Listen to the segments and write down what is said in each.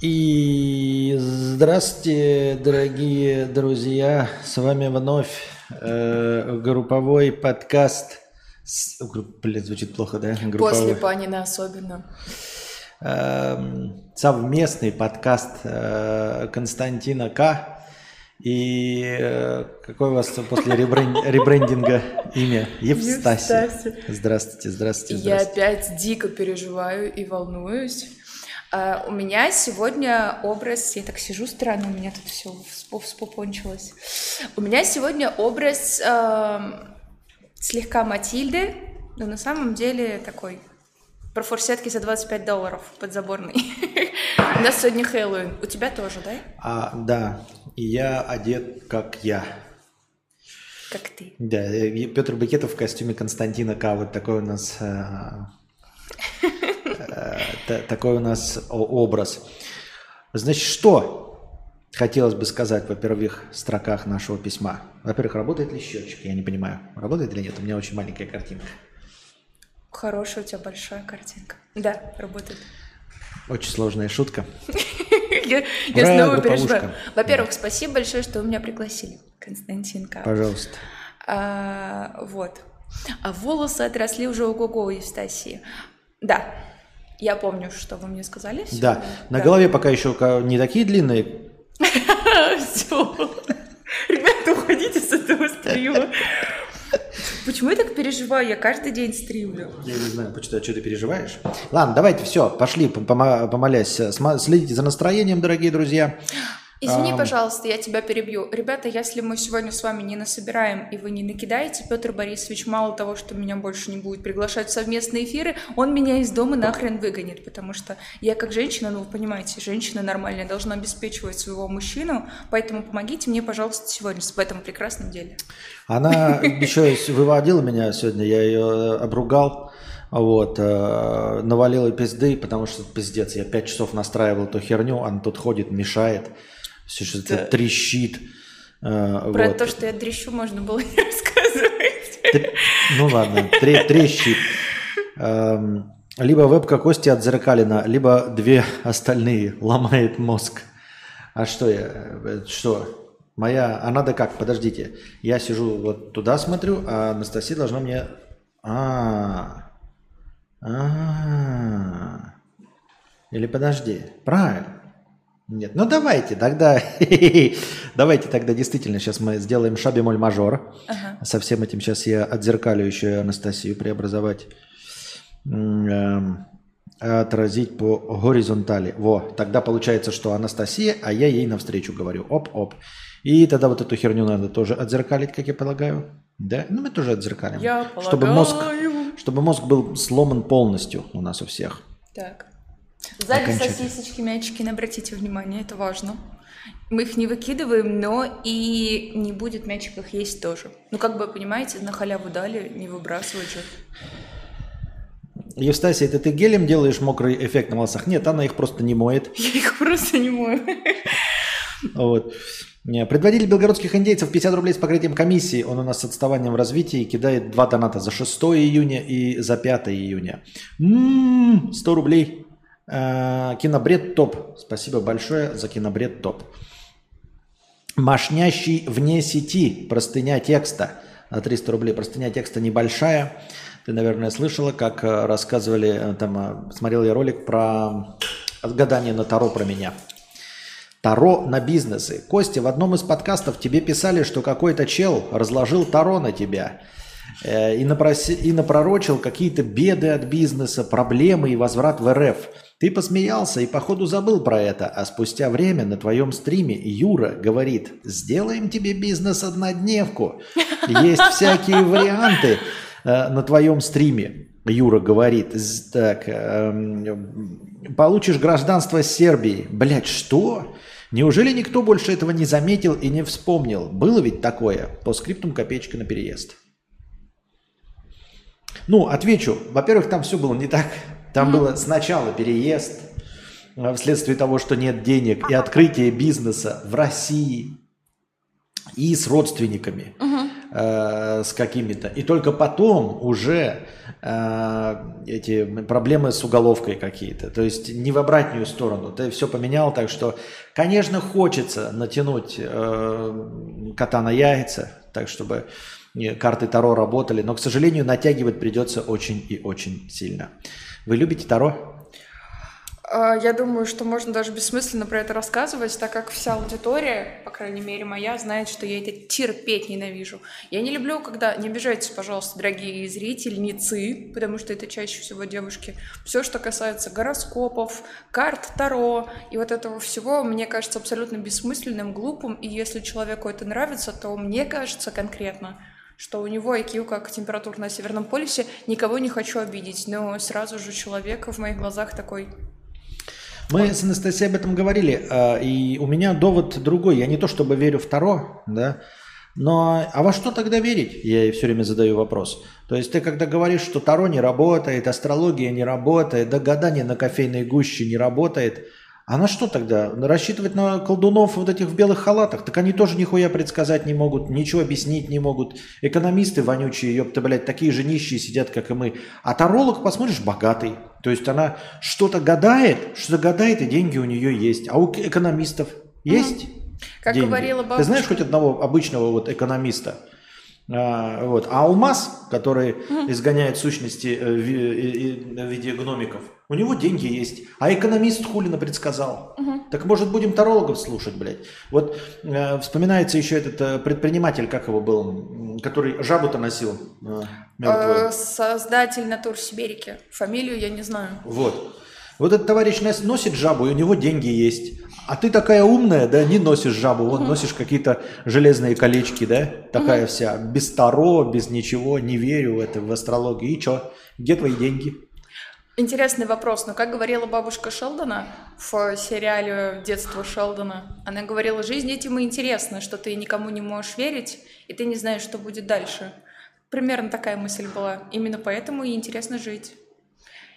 И здравствуйте, дорогие друзья. С вами вновь э, групповой подкаст. С, блин, звучит плохо, да? Групповой. После Панина особенно. Э, совместный подкаст э, Константина К. И э, какое у вас после ребрендинга имя? Евстасия. Евстасия. Здравствуйте, здравствуйте, здравствуйте. Я опять дико переживаю и волнуюсь Uh, у меня сегодня образ, я так сижу странно, у меня тут все вспопончилось. У меня сегодня образ uh, слегка Матильды, но на самом деле такой про форсетки за 25 долларов подзаборный. У нас сегодня Хэллоуин. У тебя тоже, да? А, да. И я одет как я. Как ты. Да, Петр Бакетов в костюме Константина К. Вот такой у нас э, такой у нас образ. Значит, что хотелось бы сказать, во-первых, в строках нашего письма? Во-первых, работает ли счетчик? Я не понимаю, работает или нет. У меня очень маленькая картинка. Хорошая у тебя большая картинка. Да, работает. Очень сложная шутка. Я снова переживаю. Во-первых, спасибо большое, что вы меня пригласили, Константин. Пожалуйста. А, вот. А волосы отросли уже у Гого Евстасии. Да, я помню, что вы мне сказали. Сегодня. Да, на да. голове пока еще не такие длинные. Все. Ребята, уходите с этого стрима. Почему я так переживаю? Я каждый день стримлю. Я не знаю, почему, что ты переживаешь. Ладно, давайте все, пошли, помолясь. Следите за настроением, дорогие друзья. Извини, пожалуйста, я тебя перебью. Ребята, если мы сегодня с вами не насобираем и вы не накидаете, Петр Борисович мало того, что меня больше не будет приглашать в совместные эфиры, он меня из дома нахрен выгонит, потому что я как женщина, ну вы понимаете, женщина нормальная должна обеспечивать своего мужчину, поэтому помогите мне, пожалуйста, сегодня в этом прекрасном деле. Она еще выводила меня сегодня, я ее обругал. Вот, э, навалила пизды, потому что пиздец, я пять часов настраивал эту херню, она тут ходит, мешает все что-то да. трещит. Э, Про вот. то, что я трещу, можно было не рассказывать. Тр... Ну ладно, тре- трещит. Эм, либо вебка Кости отзеркалена, либо две остальные ломает мозг. А что я? Э, что? Моя... А надо как? Подождите. Я сижу вот туда смотрю, а Анастасия должна мне... А, а, Или подожди. Правильно. Нет, ну давайте тогда, давайте тогда действительно сейчас мы сделаем шабемоль мажор. Ага. Со всем этим сейчас я отзеркалю еще Анастасию преобразовать, эм, отразить по горизонтали. Во, тогда получается, что Анастасия, а я ей навстречу говорю. Оп-оп. И тогда вот эту херню надо тоже отзеркалить, как я полагаю. Да? Ну мы тоже отзеркалим. Я чтобы полагаю. мозг, чтобы мозг был сломан полностью у нас у всех. Так. Сзади сосисочки, мячики, обратите внимание, это важно. Мы их не выкидываем, но и не будет мячиков есть тоже. Ну, как бы, понимаете, на халяву дали, не выбрасывать же. Евстасия, это ты гелем делаешь мокрый эффект на волосах? Нет, она их просто не моет. Я их просто не мою. Вот. Предводитель белгородских индейцев 50 рублей с покрытием комиссии. Он у нас с отставанием в развитии кидает два доната за 6 июня и за 5 июня. М-м, 100 рублей. Э, кинобред топ. Спасибо большое за кинобред топ. Мошнящий вне сети. Простыня текста. На 300 рублей. Простыня текста небольшая. Ты, наверное, слышала, как э, рассказывали, э, там, смотрел я ролик про отгадание на Таро про меня. Таро на бизнесы. Костя, в одном из подкастов тебе писали, что какой-то чел разложил Таро на тебя и, напроси, и напророчил какие-то беды от бизнеса, проблемы и возврат в РФ. Ты посмеялся и походу забыл про это, а спустя время на твоем стриме Юра говорит, сделаем тебе бизнес-однодневку. Есть всякие варианты э, на твоем стриме. Юра говорит, так, э, получишь гражданство Сербии. Блять, что? Неужели никто больше этого не заметил и не вспомнил? Было ведь такое? По скриптум копеечка на переезд. Ну, отвечу. Во-первых, там все было не так. Там было сначала переезд, э, вследствие того, что нет денег, и открытие бизнеса в России и с родственниками. э, с какими-то. И только потом уже э, эти проблемы с уголовкой какие-то. То есть не в обратную сторону. Ты все поменял, так что, конечно, хочется натянуть э, кота на яйца, так чтобы карты Таро работали, но, к сожалению, натягивать придется очень и очень сильно. Вы любите Таро? А, я думаю, что можно даже бессмысленно про это рассказывать, так как вся аудитория, по крайней мере моя, знает, что я это терпеть ненавижу. Я не люблю, когда... Не обижайтесь, пожалуйста, дорогие зрительницы, потому что это чаще всего девушки. Все, что касается гороскопов, карт Таро и вот этого всего, мне кажется абсолютно бессмысленным, глупым. И если человеку это нравится, то мне кажется конкретно, что у него IQ как температура на Северном полюсе, никого не хочу обидеть, но сразу же человек в моих глазах такой мы с Анастасией об этом говорили, а, и у меня довод другой. Я не то чтобы верю в Таро, да, но а во что тогда верить? Я ей все время задаю вопрос. То есть ты когда говоришь, что Таро не работает, астрология не работает, да гадание на кофейной гуще не работает – а на что тогда? Рассчитывать на колдунов вот этих в белых халатах? Так они тоже нихуя предсказать не могут, ничего объяснить не могут. Экономисты вонючие, ёпта, блядь, такие же нищие сидят, как и мы. А таролог, посмотришь, богатый. То есть она что-то гадает, что-то гадает, и деньги у нее есть. А у экономистов есть Как деньги? говорила бабушка. Ты знаешь хоть одного обычного вот экономиста? А, вот. а алмаз, который mm. изгоняет сущности э, в виде гномиков, у него деньги есть. А экономист хулина предсказал. Mm-hmm. Так может будем тарологов слушать, блядь. Вот э, вспоминается еще этот э, предприниматель, как его был, который жабу-то носил. Э, э, создатель Натур Сибирики. Фамилию я не знаю. Вот. Вот этот товарищ носит жабу, и у него деньги есть. А ты такая умная, да, не носишь жабу, вот носишь какие-то железные колечки, да, такая вся, без таро, без ничего, не верю в это, в астрологию. И что? Где твои деньги? Интересный вопрос, но как говорила бабушка Шелдона в сериале «Детство Шелдона», она говорила, жизнь этим и интересна, что ты никому не можешь верить, и ты не знаешь, что будет дальше. Примерно такая мысль была. Именно поэтому и интересно жить.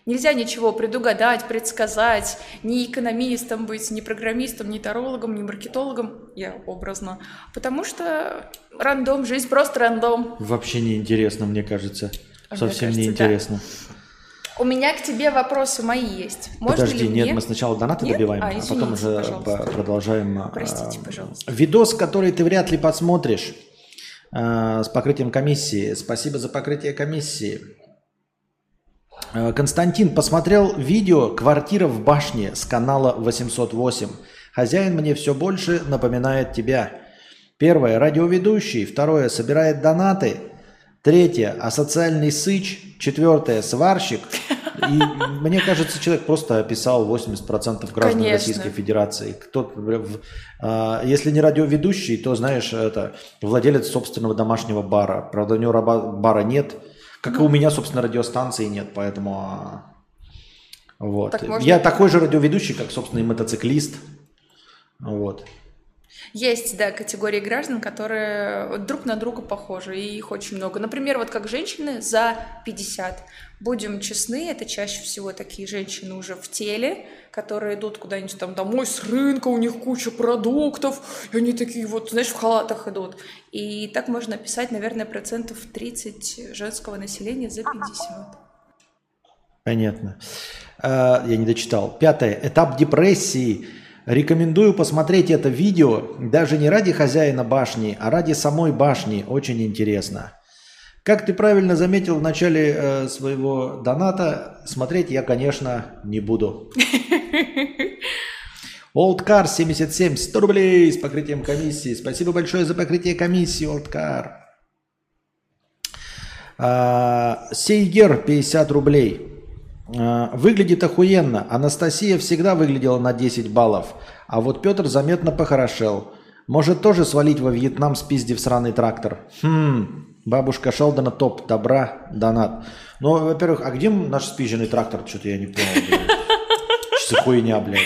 Нельзя ничего предугадать, предсказать, ни экономистом быть, ни программистом, ни тарологом, ни маркетологом, я образно, потому что рандом, жизнь просто рандом. Вообще не интересно, мне кажется. Совсем мне кажется, не интересно. Да. У меня к тебе вопросы мои есть. Можно Подожди, ли нет, мне? мы сначала донаты нет? добиваем, а, а потом уже пожалуйста. продолжаем. Простите, пожалуйста. Видос, который ты вряд ли посмотришь с покрытием комиссии. Спасибо за покрытие комиссии. Э, Константин посмотрел видео «Квартира в башне» с канала 808. Хозяин мне все больше напоминает тебя. Первое – радиоведущий. Второе – собирает донаты. Третье – асоциальный сыч. Четвертое – сварщик. И мне кажется, человек просто описал 80% граждан Конечно. Российской Федерации. Кто, а, если не радиоведущий, то, знаешь, это владелец собственного домашнего бара. Правда, у него бара нет – как ну. и у меня, собственно, радиостанции нет, поэтому... А, вот. Так можно... Я такой же радиоведущий, как, собственно, и мотоциклист. Вот. Есть, да, категории граждан, которые друг на друга похожи, и их очень много. Например, вот как женщины за 50. Будем честны, это чаще всего такие женщины уже в теле, которые идут куда-нибудь там домой с рынка, у них куча продуктов, и они такие вот, знаешь, в халатах идут. И так можно описать, наверное, процентов 30 женского населения за 50. Понятно. А, я не дочитал. Пятое. Этап депрессии – Рекомендую посмотреть это видео даже не ради хозяина башни, а ради самой башни. Очень интересно. Как ты правильно заметил в начале э, своего доната, смотреть я, конечно, не буду. Олдкар 77, 100 рублей с покрытием комиссии. Спасибо большое за покрытие комиссии, Олдкар. А, Сейгер 50 рублей. Э, выглядит охуенно. Анастасия всегда выглядела на 10 баллов. А вот Петр заметно похорошел. Может тоже свалить во Вьетнам, спиздив сраный трактор. Хм, бабушка Шелдона топ, добра, донат. Ну, во-первых, а где наш спизженный трактор? Что-то я не понял. Что за хуйня, блядь?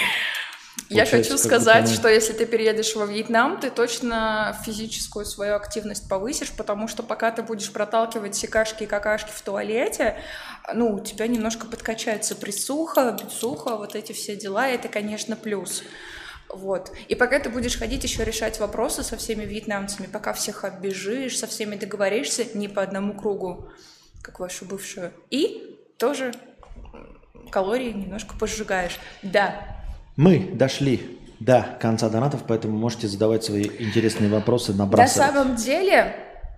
Я хочу сказать, что если ты переедешь во Вьетнам, ты точно физическую свою активность повысишь, потому что пока ты будешь проталкивать секашки и какашки в туалете, ну, у тебя немножко подкачается присуха, бицуха, вот эти все дела, это, конечно, плюс. Вот. И пока ты будешь ходить еще решать вопросы со всеми вьетнамцами, пока всех оббежишь, со всеми договоришься не по одному кругу, как вашу бывшую. И тоже калории немножко пожигаешь. Да. Мы дошли до конца донатов, поэтому можете задавать свои интересные вопросы, набрасывать. На самом деле,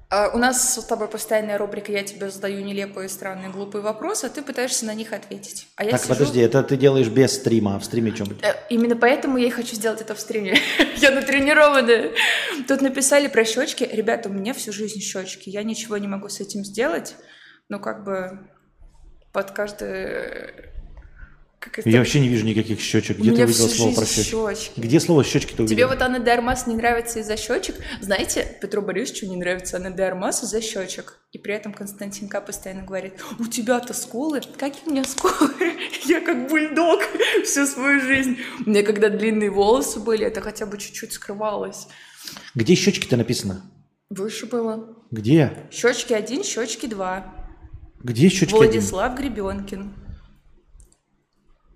а, у нас с тобой постоянная рубрика «Я тебе задаю нелепые, странные, глупые вопросы, а ты пытаешься на них ответить». А я так, сижу... подожди, это ты делаешь без стрима, а в стриме будет? Э, именно поэтому я и хочу сделать это в стриме. я натренированная. Тут написали про щечки. Ребята, у меня всю жизнь щечки. Я ничего не могу с этим сделать. Но как бы под каждое как это... Я вообще не вижу никаких щечек. Где ты увидела слово про щечки? щечки? Где слово щечки ты увидела? Тебе вот Анна Дармас не нравится из-за щечек? Знаете, Петру Борисовичу не нравится Анна Дармас из-за щечек. И при этом Константин К. постоянно говорит, у тебя-то скулы. Какие у меня скулы? Я как бульдог всю свою жизнь. У меня когда длинные волосы были, это хотя бы чуть-чуть скрывалось. Где щечки-то написано? Выше было. Где? Щечки один, щечки два. Где щечки Владислав один? Гребенкин.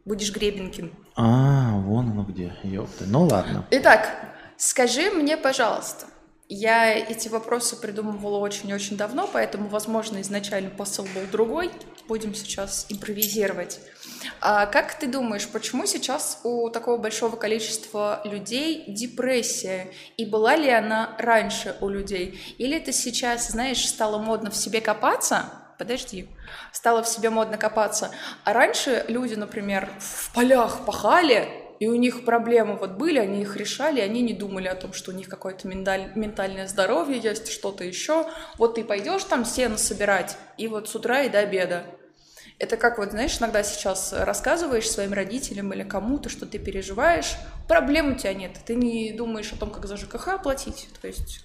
Будешь Гребенкин. А, вон оно где, ёпта. Ну ладно. Итак, скажи мне, пожалуйста, я эти вопросы придумывала очень-очень давно, поэтому, возможно, изначально посыл был другой. Будем сейчас импровизировать. А как ты думаешь, почему сейчас у такого большого количества людей депрессия? И была ли она раньше у людей? Или это сейчас, знаешь, стало модно в себе копаться, подожди, стало в себе модно копаться. А раньше люди, например, в полях пахали, и у них проблемы вот были, они их решали, они не думали о том, что у них какое-то менталь, ментальное здоровье есть, что-то еще. Вот ты пойдешь там сено собирать, и вот с утра и до обеда. Это как вот, знаешь, иногда сейчас рассказываешь своим родителям или кому-то, что ты переживаешь, проблем у тебя нет, ты не думаешь о том, как за ЖКХ платить, то есть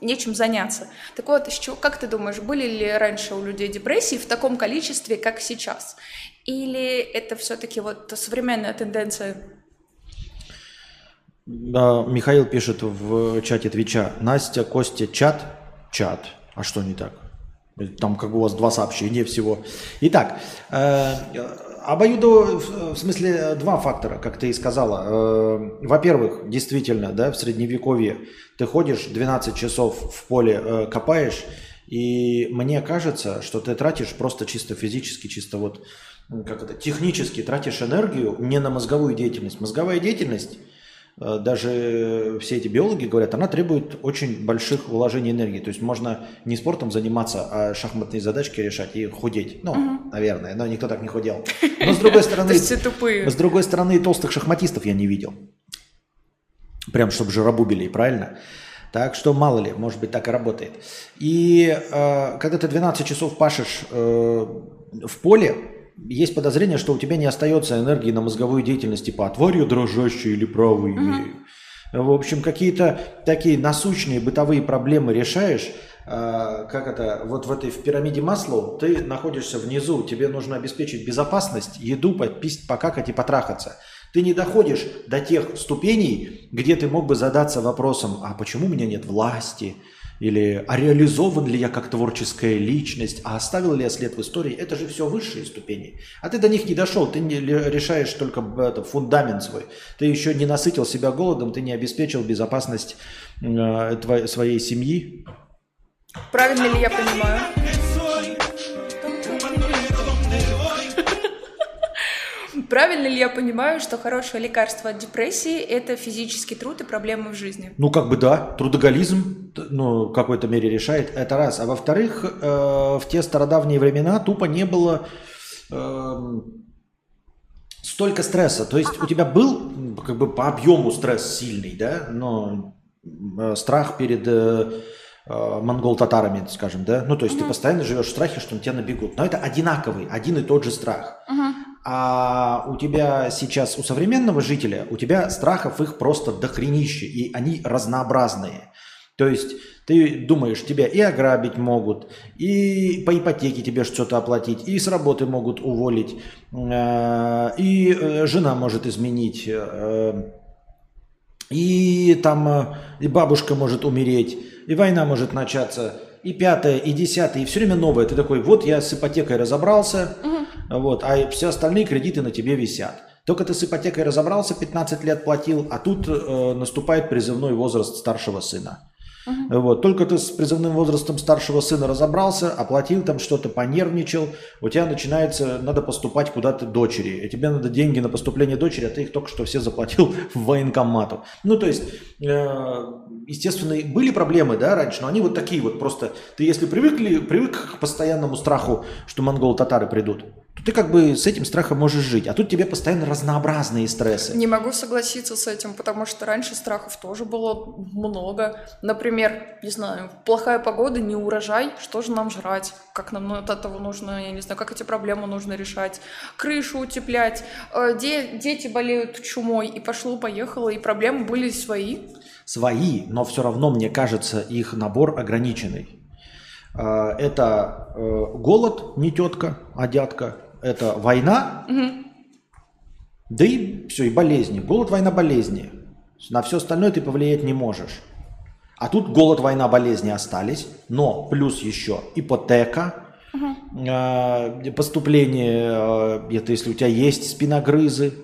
нечем заняться. Так вот, как ты думаешь, были ли раньше у людей депрессии в таком количестве, как сейчас? Или это все-таки вот современная тенденция? Да, Михаил пишет в чате Твича. Настя, Костя, чат, чат. А что не так? Там как бы у вас два сообщения всего. Итак, э, Обоюдо, в смысле, два фактора, как ты и сказала. Э, во-первых, действительно, да, в средневековье ты ходишь 12 часов в поле, э, копаешь, и мне кажется, что ты тратишь просто чисто физически, чисто вот, как это, технически тратишь энергию не на мозговую деятельность. Мозговая деятельность Э, даже все эти биологи говорят, она требует очень больших вложений энергии. То есть можно не спортом заниматься, а шахматные задачки решать и худеть. Ну, угу. наверное, но никто так не худел. Но с другой стороны, с другой стороны, толстых шахматистов я не видел. Прям, чтобы жиробубили, правильно? Так что мало ли, может быть, так и работает. И э, когда ты 12 часов пашешь э, в поле, есть подозрение, что у тебя не остается энергии на мозговую деятельность, типа отварью дрожащую или правую имею. Mm-hmm. В общем, какие-то такие насущные бытовые проблемы решаешь, а, как это, вот в этой в пирамиде масла ты находишься внизу, тебе нужно обеспечить безопасность, еду, попить, покакать и потрахаться. Ты не доходишь до тех ступеней, где ты мог бы задаться вопросом, а почему у меня нет власти, или а реализован ли я как творческая личность, а оставил ли я след в истории, это же все высшие ступени. А ты до них не дошел, ты не решаешь только это, фундамент свой. Ты еще не насытил себя голодом, ты не обеспечил безопасность э, твоей, своей семьи. Правильно ли я понимаю? Правильно ли я понимаю, что хорошее лекарство от депрессии – это физический труд и проблемы в жизни? Ну, как бы да, трудоголизм ну, в какой-то мере решает, это раз. А во-вторых, э, в те стародавние времена тупо не было э, столько стресса. То есть у тебя был как бы по объему стресс сильный, да, но э, страх перед... Э, э монгол-татарами, скажем, да? Ну, то есть uh-huh. ты постоянно живешь в страхе, что на тебя набегут. Но это одинаковый, один и тот же страх. Uh-huh. А у тебя сейчас, у современного жителя, у тебя страхов их просто дохренище, и они разнообразные. То есть ты думаешь, тебя и ограбить могут, и по ипотеке тебе что-то оплатить, и с работы могут уволить, э, и э, жена может изменить, э, и там и бабушка может умереть, и война может начаться, и пятое, и десятое, и все время новое. Ты такой, вот я с ипотекой разобрался, угу. Вот, а все остальные кредиты на тебе висят. Только ты с ипотекой разобрался, 15 лет платил, а тут э, наступает призывной возраст старшего сына. Uh-huh. Вот. Только ты с призывным возрастом старшего сына разобрался, оплатил там что-то, понервничал, у тебя начинается, надо поступать куда-то дочери. И тебе надо деньги на поступление дочери, а ты их только что все заплатил в военкомату. Ну, то есть, э, естественно, были проблемы, да, раньше, но они вот такие вот просто. Ты если привыкли, привык к постоянному страху, что монголо-татары придут, то ты как бы с этим страхом можешь жить. А тут тебе постоянно разнообразные стрессы. Не могу согласиться с этим, потому что раньше страхов тоже было много. Например, не знаю, плохая погода, не урожай, что же нам жрать? Как нам от этого нужно, я не знаю, как эти проблемы нужно решать? Крышу утеплять, э, де, дети болеют чумой, и пошло-поехало, и проблемы были свои. Свои, но все равно, мне кажется, их набор ограниченный. Э, это э, голод, не тетка, а дядка, это война, угу. да и все, и болезни. Голод, война, болезни. На все остальное ты повлиять не можешь. А тут голод, война, болезни остались, но плюс еще ипотека, угу. поступление, э, это если у тебя есть спиногрызы,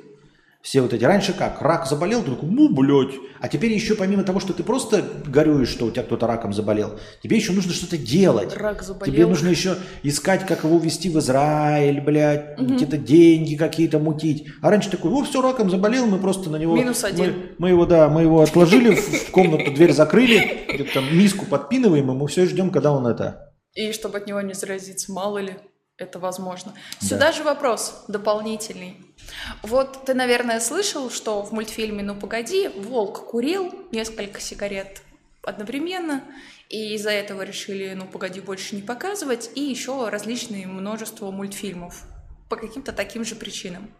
все вот эти. Раньше как? Рак заболел, ты такой, ну, блядь. А теперь еще помимо того, что ты просто горюешь, что у тебя кто-то раком заболел, тебе еще нужно что-то делать. Рак заболел. Тебе нужно еще искать, как его увезти в Израиль, блядь, угу. какие-то деньги какие-то мутить. А раньше такой, о, все, раком заболел, мы просто на него... Минус один. Мы, мы его, да, мы его отложили в комнату, дверь закрыли, где-то там миску подпинываем, и мы все ждем, когда он это... И чтобы от него не заразиться, мало ли это возможно. Сюда да. же вопрос дополнительный. Вот ты, наверное, слышал, что в мультфильме «Ну погоди» волк курил несколько сигарет одновременно, и из-за этого решили «Ну погоди» больше не показывать, и еще различные множество мультфильмов по каким-то таким же причинам.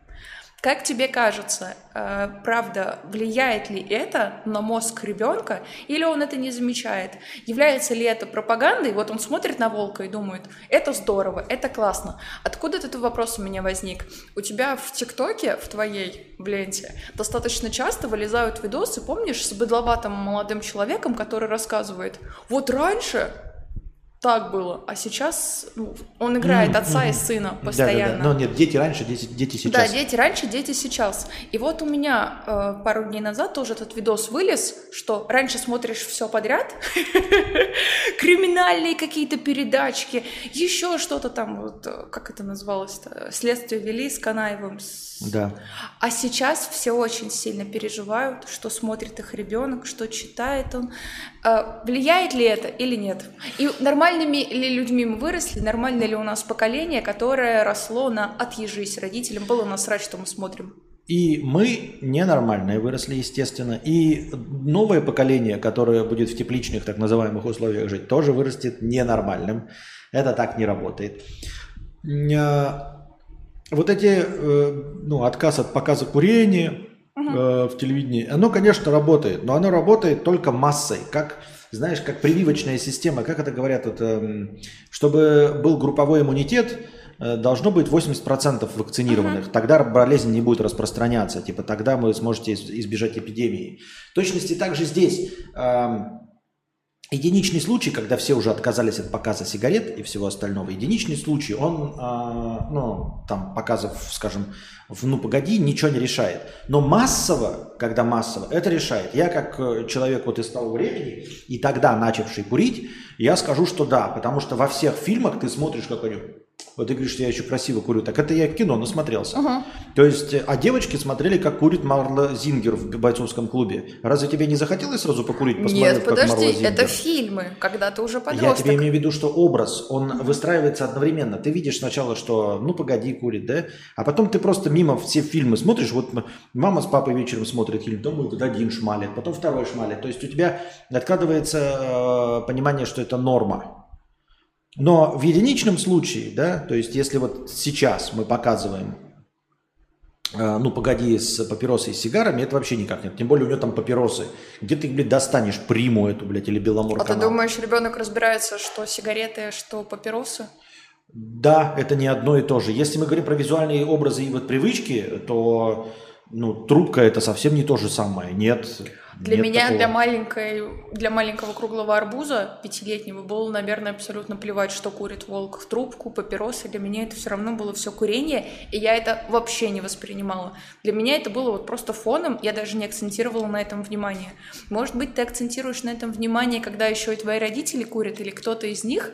Как тебе кажется, э, правда, влияет ли это на мозг ребенка, или он это не замечает? Является ли это пропагандой? Вот он смотрит на волка и думает, это здорово, это классно. Откуда этот вопрос у меня возник? У тебя в ТикТоке, в твоей, в ленте, достаточно часто вылезают видосы, помнишь, с быдловатым молодым человеком, который рассказывает, вот раньше так было. А сейчас ну, он играет mm-hmm. отца и сына постоянно. Да, да, да. Но нет, дети раньше, дети, дети сейчас. Да, дети раньше, дети сейчас. И вот у меня э, пару дней назад тоже этот видос вылез, что раньше смотришь все подряд, криминальные какие-то передачки, еще что-то там, вот, э, как это называлось-то, следствие вели с Канаевым. Да. А сейчас все очень сильно переживают, что смотрит их ребенок, что читает он. Э, влияет ли это или нет? И нормальными ли людьми мы выросли, нормально ли у нас поколение, которое росло на «отъежись» родителям, было насрать, что мы смотрим? И мы ненормальные выросли, естественно. И новое поколение, которое будет в тепличных так называемых условиях жить, тоже вырастет ненормальным. Это так не работает. Вот эти, э, ну, отказ от показа курения, uh-huh. в телевидении, оно, конечно, работает, но оно работает только массой, как, знаешь, как прививочная система, как это говорят, это, чтобы был групповой иммунитет, э, должно быть 80% вакцинированных. Uh-huh. Тогда болезнь не будет распространяться. Типа тогда вы сможете избежать эпидемии. В точности также здесь. Единичный случай, когда все уже отказались от показа сигарет и всего остального, единичный случай, он, э, ну, там, показов, скажем, «Ну, погоди», ничего не решает. Но массово, когда массово, это решает. Я как э, человек вот из того времени, и тогда начавший курить, я скажу, что да, потому что во всех фильмах ты смотришь, как они вот ты говоришь, что я еще красиво курю. Так это я в кино насмотрелся. Угу. То есть, э, а девочки смотрели, как курит Марла Зингер в бойцовском клубе. Разве тебе не захотелось сразу покурить, посмотреть, Нет, подожди, это фильмы, когда ты уже подросток. Я тебе имею в виду, что образ, он угу. выстраивается одновременно. Ты видишь сначала, что ну погоди, курит, да? А потом ты просто мимо все фильмы смотришь. Вот мама с папой вечером смотрит фильм, думают, один шмалит, потом второй шмалит. То есть у тебя откладывается э, понимание, что это норма. Но в единичном случае, да, то есть если вот сейчас мы показываем, э, ну, погоди, с папиросой и сигарами, это вообще никак нет. Тем более у него там папиросы. Где ты, блядь, достанешь приму эту, блядь, или беломор А ты думаешь, ребенок разбирается, что сигареты, что папиросы? Да, это не одно и то же. Если мы говорим про визуальные образы и вот привычки, то ну, трубка это совсем не то же самое. Нет. Для нет меня, такого. для, маленькой, для маленького круглого арбуза, пятилетнего, было, наверное, абсолютно плевать, что курит волк в трубку, папиросы. Для меня это все равно было все курение, и я это вообще не воспринимала. Для меня это было вот просто фоном, я даже не акцентировала на этом внимание. Может быть, ты акцентируешь на этом внимание, когда еще и твои родители курят, или кто-то из них,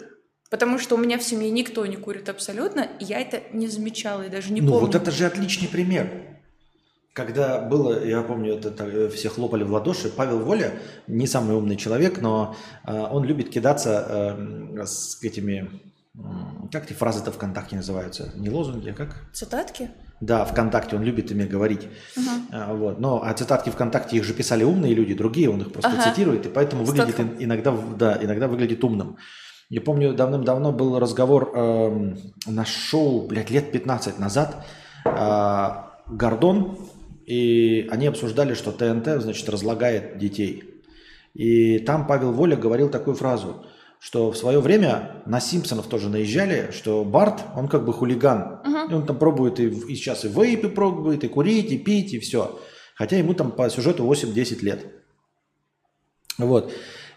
Потому что у меня в семье никто не курит абсолютно, и я это не замечала и даже не ну, помню. вот это же отличный пример. Когда было, я помню, это, это все хлопали в ладоши, Павел Воля, не самый умный человек, но э, он любит кидаться э, с этими, э, как эти фразы-то ВКонтакте называются? Не лозунги, а как? Цитатки? Да, ВКонтакте, он любит ими говорить. Угу. А, вот. Но а цитатки ВКонтакте их же писали умные люди, другие, он их просто Ага. цитирует, и поэтому выглядит иногда, да, иногда выглядит умным. Я помню, давным-давно был разговор эм, на шоу, блядь, лет 15 назад, а, Гордон, и они обсуждали, что ТНТ, значит, разлагает детей. И там Павел Воля говорил такую фразу, что в свое время на Симпсонов тоже наезжали, что Барт, он как бы хулиган. И он там пробует и, и сейчас и вейпы пробует, и курить, и пить, и все. Хотя ему там по сюжету 8-10 лет. Вот.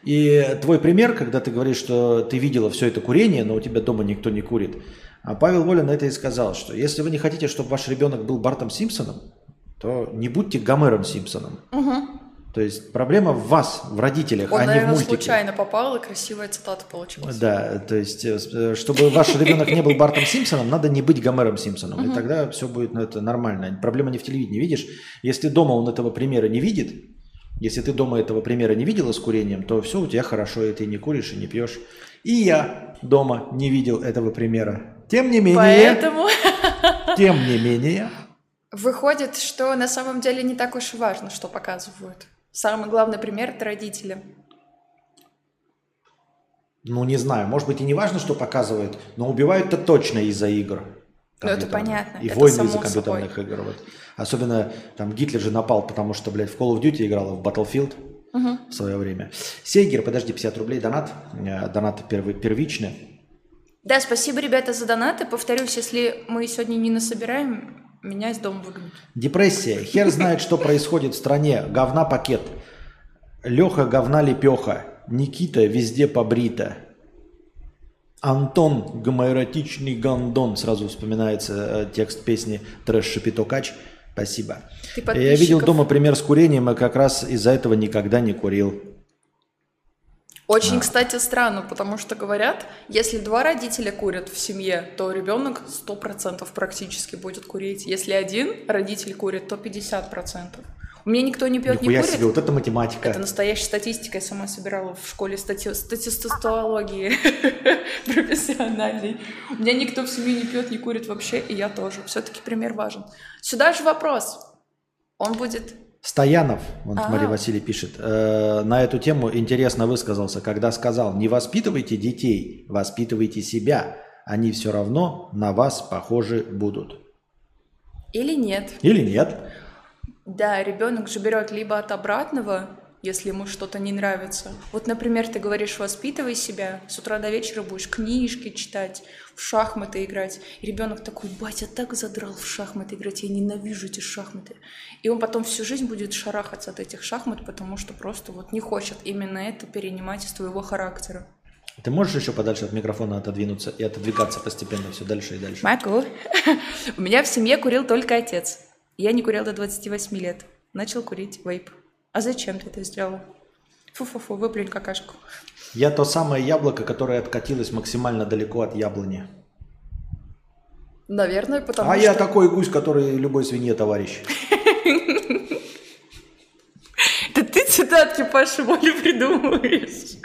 И твой пример, когда ты говоришь, что ты видела все это курение, но у тебя дома никто не курит. А Павел Воля на это и сказал, что если вы не хотите, чтобы ваш ребенок был Бартом Симпсоном, то не будьте Гомером Симпсоном. То есть проблема в вас, в родителях, Он, а не в наверное, мультике. случайно попал, и красивая цитата получилась. Да, то есть, э, чтобы ваш ребенок не был Бартом Симпсоном, надо не быть Гомером Симпсоном. И тогда все будет ну, это нормально. Проблема не в телевидении. Видишь, если дома он этого примера не видит, если ты дома этого примера не видела с курением, то все у тебя хорошо, и ты не куришь, и не пьешь. И я дома не видел этого примера. Тем не менее, Поэтому тем не менее, выходит, что на самом деле не так уж и важно, что показывают. Самый главный пример – это родители. ну не знаю, может быть и не важно, что показывают, но убивают-то точно из-за игр. Ну, это понятно, И это войны из-за компьютерных игр. Вот. Особенно там Гитлер же напал, потому что, блядь, в Call of Duty играла в Battlefield в свое время. Сейгер, подожди, 50 рублей донат. Э, Донат первый, первичный. Да, спасибо, ребята, за донаты. Повторюсь, если мы сегодня не насобираем, меня из дома выгонят. Депрессия. Хер знает, что происходит в стране. Говна пакет. Леха говна лепеха. Никита везде побрита. Антон гомоэротичный гандон. Сразу вспоминается э, текст песни «Трэш Шапито Кач». Спасибо. Ты Я видел дома пример с курением, и как раз из-за этого никогда не курил. Очень, кстати, странно, потому что говорят, если два родителя курят в семье, то ребенок 100% практически будет курить. Если один родитель курит, то 50%. У меня никто не пьет, не курит. себе, вот это математика. Это настоящая статистика, я сама собирала в школе стати... статистологии профессиональной. У меня никто в семье не пьет, не курит вообще, и я тоже. Все-таки пример важен. Сюда же вопрос. Он будет... Стоянов, вот А. Мария Василий пишет, э, на эту тему интересно высказался, когда сказал, не воспитывайте детей, воспитывайте себя. Они все равно на вас похожи будут. Или нет. Или нет? Да, ребенок же берет либо от обратного, если ему что-то не нравится. Вот, например, ты говоришь, воспитывай себя, с утра до вечера будешь книжки читать, в шахматы играть. И ребенок такой, батя так задрал в шахматы играть, я ненавижу эти шахматы. И он потом всю жизнь будет шарахаться от этих шахмат, потому что просто вот не хочет именно это перенимать из твоего характера. Ты можешь еще подальше от микрофона отодвинуться и отодвигаться постепенно все дальше и дальше? Могу. У меня в семье курил только отец. Я не курил до 28 лет. Начал курить вейп. А зачем ты это сделал? Фу-фу-фу, выплюнь какашку. Я то самое яблоко, которое откатилось максимально далеко от яблони. Наверное, потому а что... я такой гусь, который любой свинье товарищ. Да ты цитатки Паши Воли придумываешь.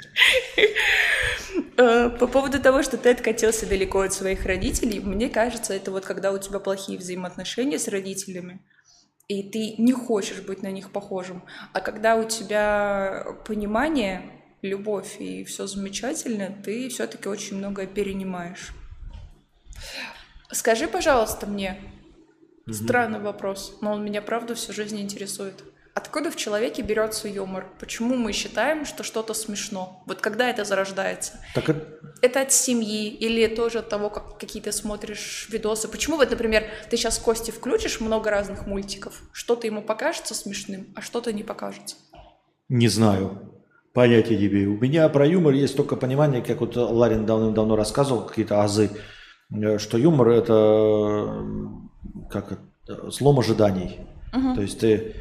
Э, По поводу того, что ты откатился далеко от своих родителей, мне кажется, это вот когда у тебя плохие взаимоотношения с родителями, и ты не хочешь быть на них похожим. А когда у тебя понимание, любовь и все замечательно, ты все-таки очень многое перенимаешь. Скажи, пожалуйста, мне, странный вопрос, но он меня правда всю жизнь интересует. Откуда в человеке берется юмор? Почему мы считаем, что что-то смешно? Вот когда это зарождается? Так это- Это от семьи или тоже от того, как какие ты смотришь видосы? Почему вот, например, ты сейчас Кости включишь много разных мультиков, что-то ему покажется смешным, а что-то не покажется? Не знаю. Понятия не имею. У меня про юмор есть только понимание, как вот Ларин давным-давно рассказывал, какие-то азы, э, что юмор – это как это, слом ожиданий. Угу. То есть ты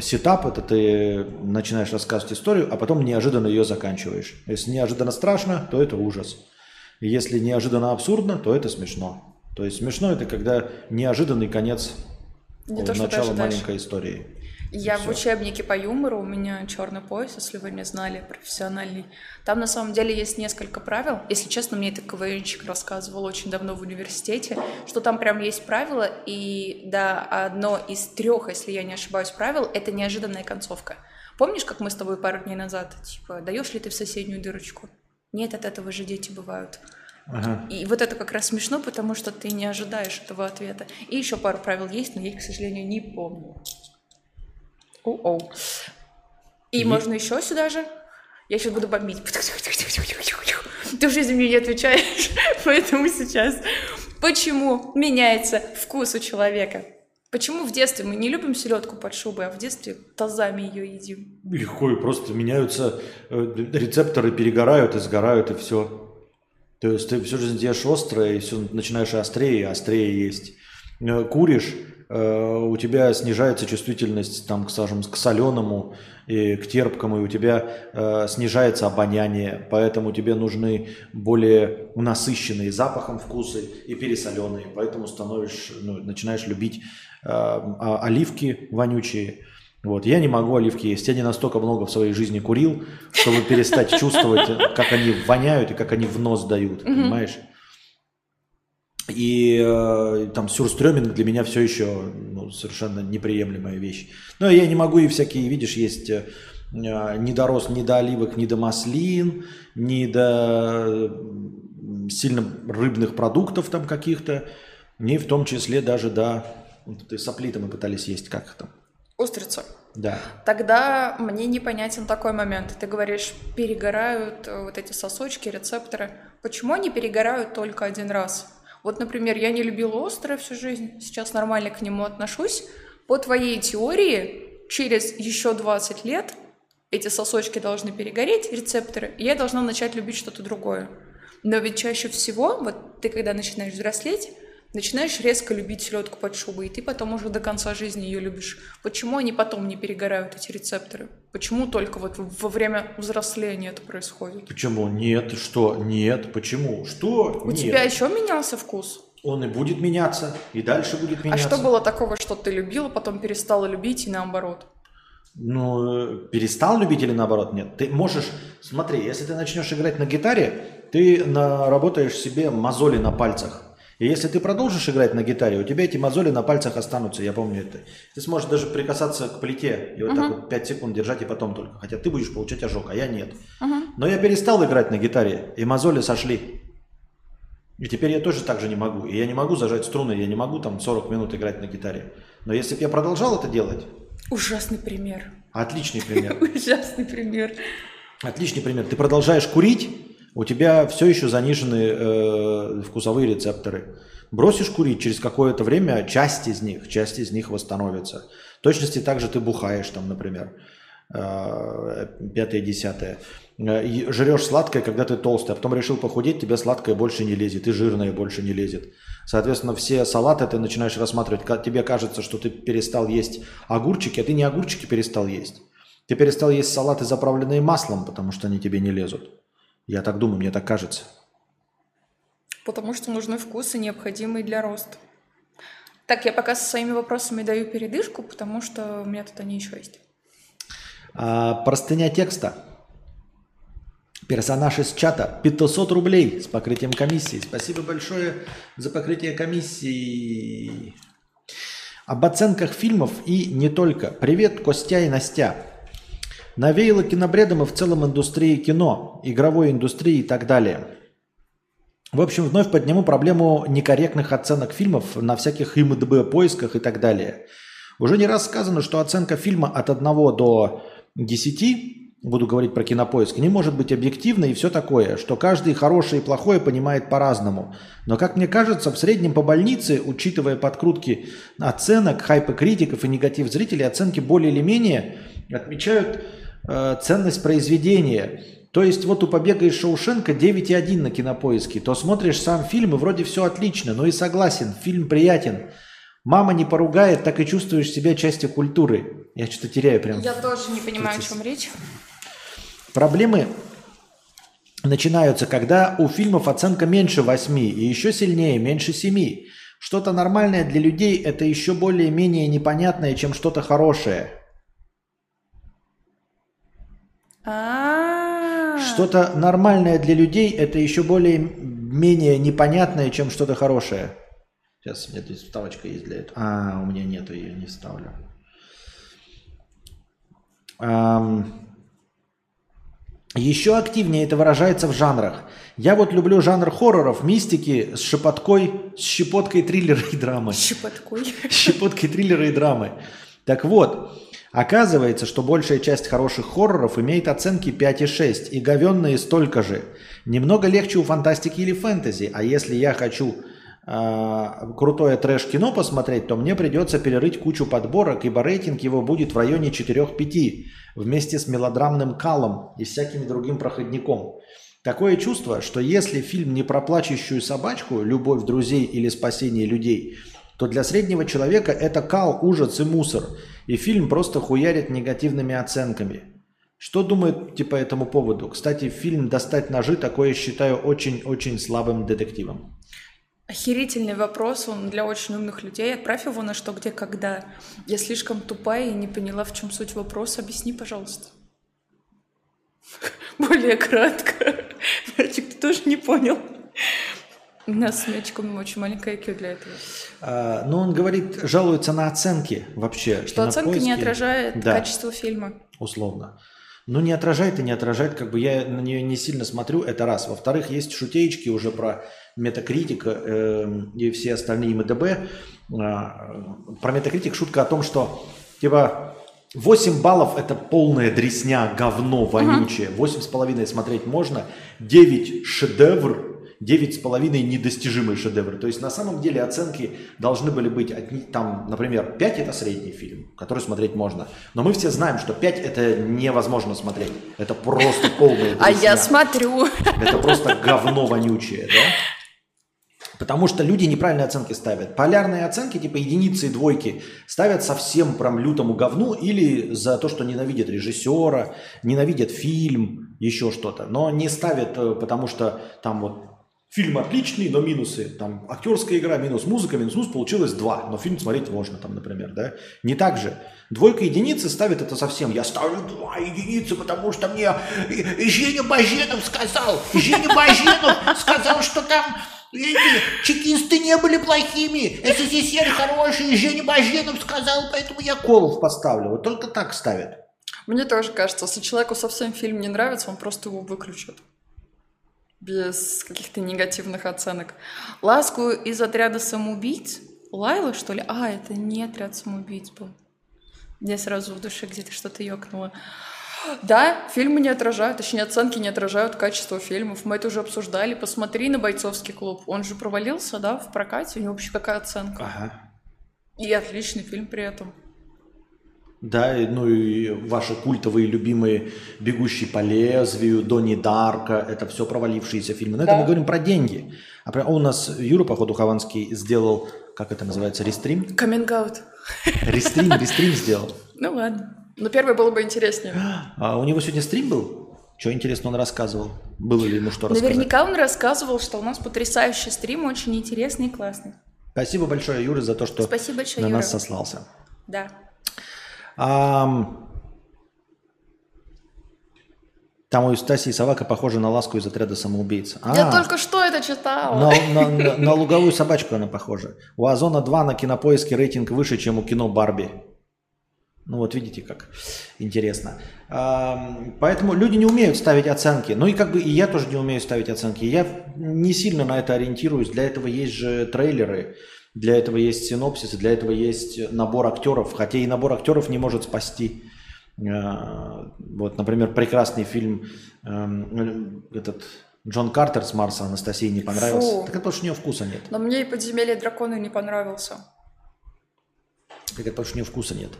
сетап – это ты начинаешь рассказывать историю, а потом неожиданно ее заканчиваешь. Если неожиданно страшно, то это ужас. Если неожиданно абсурдно, то это смешно. То есть смешно – это когда неожиданный конец Не начала маленькой истории. Я в учебнике по юмору, у меня черный пояс, если вы не знали, профессиональный. Там на самом деле есть несколько правил. Если честно, мне это КВНчик рассказывал очень давно в университете, что там прям есть правила, и да, одно из трех, если я не ошибаюсь, правил — это неожиданная концовка. Помнишь, как мы с тобой пару дней назад, типа, даешь ли ты в соседнюю дырочку? Нет, от этого же дети бывают. Ага. И вот это как раз смешно, потому что ты не ожидаешь этого ответа. И еще пару правил есть, но я их, к сожалению, не помню. Оу-оу. И, и можно еще сюда же. Я сейчас буду бомбить. Ты в жизни мне не отвечаешь, поэтому сейчас. Почему меняется вкус у человека? Почему в детстве мы не любим селедку под шубой, а в детстве тазами ее едим? Легко, и просто меняются э, рецепторы, перегорают и сгорают, и все. То есть ты всю жизнь ешь острое, и все начинаешь острее и острее есть. Э, куришь, у тебя снижается чувствительность, там, скажем, к соленому и к терпкому, и у тебя э, снижается обоняние, поэтому тебе нужны более насыщенные запахом вкусы и пересоленые, поэтому становишь, ну, начинаешь любить э, оливки вонючие. Вот. Я не могу оливки есть. Я не настолько много в своей жизни курил, чтобы перестать чувствовать, как они воняют и как они в нос дают, понимаешь? И э, там сюрстрёминг для меня все еще ну, совершенно неприемлемая вещь. Но я не могу и всякие, видишь, есть э, не дорос ни до оливок, ни до маслин, ни до сильно рыбных продуктов там каких-то, ни в том числе даже до... Вот этой сопли мы пытались есть, как там? Устрица. Да. Тогда мне непонятен такой момент. Ты говоришь, перегорают э, вот эти сосочки, рецепторы. Почему они перегорают только один раз? Вот, например, я не любила острое всю жизнь, сейчас нормально к нему отношусь. По твоей теории, через еще 20 лет эти сосочки должны перегореть, рецепторы, и я должна начать любить что-то другое. Но ведь чаще всего, вот ты когда начинаешь взрослеть, начинаешь резко любить селедку под шубой, и ты потом уже до конца жизни ее любишь. Почему они потом не перегорают, эти рецепторы? Почему только вот во время взросления это происходит? Почему? Нет, что? Нет, почему? Что? У Нет. тебя еще менялся вкус? Он и будет меняться, и дальше будет меняться. А что было такого, что ты любила, потом перестала любить и наоборот? Ну, перестал любить или наоборот? Нет. Ты можешь, смотри, если ты начнешь играть на гитаре, ты наработаешь себе мозоли на пальцах. И если ты продолжишь играть на гитаре, у тебя эти мозоли на пальцах останутся, я помню это. Ты сможешь даже прикасаться к плите и вот uh-huh. так вот 5 секунд держать и потом только. Хотя ты будешь получать ожог, а я нет. Uh-huh. Но я перестал играть на гитаре, и мозоли сошли. И теперь я тоже так же не могу. И я не могу зажать струны, я не могу там 40 минут играть на гитаре. Но если бы я продолжал это делать... Ужасный пример. Отличный пример. Ужасный пример. Отличный пример. Ты продолжаешь курить, у тебя все еще занижены э, вкусовые рецепторы. Бросишь курить, через какое-то время часть из них, часть из них восстановится. В точности также ты бухаешь, там, например, э, пятое, десятое. Жрешь сладкое, когда ты толстый, а потом решил похудеть, тебе сладкое больше не лезет, и жирное больше не лезет. Соответственно, все салаты ты начинаешь рассматривать, тебе кажется, что ты перестал есть огурчики, а ты не огурчики перестал есть. Ты перестал есть салаты, заправленные маслом, потому что они тебе не лезут. Я так думаю, мне так кажется. Потому что нужны вкусы, необходимые для роста. Так, я пока со своими вопросами даю передышку, потому что у меня тут они еще есть. А, простыня текста. Персонаж из чата 500 рублей с покрытием комиссии. Спасибо большое за покрытие комиссии. Об оценках фильмов и не только. Привет, Костя и Настя. Навеяло кинобредом и в целом индустрии кино, игровой индустрии и так далее. В общем, вновь подниму проблему некорректных оценок фильмов на всяких ИМДБ поисках и так далее. Уже не раз сказано, что оценка фильма от 1 до 10 буду говорить про кинопоиск, не может быть объективной и все такое, что каждый хорошее и плохое понимает по-разному. Но, как мне кажется, в среднем по больнице, учитывая подкрутки оценок, хайпы критиков и негатив зрителей, оценки более или менее отмечают э, ценность произведения. То есть вот у «Побега из Шоушенка» 9,1 на кинопоиске. То смотришь сам фильм и вроде все отлично, но и согласен, фильм приятен. Мама не поругает, так и чувствуешь себя частью культуры. Я что-то теряю прям. Я тоже не понимаю, о чем речь. Проблемы начинаются, когда у фильмов оценка меньше 8 и еще сильнее, меньше 7. Что-то нормальное для людей – это еще более-менее непонятное, чем что-то хорошее. А, Что-то нормальное для людей – это еще более-менее непонятное, чем что-то хорошее. Сейчас, у меня здесь вставочка есть для этого. А, у меня нету, ее не вставлю. Ам, Еще активнее это выражается в жанрах. Я вот люблю жанр хорроров, мистики с шепоткой, с щепоткой триллера и драмы. щепоткой. Щепоткой триллера и драмы. Так вот, оказывается, что большая часть хороших хорроров имеет оценки 5,6 и говенные столько же. Немного легче у фантастики или фэнтези, а если я хочу а, крутое трэш-кино посмотреть, то мне придется перерыть кучу подборок, ибо рейтинг его будет в районе 4-5, вместе с мелодрамным калом и всяким другим проходником. Такое чувство, что если фильм не про плачущую собачку, любовь друзей или спасение людей, то для среднего человека это кал, ужас и мусор, и фильм просто хуярит негативными оценками. Что думаете по этому поводу? Кстати, фильм «Достать ножи» такое считаю очень-очень слабым детективом. Охерительный вопрос, он для очень умных людей. Отправь его на что, где, когда. Я слишком тупая и не поняла, в чем суть вопроса. Объясни, пожалуйста. Более кратко. Мальчик, ты тоже не понял. У нас с мячиком очень маленькая IQ для этого. А, но он говорит, жалуется на оценки вообще. Что оценка не Кинопоиске- отражает Да. качество фильма. условно. Ну, не отражает и не отражает, как бы я на нее не сильно смотрю, это раз. Во-вторых, есть шутеечки уже про метакритика эм, и все остальные МДБ. А, про метакритик шутка о том, что типа 8 баллов это полная дресня, говно вонючее. 8,5 смотреть можно, 9 шедевр, 9,5 недостижимый шедевр. То есть на самом деле оценки должны были быть, от- там, например, 5 это средний фильм, который смотреть можно. Но мы все знаем, что 5 это невозможно смотреть. Это просто полная А я смотрю. Это просто говно вонючее, да? Потому что люди неправильные оценки ставят. Полярные оценки, типа единицы и двойки, ставят совсем прям лютому говну или за то, что ненавидят режиссера, ненавидят фильм, еще что-то. Но не ставят, э, потому что там вот фильм отличный, но минусы. Там актерская игра минус, музыка минус, муз получилось два, но фильм смотреть можно там, например, да? Не так же. Двойка единицы ставит это совсем. Я ставлю два единицы, потому что мне Женя Баженов сказал. Женя Баженов сказал, что там эти чекисты не были плохими, СССР хороший, Женя Баженов сказал, поэтому я колов поставлю. Вот только так ставят. Мне тоже кажется, если человеку совсем фильм не нравится, он просто его выключит. Без каких-то негативных оценок. Ласку из отряда самоубийц? Лайла, что ли? А, это не отряд самоубийц был. Мне сразу в душе где-то что-то ёкнуло. Да, фильмы не отражают, точнее, оценки не отражают качество фильмов. Мы это уже обсуждали. Посмотри на «Бойцовский клуб». Он же провалился, да, в прокате. У него вообще какая оценка? Ага. И отличный фильм при этом. Да, ну и ваши культовые любимые «Бегущий по лезвию», «Донни Дарка» — это все провалившиеся фильмы. Но это мы говорим про деньги. А а у нас Юра, походу, Хованский сделал, как это называется, рестрим? Каминг-аут. Рестрим, рестрим сделал. Ну ладно. Но первый было бы интереснее. А у него сегодня стрим был? Что интересно он рассказывал? Было ли ему что рассказать? Наверняка он рассказывал, что у нас потрясающий стрим, очень интересный и классный. Спасибо большое, Юра, за то, что Спасибо большое, на Юра. нас сослался. Да. Ам, Там у Стасии собака похожа на ласку из отряда самоубийц. Я А, только что это читала. на, на- на- на луговую собачку она похожа. У Озона 2 на кинопоиске рейтинг выше, чем у кино Барби. Ну вот видите, как интересно. Поэтому люди не умеют ставить оценки. Ну и как бы и я тоже не умею ставить оценки. Я не сильно на это ориентируюсь. Для этого есть же трейлеры, для этого есть синопсисы, для этого есть набор актеров. Хотя и набор актеров не может спасти Э, вот, например, прекрасный фильм эм, этот Джон Картер с Марса Анастасии не понравился. Фу. Так это потому что у нее вкуса нет. Но мне и «Подземелье дракона» не понравился. Так это потому что у нее вкуса нет.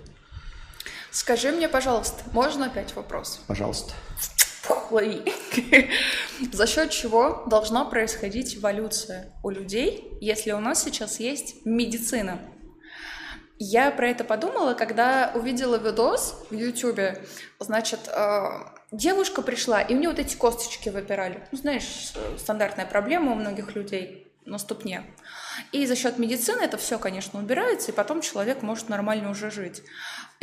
Скажи мне, пожалуйста, можно опять вопрос? Пожалуйста. Лови. За счет чего должна происходить эволюция у людей, если у нас сейчас есть медицина? Я про это подумала, когда увидела видос в Ютубе. Значит, э, девушка пришла, и у нее вот эти косточки выпирали. Ну, знаешь, стандартная проблема у многих людей на ступне. И за счет медицины это все, конечно, убирается, и потом человек может нормально уже жить.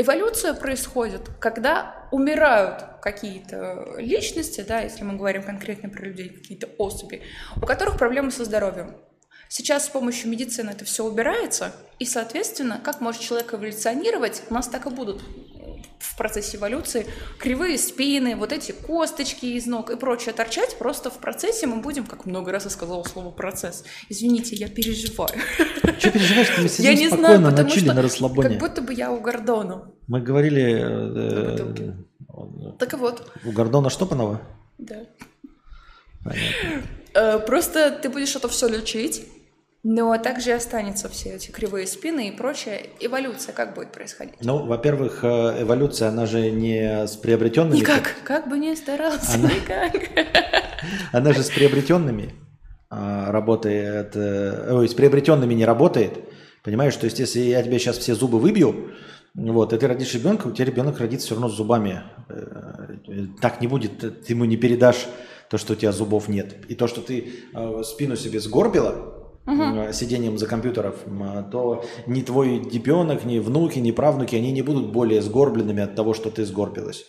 Эволюция происходит, когда умирают какие-то личности, да, если мы говорим конкретно про людей, какие-то особи, у которых проблемы со здоровьем. Сейчас с помощью медицины это все убирается, и, соответственно, как может человек эволюционировать, у нас так и будут в процессе эволюции кривые спины, вот эти косточки из ног и прочее торчать, просто в процессе мы будем, как много раз я сказала слово процесс. Извините, я переживаю. Что переживаешь? Мы сидим я не знаю, на чили, на расслабоне. Как будто бы я у Гордона. Мы говорили... Э, э, так вот. У Гордона Штопанова? Да. Понятно. Э, просто ты будешь это все лечить, но также останется все эти кривые спины и прочее. Эволюция как будет происходить? Ну, во-первых, э, эволюция, она же не с приобретенными... Никак, как бы не старался, она... никак. Она же с приобретенными а, работает... Э, ой, с приобретенными не работает. Понимаешь, то есть если я тебе сейчас все зубы выбью, вот, и ты родишь ребенка, у тебя ребенок родится все равно с зубами. Э, так не будет, ты ему не передашь то, что у тебя зубов нет. И то, что ты спину себе сгорбила, угу. сидением за компьютером, то ни твой ребенок, ни внуки, ни правнуки, они не будут более сгорбленными от того, что ты сгорбилась.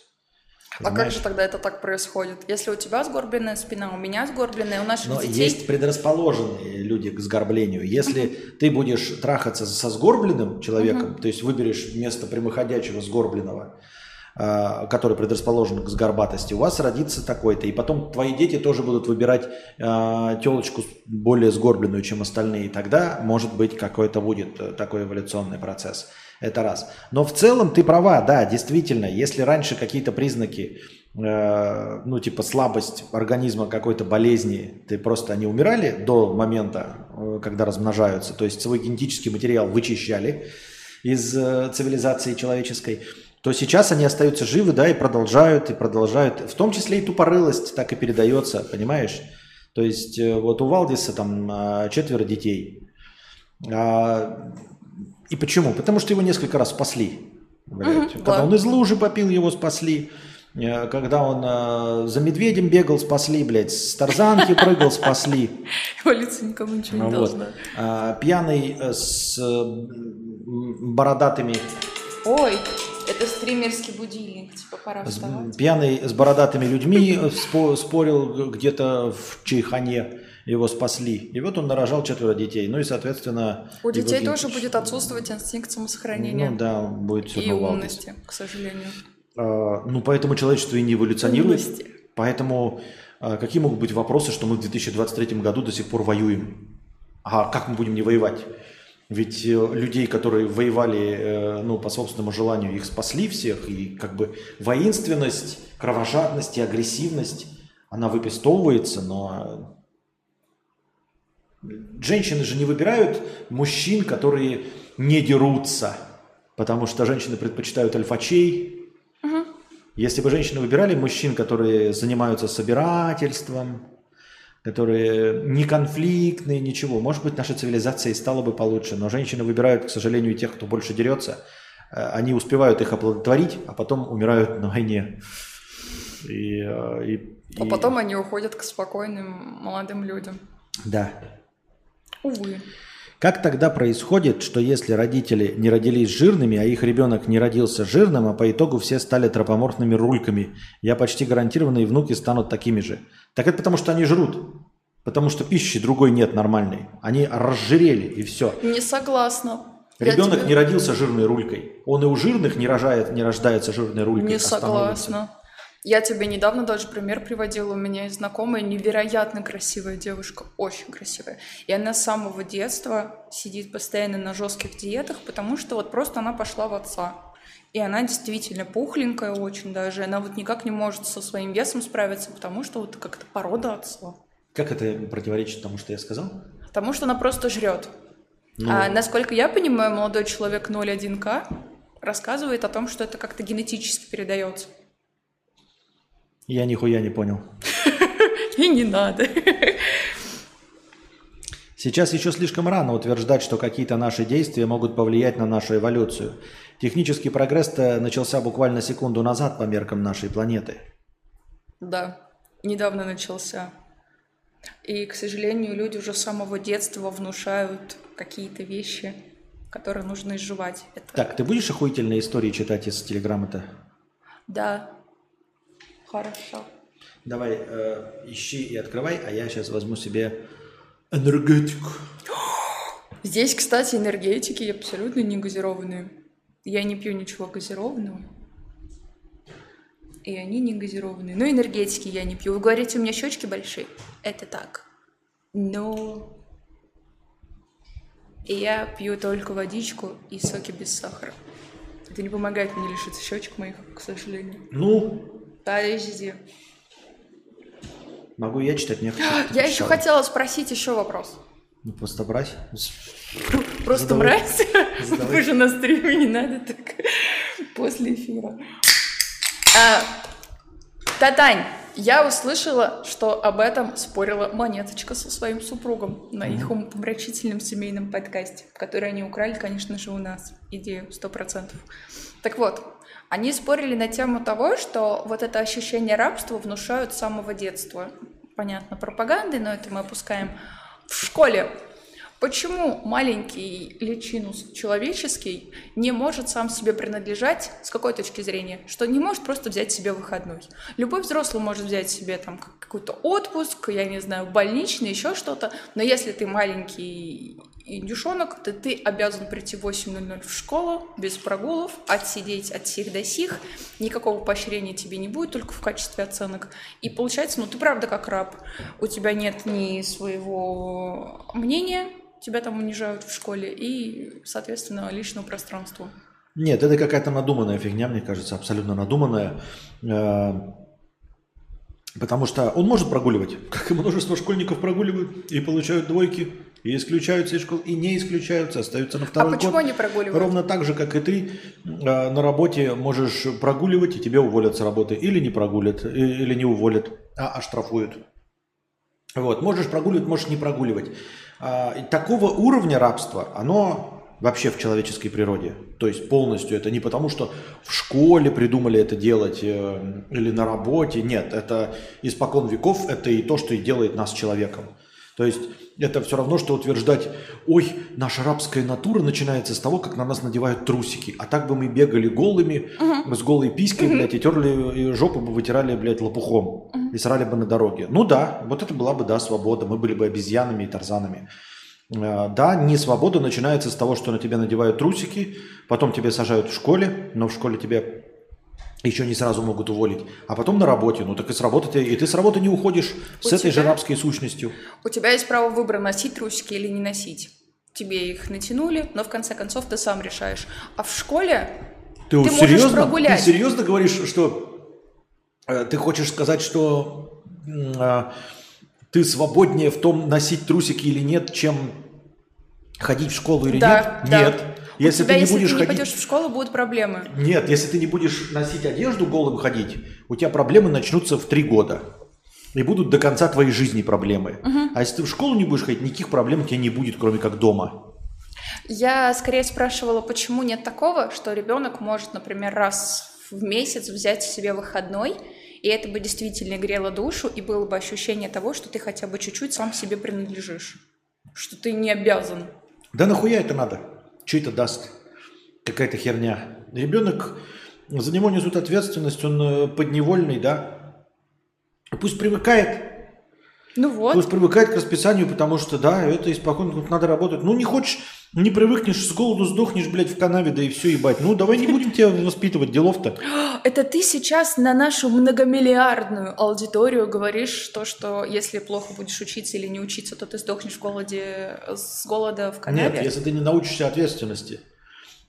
Понимаешь? А как же тогда это так происходит? Если у тебя сгорбленная спина, у меня сгорбленная, у наших Но детей... есть предрасположенные люди к сгорблению. Если ты будешь трахаться со сгорбленным человеком, то есть выберешь вместо прямоходящего сгорбленного, который предрасположен к сгорбатости, у вас родится такой-то. И потом твои дети тоже будут выбирать э, телочку более сгорбленную, чем остальные. И тогда, может быть, какой-то будет э, такой эволюционный процесс. Это раз. Но в целом ты права, да, действительно, если раньше какие-то признаки, э, ну, типа слабость организма какой-то болезни, ты просто они умирали до момента, э, когда размножаются, то есть свой генетический материал вычищали из э, цивилизации человеческой, то сейчас они остаются живы, да, и продолжают, и продолжают. В том числе и тупорылость так и передается, понимаешь? То есть э, вот у Валдиса там а, четверо детей. А, и почему? Потому что его несколько раз спасли. Угу, Когда да. он из лужи попил, его спасли. Э, когда он э, за медведем бегал, спасли, блядь, с тарзанки прыгал, спасли. Его лицо никому ничего не вот. должно. А, пьяный э, с бородатыми... Ой, это стримерский будильник, типа пора вставать. Пьяный с бородатыми людьми спорил где-то в Чайхане, его спасли. И вот он нарожал четверо детей. Ну и, соответственно... У детей тоже будет отсутствовать инстинкт самосохранения. Ну да, будет все И умности, к сожалению. А, ну поэтому человечество и не эволюционирует. Умности. Поэтому а, какие могут быть вопросы, что мы в 2023 году до сих пор воюем? А как мы будем не воевать? Ведь э, людей, которые воевали э, ну, по собственному желанию, их спасли всех, и как бы воинственность, кровожадность и агрессивность, она выпестовывается, но женщины же не выбирают мужчин, которые не дерутся, потому что женщины предпочитают альфачей. Угу. Если бы женщины выбирали мужчин, которые занимаются собирательством, которые не конфликтные, ничего. Может быть, наша цивилизация и стала бы получше, но женщины выбирают, к сожалению, тех, кто больше дерется. Э, они успевают их оплодотворить, а потом умирают на войне. И, э, и, а потом они уходят к спокойным молодым людям. Да. Увы. Как тогда происходит, что если родители не родились жирными, а их ребенок не родился жирным, а по итогу все стали тропоморфными рульками, я почти гарантированно и внуки станут такими же? Так это потому, что они жрут. Потому что пищи другой нет нормальной. Они разжирели и все. Не согласна. Ребенок тебе... не родился жирной рулькой. Он и у жирных не, рожает, не рождается жирной рулькой. Не согласна. Я тебе недавно даже пример приводила. У меня есть знакомая невероятно красивая девушка, очень красивая. И она с самого детства сидит постоянно на жестких диетах, потому что вот просто она пошла в отца. И она действительно пухленькая очень даже. Она вот никак не может со своим весом справиться, потому что вот как-то порода отца. Как это противоречит тому, что я сказал? Потому что она просто жрет. Ну... А насколько я понимаю, молодой человек 0,1К рассказывает о том, что это как-то генетически передается. Я нихуя не понял. И не надо. Сейчас еще слишком рано утверждать, что какие-то наши действия могут повлиять на нашу эволюцию. Технический прогресс начался буквально секунду назад по меркам нашей планеты. Да, недавно начался. И, к сожалению, люди уже с самого детства внушают какие-то вещи, которые нужно изживать. Это... Так, ты будешь охуительные истории читать из телеграмма-то? Да. Хорошо. Давай, э, ищи и открывай, а я сейчас возьму себе энергетику. Здесь, кстати, энергетики абсолютно не газированные. Я не пью ничего газированного. И они не газированные. Но энергетики я не пью. Вы говорите, у меня щечки большие? Это так. Но и я пью только водичку и соки без сахара. Это не помогает мне лишиться щечек моих, к сожалению. Ну? Подожди. Могу я читать? Мне Я еще хотела спросить еще вопрос. Ну, просто брать. Просто Задавай. брать? Задавай. Вы же на стриме, не надо так после эфира. А, Татань, я услышала, что об этом спорила Монеточка со своим супругом на их умопомрачительном семейном подкасте, который они украли, конечно же, у нас. Идею, сто процентов. Так вот, они спорили на тему того, что вот это ощущение рабства внушают с самого детства. Понятно, пропаганды, но это мы опускаем в школе. Почему маленький личинус человеческий не может сам себе принадлежать, с какой точки зрения? Что не может просто взять себе выходной. Любой взрослый может взять себе там какой-то отпуск, я не знаю, больничный, еще что-то, но если ты маленький индюшонок, то ты обязан прийти в 8.00 в школу без прогулов, отсидеть от сих до сих, никакого поощрения тебе не будет, только в качестве оценок. И получается, ну ты правда как раб, у тебя нет ни своего мнения, тебя там унижают в школе, и, соответственно, личного пространства. Нет, это какая-то надуманная фигня, мне кажется, абсолютно надуманная. Э, потому что он может прогуливать, как и множество школьников прогуливают и получают двойки, и исключаются из школ, и не исключаются, остаются на второй а почему год. они прогуливают? Ровно так же, как и ты э, на работе можешь прогуливать, и тебе уволят с работы. Или не прогулят, или не уволят, а оштрафуют. Вот, можешь прогуливать, можешь не прогуливать. А, такого уровня рабства, оно вообще в человеческой природе. То есть полностью это не потому, что в школе придумали это делать э, или на работе. Нет, это испокон веков, это и то, что и делает нас человеком. То есть это все равно, что утверждать, ой, наша рабская натура начинается с того, как на нас надевают трусики. А так бы мы бегали голыми, uh-huh. с голой писькой, uh-huh. блядь, и терли и жопу бы вытирали, блядь, лопухом. Uh-huh. И срали бы на дороге. Ну да, вот это была бы, да, свобода. Мы были бы обезьянами и тарзанами. Э, да, не свобода начинается с того, что на тебя надевают трусики, потом тебе сажают в школе, но в школе тебе еще не сразу могут уволить, а потом на работе. Ну так и с работы, и ты с работы не уходишь у с тебя, этой же рабской сущностью. У тебя есть право выбора, носить трусики или не носить. Тебе их натянули, но в конце концов ты сам решаешь. А в школе ты, ты серьезно? можешь прогулять. Ты серьезно говоришь, что э, ты хочешь сказать, что э, ты свободнее в том, носить трусики или нет, чем ходить в школу или да, нет? Да. Нет. Если тебя, ты не если будешь ты не ходить... пойдешь в школу, будут проблемы. Нет, если ты не будешь носить одежду голым ходить, у тебя проблемы начнутся в три года. И будут до конца твоей жизни проблемы. Угу. А если ты в школу не будешь ходить, никаких проблем у тебя не будет, кроме как дома. Я скорее спрашивала, почему нет такого, что ребенок может, например, раз в месяц взять себе выходной, и это бы действительно грело душу, и было бы ощущение того, что ты хотя бы чуть-чуть сам себе принадлежишь, что ты не обязан. Да нахуя это надо? Что это даст? Какая-то херня. Ребенок, за него несут ответственность, он э, подневольный, да? Пусть привыкает. Ну вот. Пусть привыкает к расписанию, потому что, да, это испокон тут надо работать. Ну не хочешь, не привыкнешь, с голоду сдохнешь, блядь, в канаве, да и все, ебать. Ну давай не будем тебя воспитывать, делов-то. Это ты сейчас на нашу многомиллиардную аудиторию говоришь то, что если плохо будешь учиться или не учиться, то ты сдохнешь в голоде, с голода в канаве? Нет, если ты не научишься ответственности.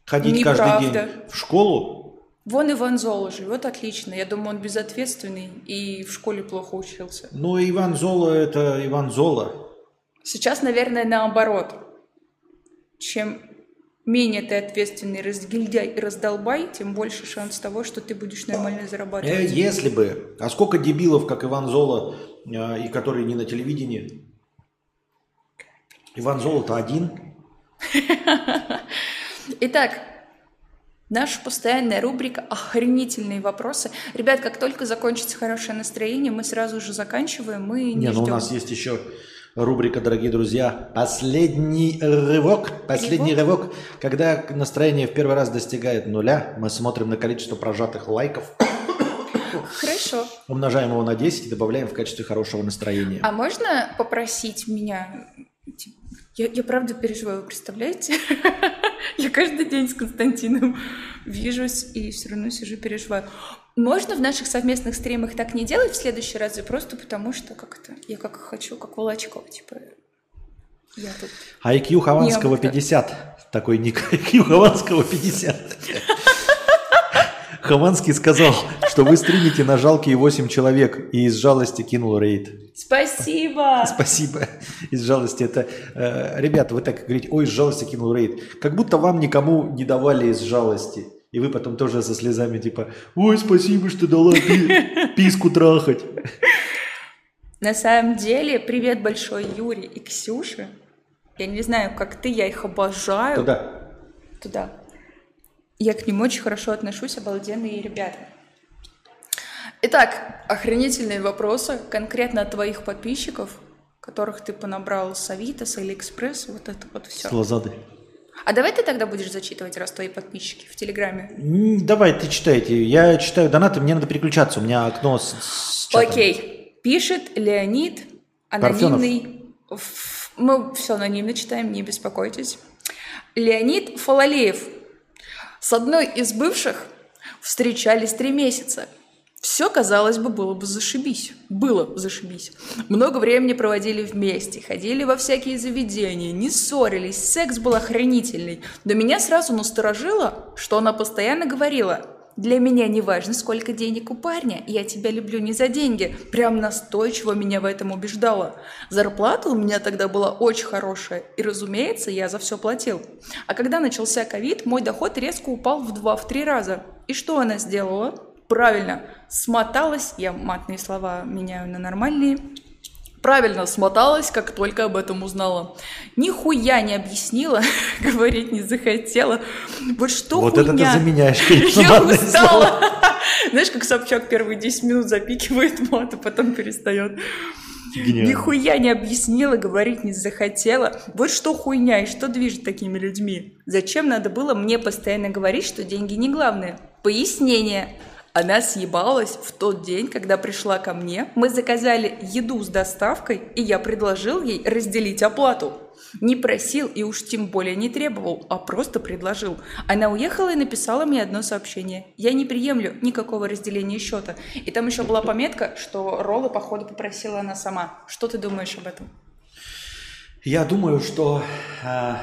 ходить Неправда. каждый день в школу? Вон Иван Зола живет отлично. Я думаю, он безответственный и в школе плохо учился. Ну, Иван Зола – это Иван Зола. Сейчас, наверное, наоборот. Чем менее ты ответственный разгильдяй и раздолбай, тем больше шанс того, что ты будешь нормально Э, зарабатывать. если бы. А сколько дебилов, как Иван Зола, э, и которые не на телевидении? Иван Зола-то один. Итак, наша постоянная рубрика «Охренительные вопросы». Ребят, как только закончится хорошее настроение, мы сразу же заканчиваем, мы не, Не, ну ждем. у нас есть еще рубрика, дорогие друзья, «Последний рывок». Последний рывок, когда настроение в первый раз достигает нуля, мы смотрим на количество прожатых лайков, Хорошо. умножаем его на 10 и добавляем в качестве хорошего настроения. А можно попросить меня... Я, я правда переживаю, представляете? Я каждый день с Константином вижусь и все равно сижу переживаю. Можно в наших совместных стримах так не делать в следующий раз, просто потому что как-то я как хочу, как Волочков, типа я тут. IQ Хованского Необычно. 50. Такой ник IQ Хованского 50. Хованский сказал, что вы стримите на жалкие 8 человек и из жалости кинул рейд. Спасибо! Спасибо. Из жалости это... э, ребята, вы так говорите, ой, из жалости кинул рейд. Как будто вам никому не давали из жалости. И вы потом тоже со слезами типа, ой, спасибо, что дала пи- писку трахать. На самом деле, привет большой Юре и Ксюше. Я не знаю, как ты, я их обожаю. Туда. туда. Я к ним очень хорошо отношусь, обалденные ребята. Итак, охренительные вопросы конкретно от твоих подписчиков, которых ты понабрал с Авито, с Алиэкспресс, вот это вот все. Слозады. А давай ты тогда будешь зачитывать, раз твои подписчики в Телеграме. Давай, ты читайте. Я читаю донаты, мне надо переключаться. У меня окно с, с чатом. Окей. Пишет Леонид, анонимный. Ф- Мы все анонимно читаем, не беспокойтесь. Леонид Фалалеев. С одной из бывших встречались три месяца. Все, казалось бы, было бы зашибись. Было зашибись. Много времени проводили вместе, ходили во всякие заведения, не ссорились, секс был охранительный. Но меня сразу насторожило, что она постоянно говорила «Для меня не важно, сколько денег у парня, я тебя люблю не за деньги». Прям настойчиво меня в этом убеждала. Зарплата у меня тогда была очень хорошая, и, разумеется, я за все платил. А когда начался ковид, мой доход резко упал в два-в три раза. И что она сделала? Правильно, смоталась, я матные слова меняю на нормальные, Правильно, смоталась, как только об этом узнала. Нихуя не объяснила, говорить не захотела. Вот что Вот это ты хуйня. заменяешь, конечно, Я устала. Знаешь, как Собчак первые 10 минут запикивает мат, а потом перестает. Гениально. Нихуя не объяснила, говорить не захотела. Вот что хуйня и что движет такими людьми. Зачем надо было мне постоянно говорить, что деньги не главное? Пояснение. Она съебалась в тот день, когда пришла ко мне. Мы заказали еду с доставкой, и я предложил ей разделить оплату. Не просил и уж тем более не требовал, а просто предложил. Она уехала и написала мне одно сообщение. Я не приемлю никакого разделения счета. И там еще была пометка, что роллы, походу, попросила она сама. Что ты думаешь об этом? Я думаю, что э,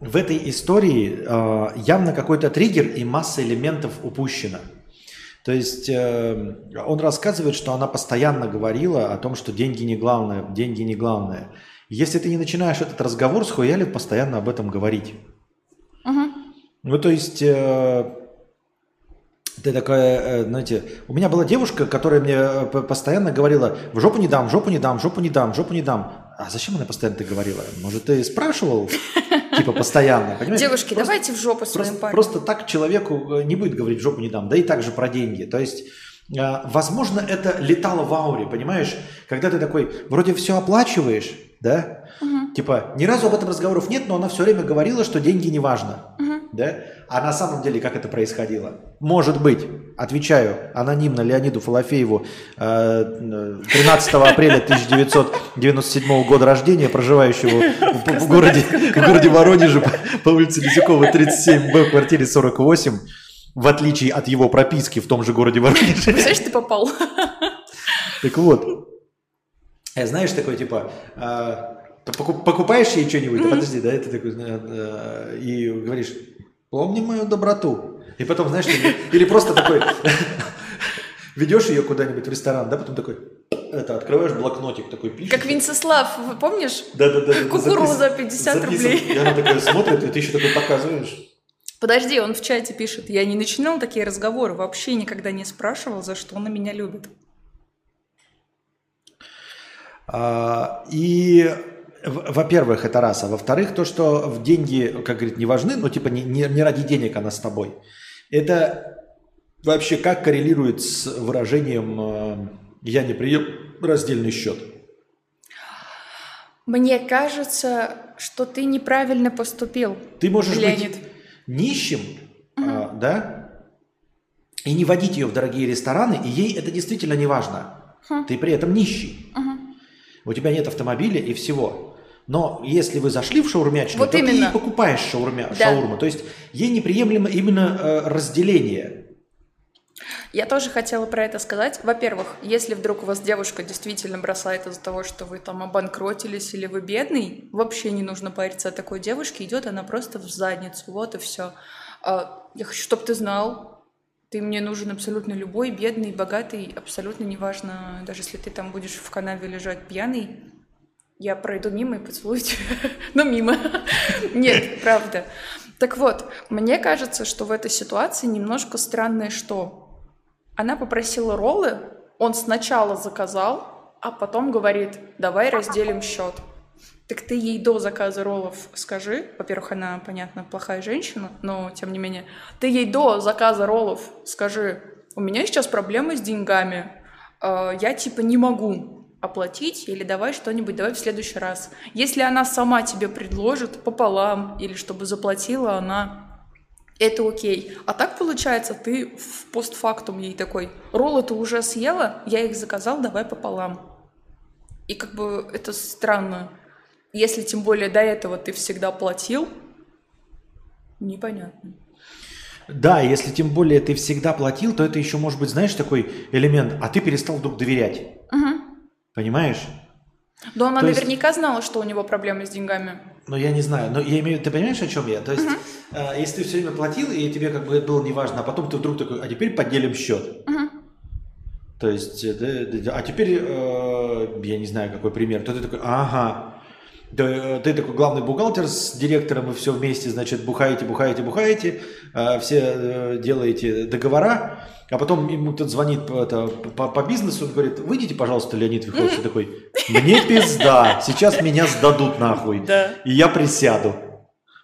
в этой истории э, явно какой-то триггер и масса элементов упущена. То есть э, он рассказывает, что она постоянно говорила о том, что деньги не главное, деньги не главное. Если ты не начинаешь этот разговор, схуяли постоянно об этом говорить. Ну, то есть, э, ты такая, э, знаете, у меня была девушка, которая мне э, постоянно говорила, в жопу не дам, в жопу не дам, в жопу не дам, в жопу не дам. А зачем она постоянно это говорила? Может, ты спрашивал, типа, постоянно, понимаешь? Девушки, Просто- давайте в жопу своим Просто, парнем. просто так человеку э, не будет говорить, в жопу не дам. Да и также про деньги. То есть, э, возможно, это летало в ауре, понимаешь? Когда ты такой, вроде все оплачиваешь, да? Типа, ни разу об этом разговоров нет, но она все время говорила, что деньги не важно. Да? А на самом деле, как это происходило? Может быть, отвечаю анонимно Леониду Фалафееву, э, 13 апреля 1997 года рождения, проживающего в, городе, в городе Воронеже по, улице Лисюкова, 37Б, в квартире 48, в отличие от его прописки в том же городе Воронеже. Представляешь, ты попал. Так вот, э, знаешь, такой типа, э, покупаешь ей что-нибудь, да подожди, да, это такой, э, и говоришь, Помни мою доброту. И потом, знаешь, или просто такой, ведешь ее куда-нибудь в ресторан, да, потом такой, это, открываешь блокнотик, такой пишешь. Как Венцеслав, вы помнишь? Да-да-да. Кукуруза 50 рублей. И она такая смотрит, и ты еще такой показываешь. Подожди, он в чате пишет, я не начинал такие разговоры, вообще никогда не спрашивал, за что он меня любит. А, и, во-первых, это раз. А во-вторых, то, что в деньги, как говорит, не важны, ну, типа, не, не, не ради денег она с тобой. Это вообще как коррелирует с выражением э, «я не прием раздельный счет»? Мне кажется, что ты неправильно поступил. Ты можешь Леонид. быть нищим, а, да, и не водить ее в дорогие рестораны, и ей это действительно не важно. Хм. Ты при этом нищий. У тебя нет автомобиля и всего. Но если вы зашли в шаурмячную, Вот то ты именно. и покупаешь шаурмя, Да. шаурму. То есть ей неприемлемо именно э, разделение. Я тоже хотела про это сказать. Во-первых, если вдруг у вас девушка действительно бросает из-за того, что вы там обанкротились или вы бедный, вообще не нужно париться о такой девушке, идет она просто в задницу, вот и все. я хочу, чтобы ты знал, ты мне нужен абсолютно любой, бедный, богатый, абсолютно неважно, даже если ты там будешь в канаве лежать пьяный, я пройду мимо и поцелую тебя. Ну, мимо. Нет, правда. Так вот, мне кажется, что в этой ситуации немножко странное что? Она попросила роллы, он сначала заказал, а потом говорит, давай разделим счет. Так ты ей до заказа роллов скажи, во-первых, она, понятно, плохая женщина, но тем не менее, ты ей до заказа роллов скажи, у меня сейчас проблемы с деньгами, э, я типа не могу оплатить или давай что-нибудь, давай в следующий раз. Если она сама тебе предложит пополам или чтобы заплатила она, это окей. А так получается, ты в постфактум ей такой, роллы ты уже съела, я их заказал, давай пополам. И как бы это странно. Если тем более до этого ты всегда платил, непонятно. Да, если тем более ты всегда платил, то это еще может быть, знаешь, такой элемент, а ты перестал вдруг доверять. Понимаешь? Но она То есть- наверняка знала, что у него проблемы с деньгами. Ну, я не знаю, но я имею, ты понимаешь, о чем я? То есть, э, если ты все время платил, и тебе как бы это было неважно, а потом ты вдруг такой, а теперь поделим счет. То есть, э, да, да, а теперь, э, я не знаю, какой пример, то ты такой, ага, Да, э, ты такой главный бухгалтер с директором, и все вместе, значит, бухаете, бухаете, бухаете, э, все э, делаете договора, а потом ему тут звонит по, это, по, по бизнесу, он говорит, выйдите, пожалуйста, Леонид Вихович, такой, мне пизда, сейчас меня сдадут нахуй, Да. и я присяду.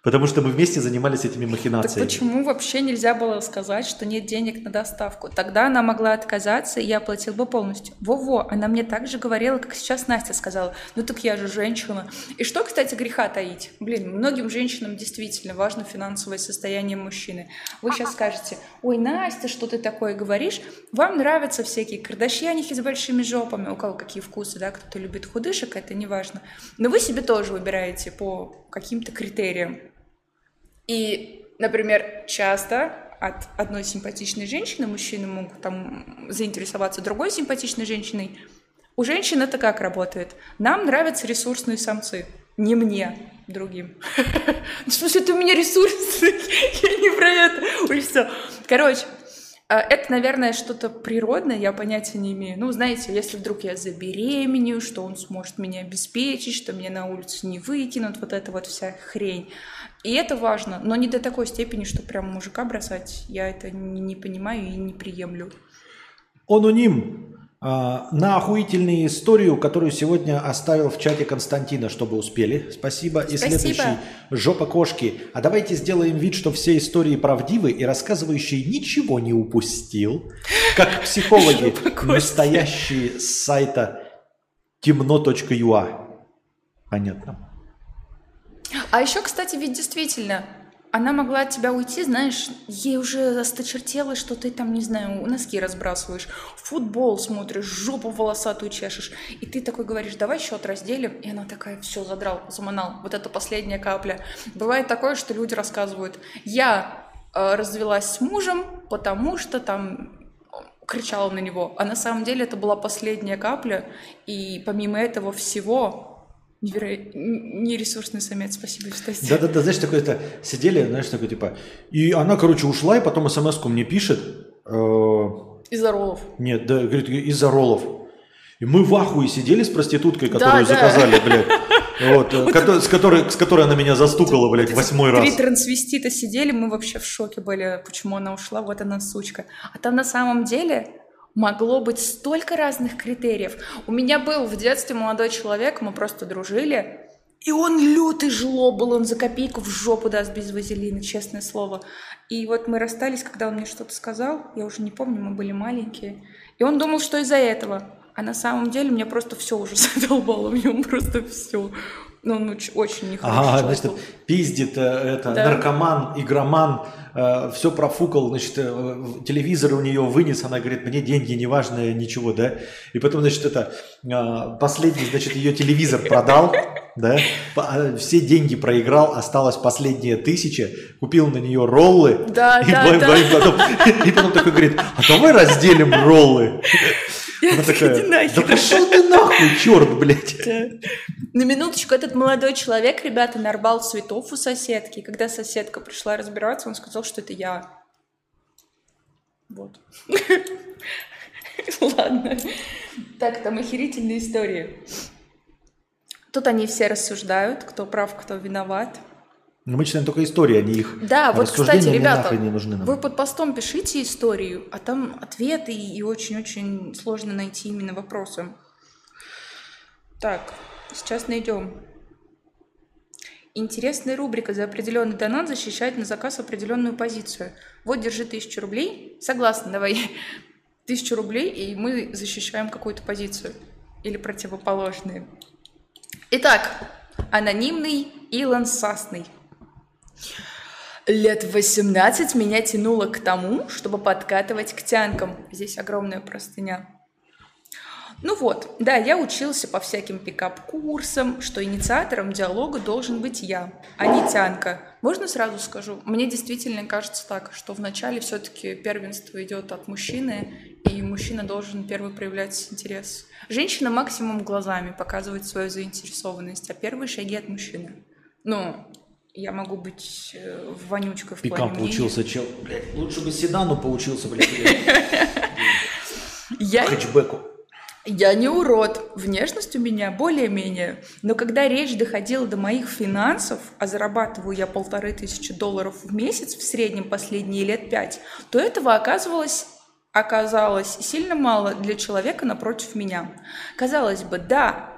Потому что мы вместе занимались этими Так махинациями. почему вообще нельзя было сказать, что нет денег на доставку? Тогда она могла отказаться, и я оплатил бы полностью. Во-во, она мне так же говорила, как сейчас Настя сказала. Ну так я же женщина. И что, кстати, греха таить? Блин, многим женщинам действительно важно финансовое состояние мужчины. Вы сейчас скажете, ой, Настя, что ты такое говоришь? Вам нравятся всякие кардашьянихи с большими жопами, у кого какие вкусы, да, кто-то любит худышек, это не важно. Но вы себе тоже выбираете по каким-то критериям. И, например, часто от одной симпатичной женщины мужчины могут там заинтересоваться другой симпатичной женщиной. У женщин это как работает? Нам нравятся ресурсные самцы. Не мне, другим. В смысле, ты у меня ресурсный? Я не про это. Ой, все. Короче, а, это, наверное, что-то природное, я понятия не имею. Ну, знаете, если вдруг я забеременею, что он сможет меня обеспечить, что меня на улицу не выкинут, вот эта вот вся хрень. И это важно, но не до такой степени, что прям мужика бросать. Я это не, понимаю и не приемлю. Онуним а, на охуительную историю, которую сегодня оставил в чате Константина, чтобы успели. Спасибо. И Спасибо. следующий. Жопа кошки. А давайте сделаем вид, что все истории правдивы и рассказывающий ничего не упустил. Как психологи, настоящие с сайта темно.юа. Понятно. А еще, кстати, ведь действительно, она могла от тебя уйти, знаешь, ей уже осточертело, что ты там, не знаю, носки разбрасываешь, футбол смотришь, жопу волосатую чешешь, и ты такой говоришь, давай счет разделим, и она такая, все, задрал, заманал, вот это последняя капля. Бывает такое, что люди рассказывают, я э, развелась с мужем, потому что там кричала на него, а на самом деле это была последняя капля, и помимо этого всего Неверо... Нересурсный самец, спасибо, кстати. Да-да-да, знаешь, такое это сидели, знаешь, такой типа. И она, короче, ушла, и потом смс-ку мне пишет. Э, из-за роллов. Нет, да, говорит, из-за роллов. И мы в ахуе сидели с проституткой, которую да, заказали, да. блядь. Вот, вот, с, которой, с которой она меня застукала, блядь, вот восьмой раз. Три трансвестита сидели, мы вообще в шоке были, почему она ушла, вот она сучка. А там на самом деле могло быть столько разных критериев. У меня был в детстве молодой человек, мы просто дружили, и он лютый жлоб был, он за копейку в жопу даст без вазелина, честное слово. И вот мы расстались, когда он мне что-то сказал, я уже не помню, мы были маленькие. И он думал, что из-за этого. А на самом деле мне просто все уже задолбало в нем, просто все. Ну, он очень, нехороший ага, значит, пиздит э, это, да. наркоман, игроман, э, все профукал, значит, э, телевизор у нее вынес, она говорит, мне деньги не важно, ничего, да. И потом, значит, это, э, последний, значит, ее телевизор продал, да, э, все деньги проиграл, осталось последняя тысяча, купил на нее роллы, да, и, да, да. Потом, и потом такой говорит, а давай разделим роллы. Она такая, да пошел ты нахуй, черт, блядь. На минуточку, этот молодой человек, ребята, нарвал цветов у соседки. И когда соседка пришла разбираться, он сказал, что это я. Вот. Ладно. Так, там охерительные истории. Тут они все рассуждают, кто прав, кто виноват. Но мы читаем только истории, а не их Да, вот, кстати, ребята, не нужны нам. вы под постом пишите историю, а там ответы, и очень-очень сложно найти именно вопросы. Так, сейчас найдем. Интересная рубрика «За определенный донат защищает на заказ определенную позицию». Вот, держи тысячу рублей. Согласна, давай. Тысячу рублей, и мы защищаем какую-то позицию. Или противоположные. Итак, анонимный Илон Сасный. Лет 18 меня тянуло к тому, чтобы подкатывать к тянкам. Здесь огромная простыня. Ну вот, да, я учился по всяким пикап-курсам, что инициатором диалога должен быть я, а не тянка. Можно сразу скажу? Мне действительно кажется так, что вначале все-таки первенство идет от мужчины, и мужчина должен первый проявлять интерес. Женщина максимум глазами показывает свою заинтересованность, а первые шаги от мужчины. Ну, я могу быть э, вонючкой в Пикап плане получился, чел. Блядь, лучше бы седану получился, блядь. Я... Хэтчбеку. Я не урод, внешность у меня более-менее. Но когда речь доходила до моих финансов, а зарабатываю я полторы тысячи долларов в месяц в среднем последние лет пять, то этого оказывалось оказалось сильно мало для человека напротив меня. Казалось бы, да,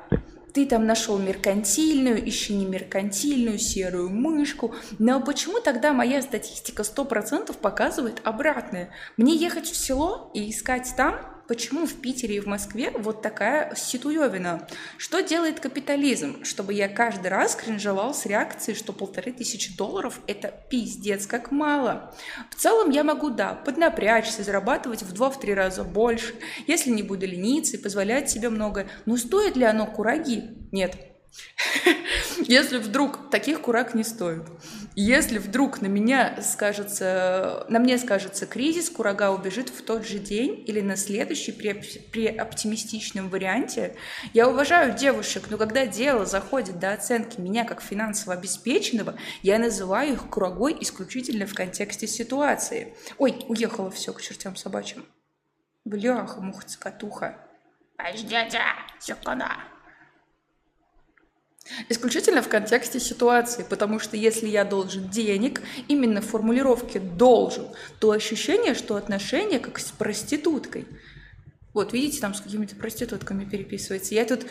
ты там нашел меркантильную, ищи не меркантильную, серую мышку. Но почему тогда моя статистика 100% показывает обратное? Мне ехать в село и искать там почему в Питере и в Москве вот такая ситуевина? Что делает капитализм? Чтобы я каждый раз кринжевал с реакцией, что полторы тысячи долларов – это пиздец как мало. В целом я могу, да, поднапрячься, зарабатывать в два-три раза больше, если не буду лениться и позволять себе многое. Но стоит ли оно кураги? Нет. Если вдруг таких курак не стоит. Если вдруг на меня скажется, на мне скажется кризис, курага убежит в тот же день или на следующий при, при оптимистичном варианте. Я уважаю девушек, но когда дело заходит до оценки меня как финансово обеспеченного, я называю их курагой исключительно в контексте ситуации. Ой, уехала все к чертям собачьим. Бляха, муха, цокотуха. Аж дядя, секунда. Исключительно в контексте ситуации, потому что если я должен денег, именно в формулировке «должен», то ощущение, что отношения как с проституткой. Вот, видите, там с какими-то проститутками переписывается. Я тут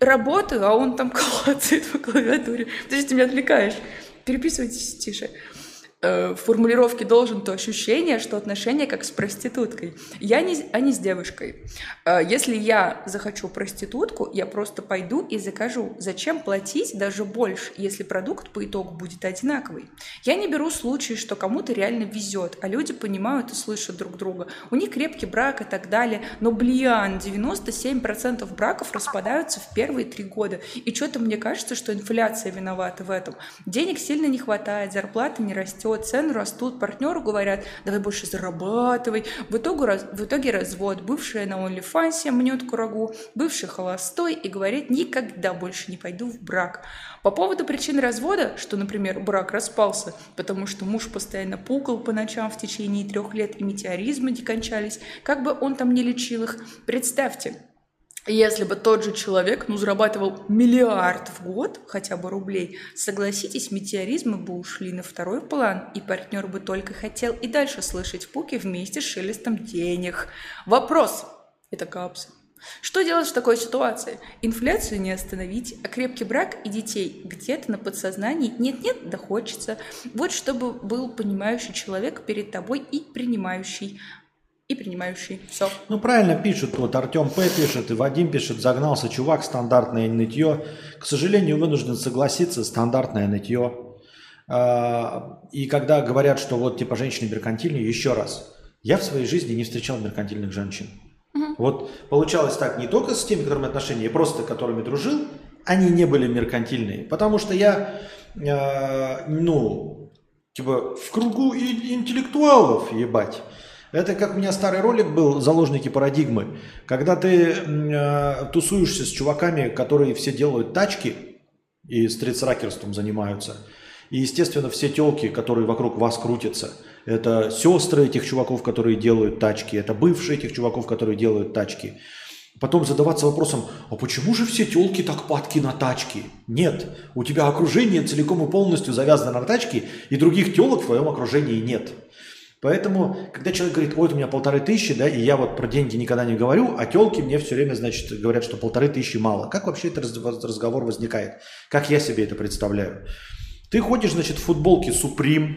работаю, а он там клацает по клавиатуре. Есть ты меня отвлекаешь. Переписывайтесь тише. Э, в формулировке должен то ощущение, что отношения как с проституткой. Я не, а не с девушкой. Э, если я захочу проститутку, я просто пойду и закажу. Зачем платить даже больше, если продукт по итогу будет одинаковый? Я не беру случаи, что кому-то реально везет, а люди понимают и слышат друг друга. У них крепкий брак и так далее. Но, блин, 97% браков распадаются в первые три года. И что-то мне кажется, что инфляция виновата в этом. Денег сильно не хватает, зарплата не растет растет, цены растут, партнеру говорят, давай больше зарабатывай. В итоге, в итоге развод. Бывшая на OnlyFans мнет курагу, бывший холостой и говорит, никогда больше не пойду в брак. По поводу причин развода, что, например, брак распался, потому что муж постоянно пукал по ночам в течение трех лет и метеоризмы не кончались, как бы он там не лечил их, представьте, если бы тот же человек, ну, зарабатывал миллиард в год, хотя бы рублей, согласитесь, метеоризмы бы ушли на второй план, и партнер бы только хотел и дальше слышать пуки вместе с шелестом денег. Вопрос. Это капса. Что делать в такой ситуации? Инфляцию не остановить, а крепкий брак и детей где-то на подсознании нет-нет, да хочется. Вот чтобы был понимающий человек перед тобой и принимающий и принимающий. Все. Ну, правильно пишут. Вот Артем П. пишет, и Вадим пишет, загнался чувак, стандартное нытье. К сожалению, вынужден согласиться, стандартное нытье. А, и когда говорят, что вот типа женщины меркантильные, еще раз, я в своей жизни не встречал меркантильных женщин. Угу. Вот получалось так не только с теми, которыми отношения, я просто которыми дружил, они не были меркантильные. Потому что я, э, ну, типа в кругу интеллектуалов, ебать. Это как у меня старый ролик был «Заложники парадигмы». Когда ты э, тусуешься с чуваками, которые все делают тачки и стритсракерством занимаются. И, естественно, все телки, которые вокруг вас крутятся, это сестры этих чуваков, которые делают тачки, это бывшие этих чуваков, которые делают тачки. Потом задаваться вопросом, а почему же все телки так падки на тачки? Нет, у тебя окружение целиком и полностью завязано на тачки, и других телок в твоем окружении нет. Поэтому, когда человек говорит, ой, у меня полторы тысячи, да, и я вот про деньги никогда не говорю, а телки мне все время, значит, говорят, что полторы тысячи мало. Как вообще этот разговор возникает? Как я себе это представляю? Ты ходишь, значит, в футболке Supreme,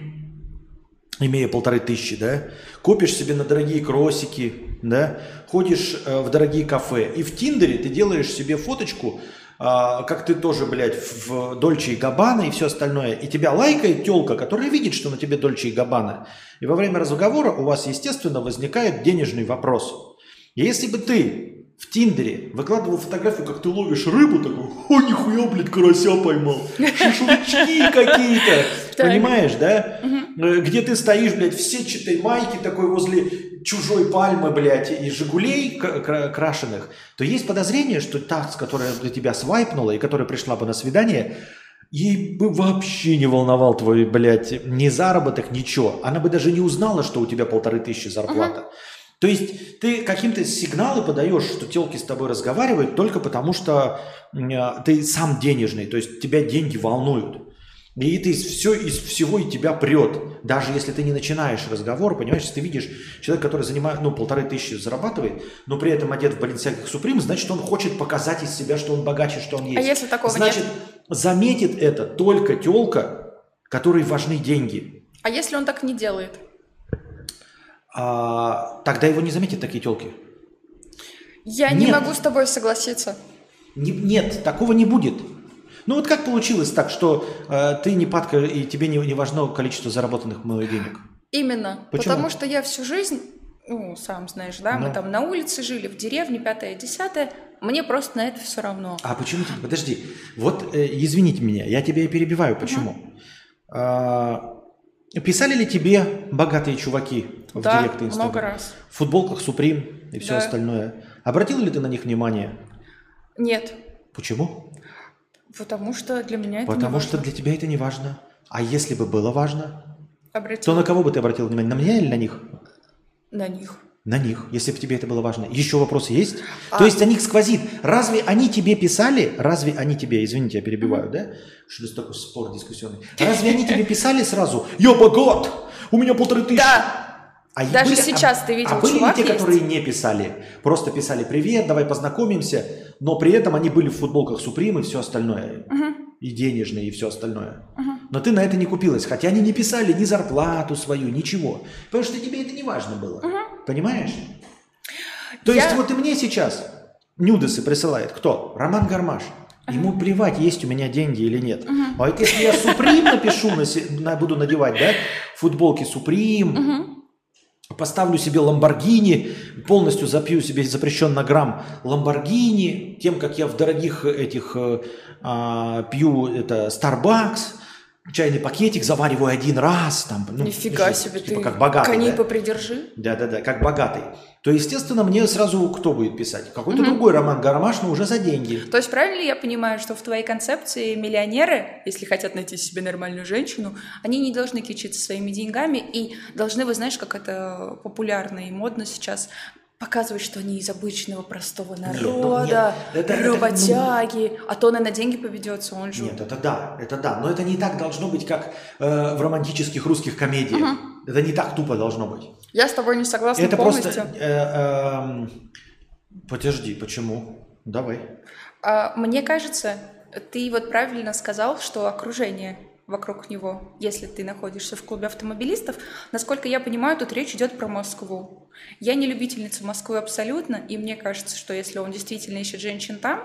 имея полторы тысячи, да, копишь себе на дорогие кросики, да, ходишь э, в дорогие кафе, и в Тиндере ты делаешь себе фоточку как ты тоже, блядь, в Дольче и Габбана и все остальное, и тебя лайкает телка, которая видит, что на тебе Дольче и Габбана. И во время разговора у вас, естественно, возникает денежный вопрос. И если бы ты в Тиндере выкладывал фотографию, как ты ловишь рыбу, такой, о, нихуя, блядь, карася поймал, шашлычки какие-то, понимаешь, да? Где ты стоишь, блядь, в сетчатой майке такой возле чужой пальмы, блядь, и «Жигулей» крашеных, то есть подозрение, что та, с которой тебя свайпнула и которая пришла бы на свидание, ей бы вообще не волновал твой, блядь, ни заработок, ничего. Она бы даже не узнала, что у тебя полторы тысячи зарплата. То есть ты каким-то сигналы подаешь, что телки с тобой разговаривают только потому, что ты сам денежный, то есть тебя деньги волнуют. И ты все из всего и тебя прет. Даже если ты не начинаешь разговор, понимаешь, если ты видишь человека, который занимает, ну, полторы тысячи зарабатывает, но при этом одет в Balenciaga Supreme, значит, он хочет показать из себя, что он богаче, что он есть. А если такого значит, нет? заметит это только телка, которой важны деньги. А если он так не делает? А, тогда его не заметят такие телки. Я нет. не могу с тобой согласиться. Не, нет, такого не будет. Ну вот как получилось так, что э, ты не падка и тебе не, не важно количество заработанных мной денег? Именно. Почему? Потому что я всю жизнь, ну, сам знаешь, да, ну. мы там на улице жили, в деревне, пятое, десятое, мне просто на это все равно. А почему ты, подожди, вот э, извините меня, я тебя перебиваю, почему? Угу. А, писали ли тебе богатые чуваки в да, директ Инстаграм? много раз. В футболках Supreme и все да. остальное. Обратил ли ты на них внимание? Нет. Почему? Потому что для меня это Потому что для тебя это не важно. А если бы было важно, Обратил. то на кого бы ты обратил внимание? На меня или на них? На них. На них, если бы тебе это было важно. Еще вопрос есть? А... То есть о них сквозит. Разве они тебе писали? Разве они тебе, извините, я перебиваю, да? Что это такой спор дискуссионный. Разве они тебе писали сразу, я богат, у меня полторы тысячи? Да. А Даже были, сейчас а, ты видел, а были ли те, есть? которые не писали? Просто писали «Привет, давай познакомимся», но при этом они были в футболках Supreme и все остальное. Угу. И денежные, и все остальное. Угу. Но ты на это не купилась, хотя они не писали ни зарплату свою, ничего. Потому что тебе это не важно было. Угу. Понимаешь? То Я... есть вот и мне сейчас нюдесы присылает кто? Роман Гармаш. Ему плевать, есть у меня деньги или нет. Угу. А вот если я Суприм напишу, на, буду надевать, да, футболки Суприм, угу поставлю себе Ламборгини, полностью запью себе запрещен на грамм Ламборгини, тем, как я в дорогих этих э, а, пью это Starbucks, чайный пакетик завариваю один раз. Там, ну, Нифига что, себе, типа, ты как богатый, коней да? попридержи. Да-да-да, как богатый. То, естественно, мне сразу кто будет писать? Какой-то угу. другой роман Гармаш, но уже за деньги. То есть правильно ли я понимаю, что в твоей концепции миллионеры, если хотят найти себе нормальную женщину, они не должны кичиться своими деньгами и должны, вы знаешь, как это популярно и модно сейчас, показывать, что они из обычного простого народа, нет, нет, это, работяги, это, ну... а то он и на деньги поведется, он же... Нет, это да, это да, но это не так должно быть, как э, в романтических русских комедиях. Угу. Это не так тупо должно быть. Я с тобой не согласна это полностью. Просто, э, э, подожди, почему? Давай. А, мне кажется, ты вот правильно сказал, что окружение вокруг него, если ты находишься в клубе автомобилистов. Насколько я понимаю, тут речь идет про Москву. Я не любительница Москвы абсолютно, и мне кажется, что если он действительно ищет женщин там,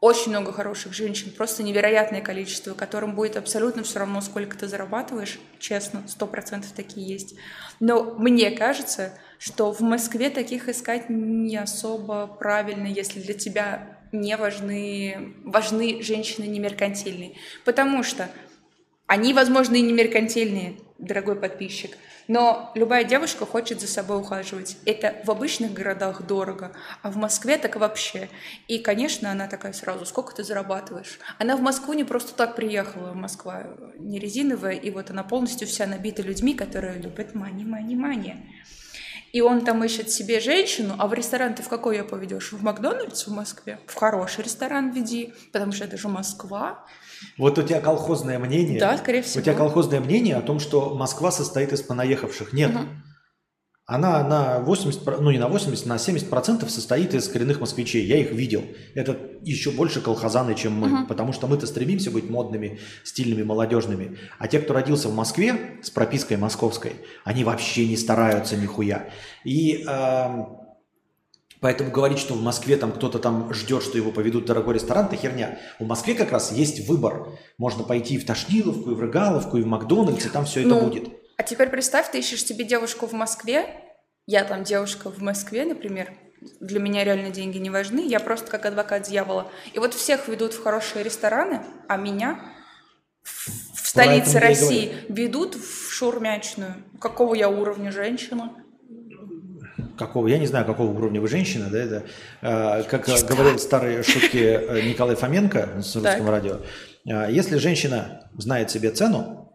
очень много хороших женщин, просто невероятное количество, которым будет абсолютно все равно, сколько ты зарабатываешь, честно, сто процентов такие есть. Но мне кажется, что в Москве таких искать не особо правильно, если для тебя не важны, важны женщины не меркантильные. Потому что они, возможно, и не меркантильные, дорогой подписчик, но любая девушка хочет за собой ухаживать. Это в обычных городах дорого, а в Москве так вообще. И, конечно, она такая сразу, сколько ты зарабатываешь? Она в Москву не просто так приехала, Москва не резиновая, и вот она полностью вся набита людьми, которые любят мани, мани, мани. И он там ищет себе женщину, а в ресторан ты в какой ее поведешь? В Макдональдс в Москве? В хороший ресторан веди, потому что это же Москва. Вот у тебя колхозное мнение. Да, скорее всего. У тебя колхозное мнение о том, что Москва состоит из понаехавших. Нет. Угу. Она на 80, ну не на 80, на 70 процентов состоит из коренных москвичей. Я их видел. Это еще больше колхозаны, чем мы. Угу. Потому что мы-то стремимся быть модными, стильными, молодежными. А те, кто родился в Москве с пропиской московской, они вообще не стараются нихуя. И э, Поэтому говорить, что в Москве там кто-то там ждет, что его поведут в дорогой ресторан, это херня. В Москве как раз есть выбор. Можно пойти и в Тошниловку, и в Рыгаловку, и в Макдональдс, и там все ну, это будет. А теперь представь, ты ищешь себе девушку в Москве, я там девушка в Москве, например, для меня реально деньги не важны, я просто как адвокат дьявола. И вот всех ведут в хорошие рестораны, а меня в столице России ведут в шурмячную. Какого я уровня женщина? какого, я не знаю, какого уровня вы женщина, да, это, э, как Есть говорил старые шутки э, Николай Фоменко с русском радио, э, если женщина знает себе цену,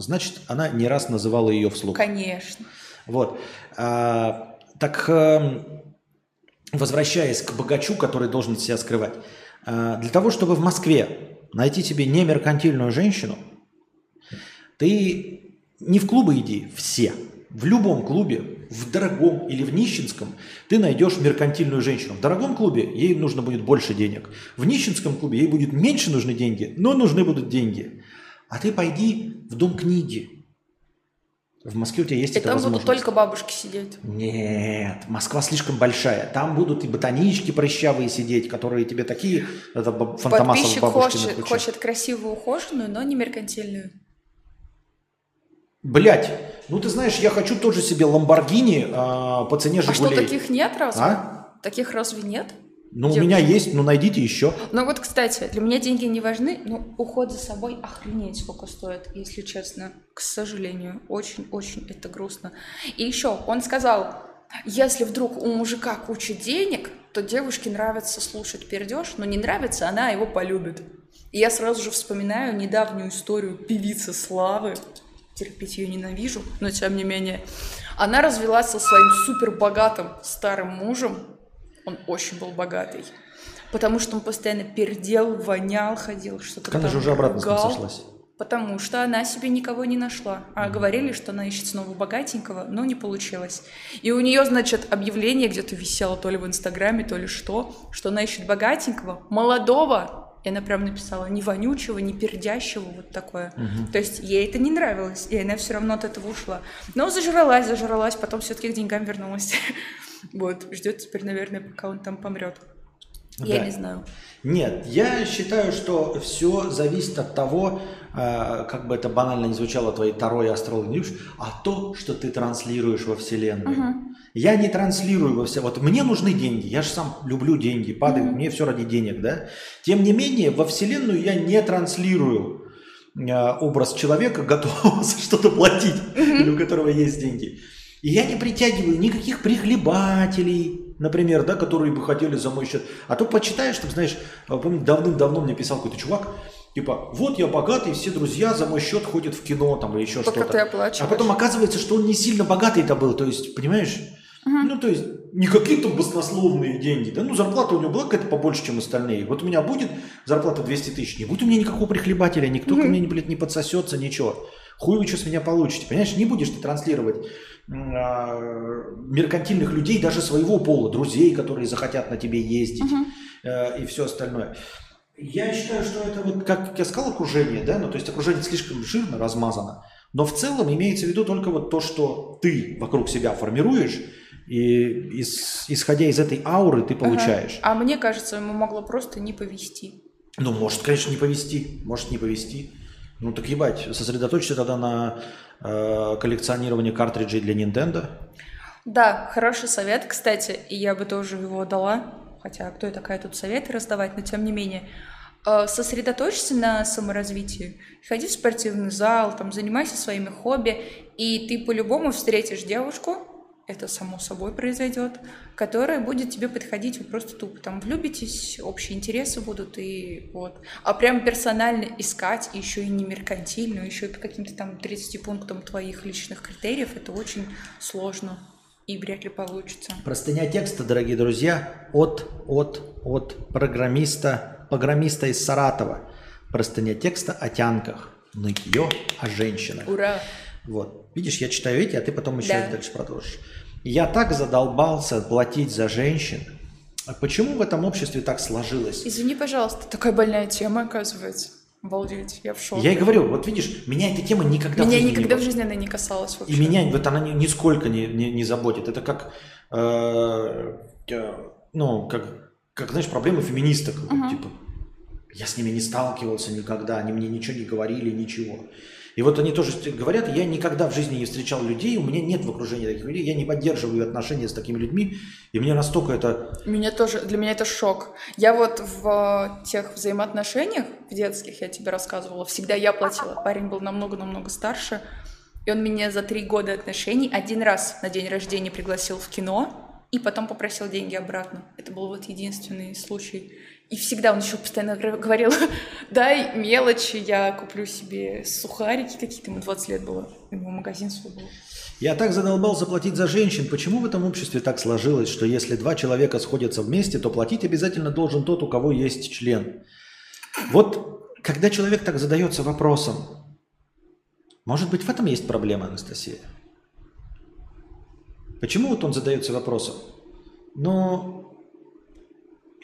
значит, она не раз называла ее вслух. Конечно. Вот. А, так, эм, возвращаясь к богачу, который должен себя скрывать, для того, чтобы в Москве найти себе не меркантильную женщину, ты не в клубы иди, все – в любом клубе, в дорогом или в нищенском, ты найдешь меркантильную женщину. В дорогом клубе ей нужно будет больше денег. В нищенском клубе ей будет меньше нужны деньги, но нужны будут деньги. А ты пойди в дом книги. В Москве у тебя есть и эта там будут только бабушки сидеть. Нет, Москва слишком большая. Там будут и ботанички прыщавые сидеть, которые тебе такие... Это Подписчик хочет, хочет красивую, ухоженную, но не меркантильную. Блять, ну ты знаешь, я хочу тоже себе Ламборгини а, по цене Жигулей. А что, таких нет разве? А? Таких разве нет? Ну, Девушки. у меня есть, ну найдите еще. Ну вот, кстати, для меня деньги не важны, но уход за собой охренеть сколько стоит, если честно. К сожалению, очень-очень это грустно. И еще, он сказал, если вдруг у мужика куча денег, то девушке нравится слушать пердеж, но не нравится, она его полюбит. И я сразу же вспоминаю недавнюю историю певицы Славы, терпеть ее ненавижу, но тем не менее. Она развелась со своим супер богатым старым мужем. Он очень был богатый. Потому что он постоянно пердел, вонял, ходил, что-то Она же уже обратно с сошлась. Потому что она себе никого не нашла. А говорили, что она ищет снова богатенького, но не получилось. И у нее, значит, объявление где-то висело то ли в Инстаграме, то ли что, что она ищет богатенького, молодого, и она прям написала не вонючего, не пердящего, вот такое. Угу. То есть ей это не нравилось, и она все равно от этого ушла. Но зажралась, зажралась, потом все-таки к деньгам вернулась. Вот, ждет теперь, наверное, пока он там помрет. Я не знаю. Нет, я считаю, что все зависит от того, э, как бы это банально не звучало, твоей второй астрологи, а то, что ты транслируешь во Вселенную. Угу. Я не транслирую во все. Вот мне нужны деньги. Я же сам люблю деньги, падаю, mm-hmm. мне все ради денег, да. Тем не менее, во Вселенную я не транслирую э, образ человека, готового за что-то платить, или у которого есть деньги. И я не притягиваю никаких прихлебателей, например, да, которые бы хотели за мой счет. А то почитаешь, там, знаешь, помню, давным-давно мне писал какой-то чувак, Типа, вот я богатый, все друзья за мой счет ходят в кино там или еще что-то. ты оплачиваешь. А потом оказывается, что он не сильно богатый-то был, то есть, понимаешь? Угу. Ну, то есть, не какие-то баснословные деньги, да, ну, зарплата у него была какая-то побольше, чем остальные. Вот у меня будет зарплата 200 тысяч, не будет у меня никакого прихлебателя, никто угу. ко мне, блядь, не подсосется, ничего. Хуй вы что с меня получите, понимаешь? Не будешь ты транслировать а, меркантильных людей, даже своего пола, друзей, которые захотят на тебе ездить угу. и все остальное. Я считаю, что это вот, как я сказал, окружение, да, ну то есть окружение слишком жирно размазано, но в целом имеется в виду только вот то, что ты вокруг себя формируешь, и из, исходя из этой ауры ты получаешь. Ага. А мне кажется, ему могло просто не повести. Ну, может, конечно, не повести, может не повести. Ну так ебать, сосредоточься тогда на э, коллекционировании картриджей для Nintendo. Да, хороший совет, кстати, и я бы тоже его дала. Хотя кто я такая тут советы раздавать, но тем не менее, э, сосредоточься на саморазвитии, ходи в спортивный зал, там, занимайся своими хобби, и ты по-любому встретишь девушку, это само собой произойдет, которая будет тебе подходить вы просто тупо. Там влюбитесь, общие интересы будут, и вот. А прям персонально искать, еще и не меркантильно, еще и по каким-то там 30 пунктам твоих личных критериев, это очень сложно и вряд ли получится. Простыня текста, дорогие друзья, от, от, от программиста, программиста из Саратова. Простыня текста о тянках, нытье о женщинах. Ура! Вот. Видишь, я читаю эти, а ты потом еще да. дальше продолжишь. Я так задолбался платить за женщин. А почему в этом обществе так сложилось? Извини, пожалуйста, такая больная тема, оказывается. Обалдеть, я в шоке. Я и говорю, вот видишь, меня эта тема никогда меня в жизни никогда не... в жизни она не касалась вообще. И меня вот она нисколько не, не, не заботит. Это как, э, э, ну, как, как, знаешь, проблемы феминисток. Uh-huh. Типа, я с ними не сталкивался никогда, они мне ничего не говорили, ничего. И вот они тоже говорят, я никогда в жизни не встречал людей, у меня нет в окружении таких людей, я не поддерживаю отношения с такими людьми, и мне настолько это... Меня тоже, для меня это шок. Я вот в тех взаимоотношениях, в детских, я тебе рассказывала, всегда я платила. Парень был намного-намного старше, и он меня за три года отношений один раз на день рождения пригласил в кино, и потом попросил деньги обратно. Это был вот единственный случай. И всегда он еще постоянно говорил, дай мелочи, я куплю себе сухарики какие-то, ему 20 лет было, ему магазин свой был. Я так задолбал заплатить за женщин. Почему в этом обществе так сложилось, что если два человека сходятся вместе, то платить обязательно должен тот, у кого есть член? Вот когда человек так задается вопросом, может быть, в этом есть проблема, Анастасия? Почему вот он задается вопросом? Но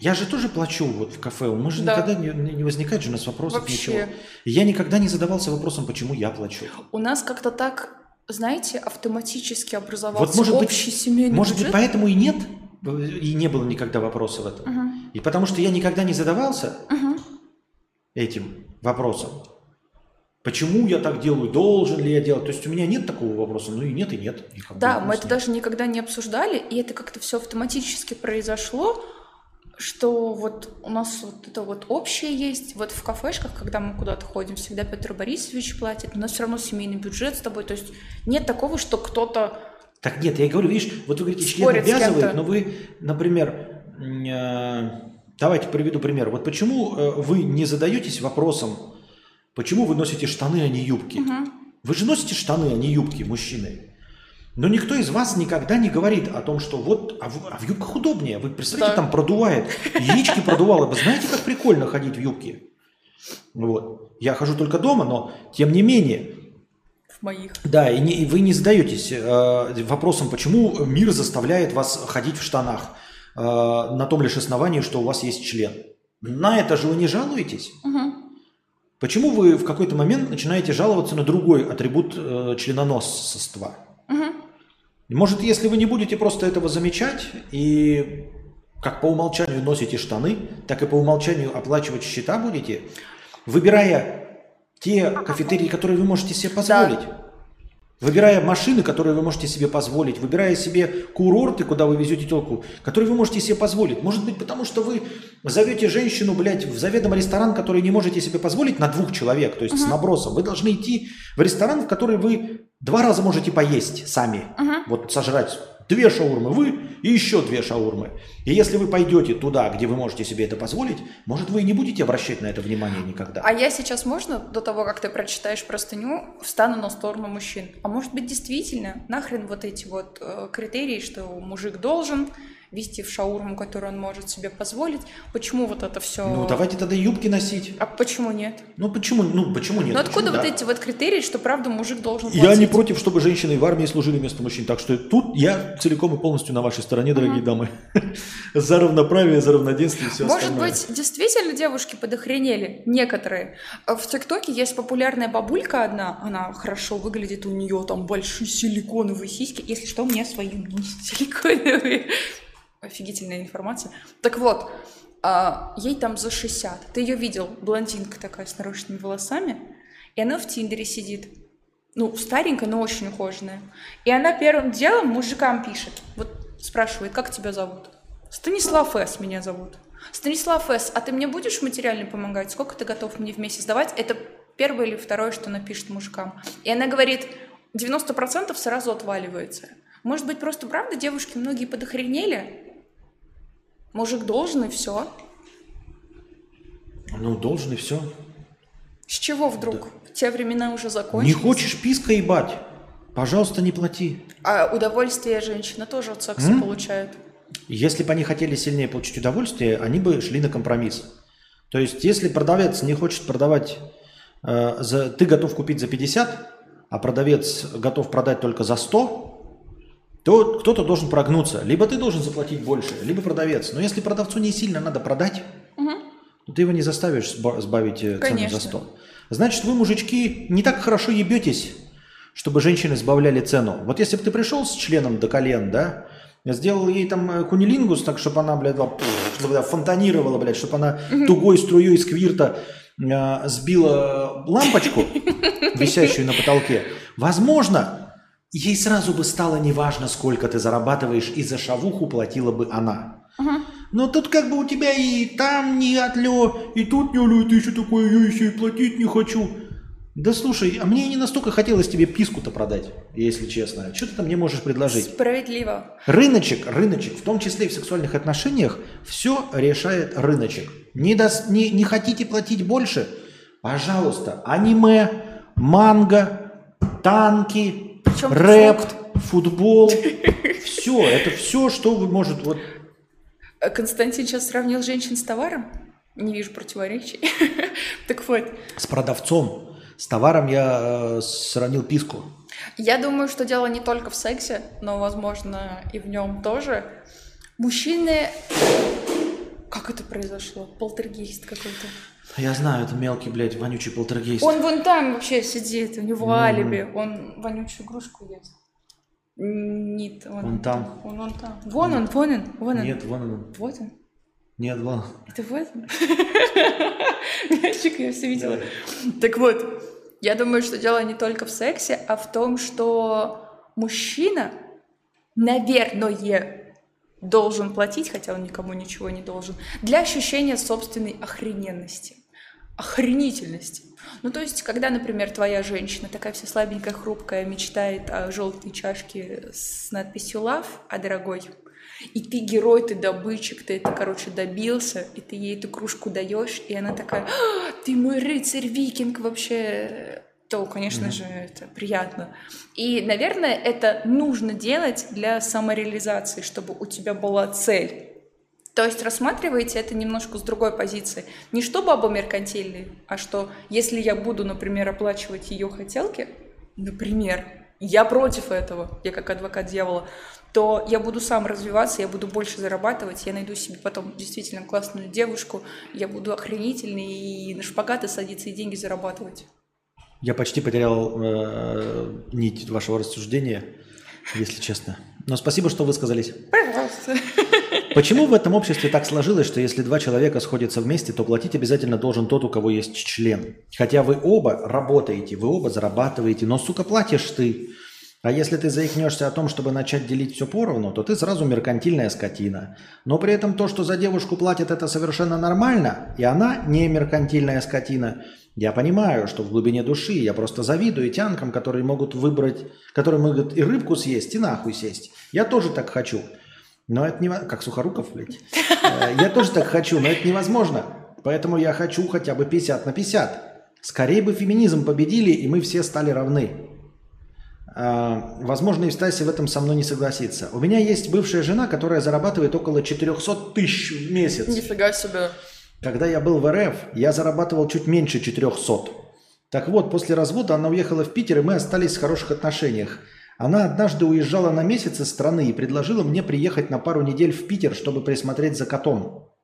я же тоже плачу вот в кафе. Мы же да. никогда не, не возникает же у нас вопросов Вообще. ничего. Я никогда не задавался вопросом, почему я плачу. У нас как-то так, знаете, автоматически образовался вот, может общий быть, семейный Может бюджет? быть, поэтому и нет, и не было никогда вопроса в этом. Угу. И потому что я никогда не задавался угу. этим вопросом. Почему я так делаю? Должен ли я делать? То есть у меня нет такого вопроса, ну и нет, и нет. И да, мы это даже никогда не обсуждали, и это как-то все автоматически произошло что вот у нас вот это вот общее есть. Вот в кафешках, когда мы куда-то ходим, всегда Петр Борисович платит. У нас все равно семейный бюджет с тобой. То есть нет такого, что кто-то... Так нет, я говорю, видишь, вот вы говорите, член обязывает, но вы, например, э, давайте приведу пример. Вот почему э, вы не задаетесь вопросом, почему вы носите штаны, а не юбки? Угу. Вы же носите штаны, а не юбки, мужчины. Но никто из вас никогда не говорит о том, что вот, а в, а в юбках удобнее. Вы представляете, да. там продувает, яички продувало. Вы знаете, как прикольно ходить в юбке? Вот. Я хожу только дома, но тем не менее. В моих. Да, и, не, и вы не задаетесь э, вопросом, почему мир заставляет вас ходить в штанах э, на том лишь основании, что у вас есть член. На это же вы не жалуетесь. Угу. Почему вы в какой-то момент начинаете жаловаться на другой атрибут э, членоносства? Может, если вы не будете просто этого замечать и как по умолчанию носите штаны, так и по умолчанию оплачивать счета будете, выбирая те кафетерии, которые вы можете себе позволить. Да. Выбирая машины, которые вы можете себе позволить, выбирая себе курорты, куда вы везете телку, которые вы можете себе позволить. Может быть, потому что вы зовете женщину, блядь, в заведомо ресторан, который не можете себе позволить на двух человек, то есть uh-huh. с набросом. Вы должны идти в ресторан, в который вы два раза можете поесть сами. Uh-huh. Вот сожрать Две шаурмы вы и еще две шаурмы. И если вы пойдете туда, где вы можете себе это позволить, может, вы и не будете обращать на это внимание никогда. А я сейчас, можно, до того, как ты прочитаешь простыню, встану на сторону мужчин? А может быть, действительно, нахрен вот эти вот э, критерии, что мужик должен, вести в шаурму, которую он может себе позволить. Почему вот это все? Ну, давайте тогда юбки носить. А почему нет? Ну, почему, ну, почему нет? Ну, откуда почему, вот да? эти вот критерии, что правда мужик должен платить? Я не против, чтобы женщины в армии служили вместо мужчин. Так что тут я целиком и полностью на вашей стороне, дорогие угу. дамы. за равноправие, за равноденствие и все Может остальное. быть, действительно девушки подохренели? Некоторые. В ТикТоке есть популярная бабулька одна, она хорошо выглядит, у нее там большие силиконовые сиськи. Если что, у меня свои силиконовые офигительная информация. Так вот, а, ей там за 60. Ты ее видел, блондинка такая с нарощенными волосами, и она в Тиндере сидит. Ну, старенькая, но очень ухоженная. И она первым делом мужикам пишет. Вот спрашивает, как тебя зовут? Станислав С. меня зовут. Станислав С., а ты мне будешь материально помогать? Сколько ты готов мне в месяц давать? Это первое или второе, что она пишет мужикам. И она говорит, 90% сразу отваливается. Может быть, просто правда девушки многие подохренели, Мужик должен и все. Ну, должен и все. С чего вдруг? Да. Те времена уже закончились. Не хочешь писка ебать? Пожалуйста, не плати. А удовольствие женщина тоже от секса М? получает. Если бы они хотели сильнее получить удовольствие, они бы шли на компромисс. То есть, если продавец не хочет продавать, э, за, ты готов купить за 50, а продавец готов продать только за 100, то кто-то должен прогнуться. Либо ты должен заплатить больше, либо продавец. Но если продавцу не сильно надо продать, угу. то ты его не заставишь сбавить э, цену за 100. Значит, вы, мужички, не так хорошо ебетесь, чтобы женщины сбавляли цену. Вот если бы ты пришел с членом до колен, да, сделал ей там э, кунилингус, так, чтобы она, блядь, фонтанировала, блядь, чтобы она тугой струей сквирта э, сбила лампочку, висящую на потолке. Возможно, ей сразу бы стало неважно, сколько ты зарабатываешь, и за шавуху платила бы она. Угу. Но тут как бы у тебя и там не отлё, и тут не отлё, ты еще такое, я еще и платить не хочу. Да слушай, а мне не настолько хотелось тебе писку-то продать, если честно. Что ты там мне можешь предложить? Справедливо. Рыночек, рыночек, в том числе и в сексуальных отношениях, все решает рыночек. Не, до, не, не хотите платить больше? Пожалуйста, аниме, манго, танки, причем рэп, футбол, все, это все, что вы может вот. Э, Константин сейчас сравнил женщин с товаром. Не вижу противоречий. так вот. С продавцом. С товаром я э, сравнил писку. Я думаю, что дело не только в сексе, но, возможно, и в нем тоже. Мужчины... Как это произошло? Полтергейст какой-то. Я знаю, это мелкий, блядь, вонючий полтергейст. Он вон там вообще сидит, у него mm. алиби, он вонючую игрушку ест. Нет, он, он там. Он, он там. Вон он, вон он, вон он. Нет, вон он. Вот он. Нет, вон. Это вот он? Мячик, я все видела. Так вот, я думаю, что дело не только в сексе, а в том, что мужчина, наверное, должен платить, хотя он никому ничего не должен, для ощущения собственной охрененности охренительности. Ну, то есть, когда, например, твоя женщина, такая вся слабенькая, хрупкая, мечтает о желтой чашке с надписью «Love», а дорогой, и ты герой, ты добытчик, ты это, короче, добился, и ты ей эту кружку даешь, и она такая, а, ты мой рыцарь, викинг вообще, то, конечно mm-hmm. же, это приятно. И, наверное, это нужно делать для самореализации, чтобы у тебя была цель. То есть рассматриваете это немножко с другой позиции. Не что баба меркантильный, а что если я буду, например, оплачивать ее хотелки, например, я против этого, я как адвокат дьявола, то я буду сам развиваться, я буду больше зарабатывать, я найду себе потом действительно классную девушку, я буду охренительный и на шпагаты садиться и деньги зарабатывать. Я почти потерял э, нить вашего рассуждения, если честно. Но спасибо, что высказались. Пожалуйста. Почему в этом обществе так сложилось, что если два человека сходятся вместе, то платить обязательно должен тот, у кого есть член? Хотя вы оба работаете, вы оба зарабатываете, но, сука, платишь ты. А если ты заикнешься о том, чтобы начать делить все поровну, то ты сразу меркантильная скотина. Но при этом то, что за девушку платят, это совершенно нормально, и она не меркантильная скотина. Я понимаю, что в глубине души я просто завидую тянкам, которые могут выбрать, которые могут и рыбку съесть, и нахуй сесть. Я тоже так хочу. Но это не... Как Сухоруков, блядь. Э, я тоже так хочу, но это невозможно. Поэтому я хочу хотя бы 50 на 50. Скорее бы феминизм победили, и мы все стали равны. А, возможно, и Стаси в этом со мной не согласится. У меня есть бывшая жена, которая зарабатывает около 400 тысяч в месяц. Нифига себе. Когда я был в РФ, я зарабатывал чуть меньше 400. Так вот, после развода она уехала в Питер, и мы остались в хороших отношениях. Она однажды уезжала на месяц из страны и предложила мне приехать на пару недель в Питер, чтобы присмотреть за котом.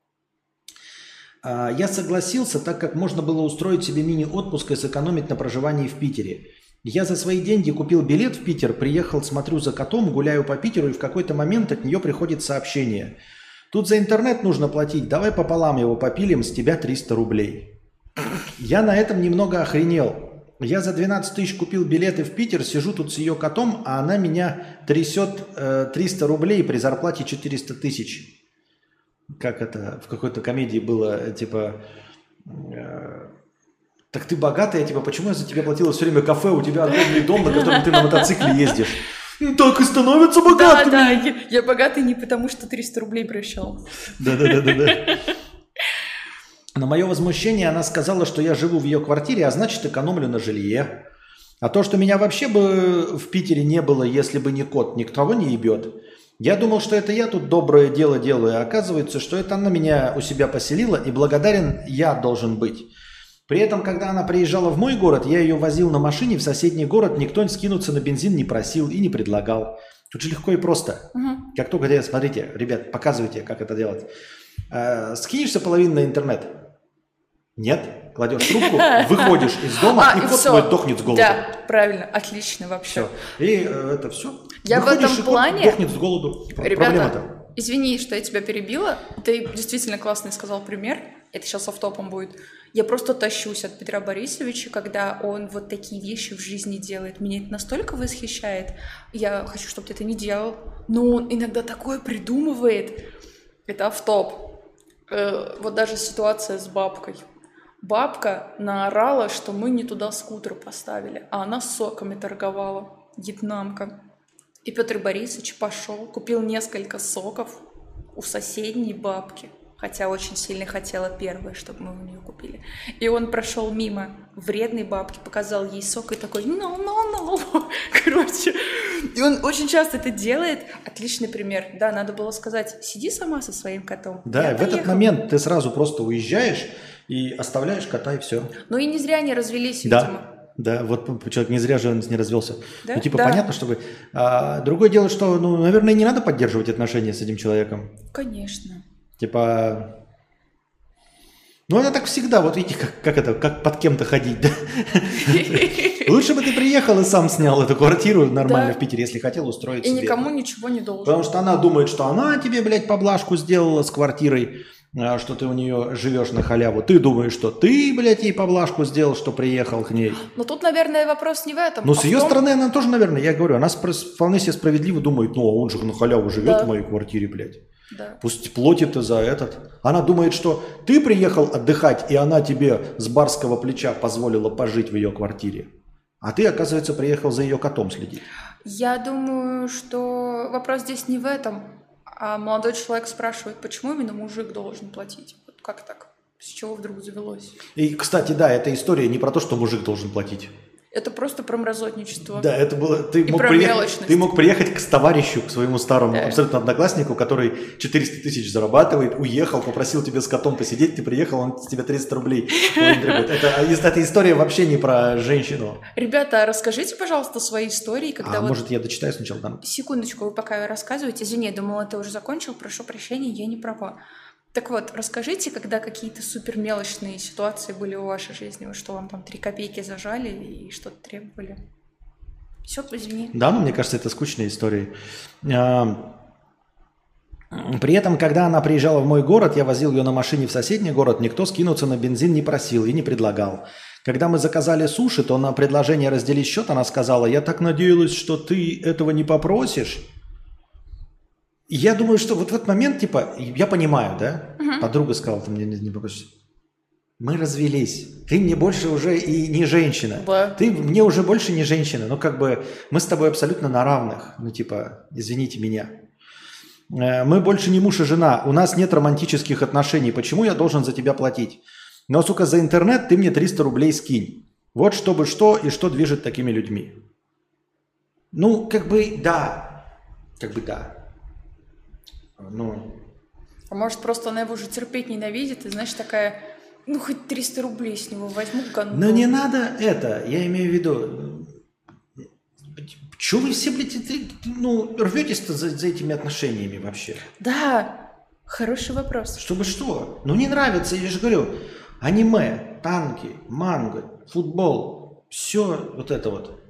А, я согласился, так как можно было устроить себе мини-отпуск и сэкономить на проживании в Питере. Я за свои деньги купил билет в Питер, приехал, смотрю за котом, гуляю по Питеру, и в какой-то момент от нее приходит сообщение. Тут за интернет нужно платить, давай пополам его попилим, с тебя 300 рублей. Я на этом немного охренел. Я за 12 тысяч купил билеты в Питер, сижу тут с ее котом, а она меня трясет э, 300 рублей при зарплате 400 тысяч. Как это в какой-то комедии было, типа... Э, так ты богатая, типа, почему я за тебя платила все время кафе, у тебя огромный дом, на котором ты на мотоцикле ездишь? Так и становятся богатыми. Да, да, я, я богатый не потому, что 300 рублей прощал. Да-да-да-да. На мое возмущение она сказала, что я живу в ее квартире, а значит экономлю на жилье. А то, что меня вообще бы в Питере не было, если бы не кот, никого не ебет. Я думал, что это я тут доброе дело делаю, а оказывается, что это она меня у себя поселила, и благодарен я должен быть. При этом, когда она приезжала в мой город, я ее возил на машине в соседний город, никто скинуться на бензин не просил и не предлагал. Тут же легко и просто. Угу. Как только ты, смотрите, ребят, показывайте, как это делать. Э, скинешься половину на интернет? Нет? Кладешь трубку, выходишь из дома, а, и, кот твой дохнет с голоду. Да, правильно, отлично вообще. Все. И э, это все. Я выходишь, в этом плане... дохнет с голоду. Ребята, извини, что я тебя перебила. Ты действительно классный сказал пример. Это сейчас автопом будет. Я просто тащусь от Петра Борисовича, когда он вот такие вещи в жизни делает. Меня это настолько восхищает. Я хочу, чтобы ты это не делал. Но он иногда такое придумывает. Это автоп. Э, вот даже ситуация с бабкой. Бабка наорала, что мы не туда скутер поставили, а она соками торговала, вьетнамка. И Петр Борисович пошел, купил несколько соков у соседней бабки – хотя очень сильно хотела первое, чтобы мы у нее купили. И он прошел мимо вредной бабки, показал ей сок и такой, ну, ну, ну, короче. И он очень часто это делает. Отличный пример. Да, надо было сказать, сиди сама со своим котом. Да, Я в поехал. этот момент ты сразу просто уезжаешь и оставляешь кота и все. Ну и не зря они развелись, да. видимо. Да, вот человек не зря же он не развелся. Да? Ну, типа, да. понятно, чтобы... А, другое дело, что, ну, наверное, не надо поддерживать отношения с этим человеком. Конечно. Типа, ну, это так всегда. Вот видите, как, как это, как под кем-то ходить, да? Лучше бы ты приехал и сам снял эту квартиру нормально да. в Питере, если хотел устроить и себе. Никому ничего не должен. Потому что она думает, что она тебе, блядь, поблажку сделала с квартирой, что ты у нее живешь на халяву. Ты думаешь, что ты, блядь, ей поблажку сделал, что приехал к ней. Но тут, наверное, вопрос не в этом. Ну, а с ее том... стороны она тоже, наверное, я говорю, она вполне себе справедливо думает, ну, а он же на халяву живет да. в моей квартире, блядь. Да. Пусть платит за этот. Она думает, что ты приехал отдыхать, и она тебе с барского плеча позволила пожить в ее квартире. А ты, оказывается, приехал за ее котом следить. Я думаю, что вопрос здесь не в этом. А молодой человек спрашивает, почему именно мужик должен платить? Вот как так? С чего вдруг завелось? И, кстати, да, эта история не про то, что мужик должен платить. Это просто про мразотничество. Да, это было... Ты, мог, приехать, ты мог приехать к товарищу, к своему старому да. абсолютно однокласснику, который 400 тысяч зарабатывает, уехал, попросил тебя с котом посидеть, ты приехал, он с тебя 300 рублей Это, эта история вообще не про женщину. Ребята, расскажите, пожалуйста, свои истории, когда А вот... может, я дочитаю сначала? Там? Секундочку, вы пока рассказываете. Извини, я думала, ты уже закончил, прошу прощения, я не права. Так вот, расскажите, когда какие-то супер мелочные ситуации были в вашей жизни, что вам там три копейки зажали и что-то требовали. Все, извини. Да, но мне кажется, это скучная история. А, При этом, когда она приезжала в мой город, я возил ее на машине в соседний город, никто скинуться на бензин не просил и не предлагал. Когда мы заказали суши, то на предложение разделить счет она сказала, я так надеялась, что ты этого не попросишь. Я думаю, что вот в этот момент, типа, я понимаю, да? Угу. Подруга сказала, ты мне не, не. Мы развелись. Ты мне больше уже и не женщина. Да. Ты мне уже больше не женщина. Ну, как бы мы с тобой абсолютно на равных. Ну, типа, извините меня. Э, мы больше не муж и жена. У нас нет романтических отношений. Почему я должен за тебя платить? Но, сука, за интернет ты мне 300 рублей скинь. Вот чтобы что и что движет такими людьми. Ну, как бы да. Как бы да. Ну. А может, просто она его уже терпеть ненавидит, и, значит, такая, ну, хоть 300 рублей с него возьму, гону. Но не надо это, я имею в виду, чего вы все, блядь, ну, рветесь-то за, за этими отношениями вообще? Да, хороший вопрос. Чтобы что? Ну, не нравится, я же говорю, Аниме, танки, манго, футбол, все вот это вот.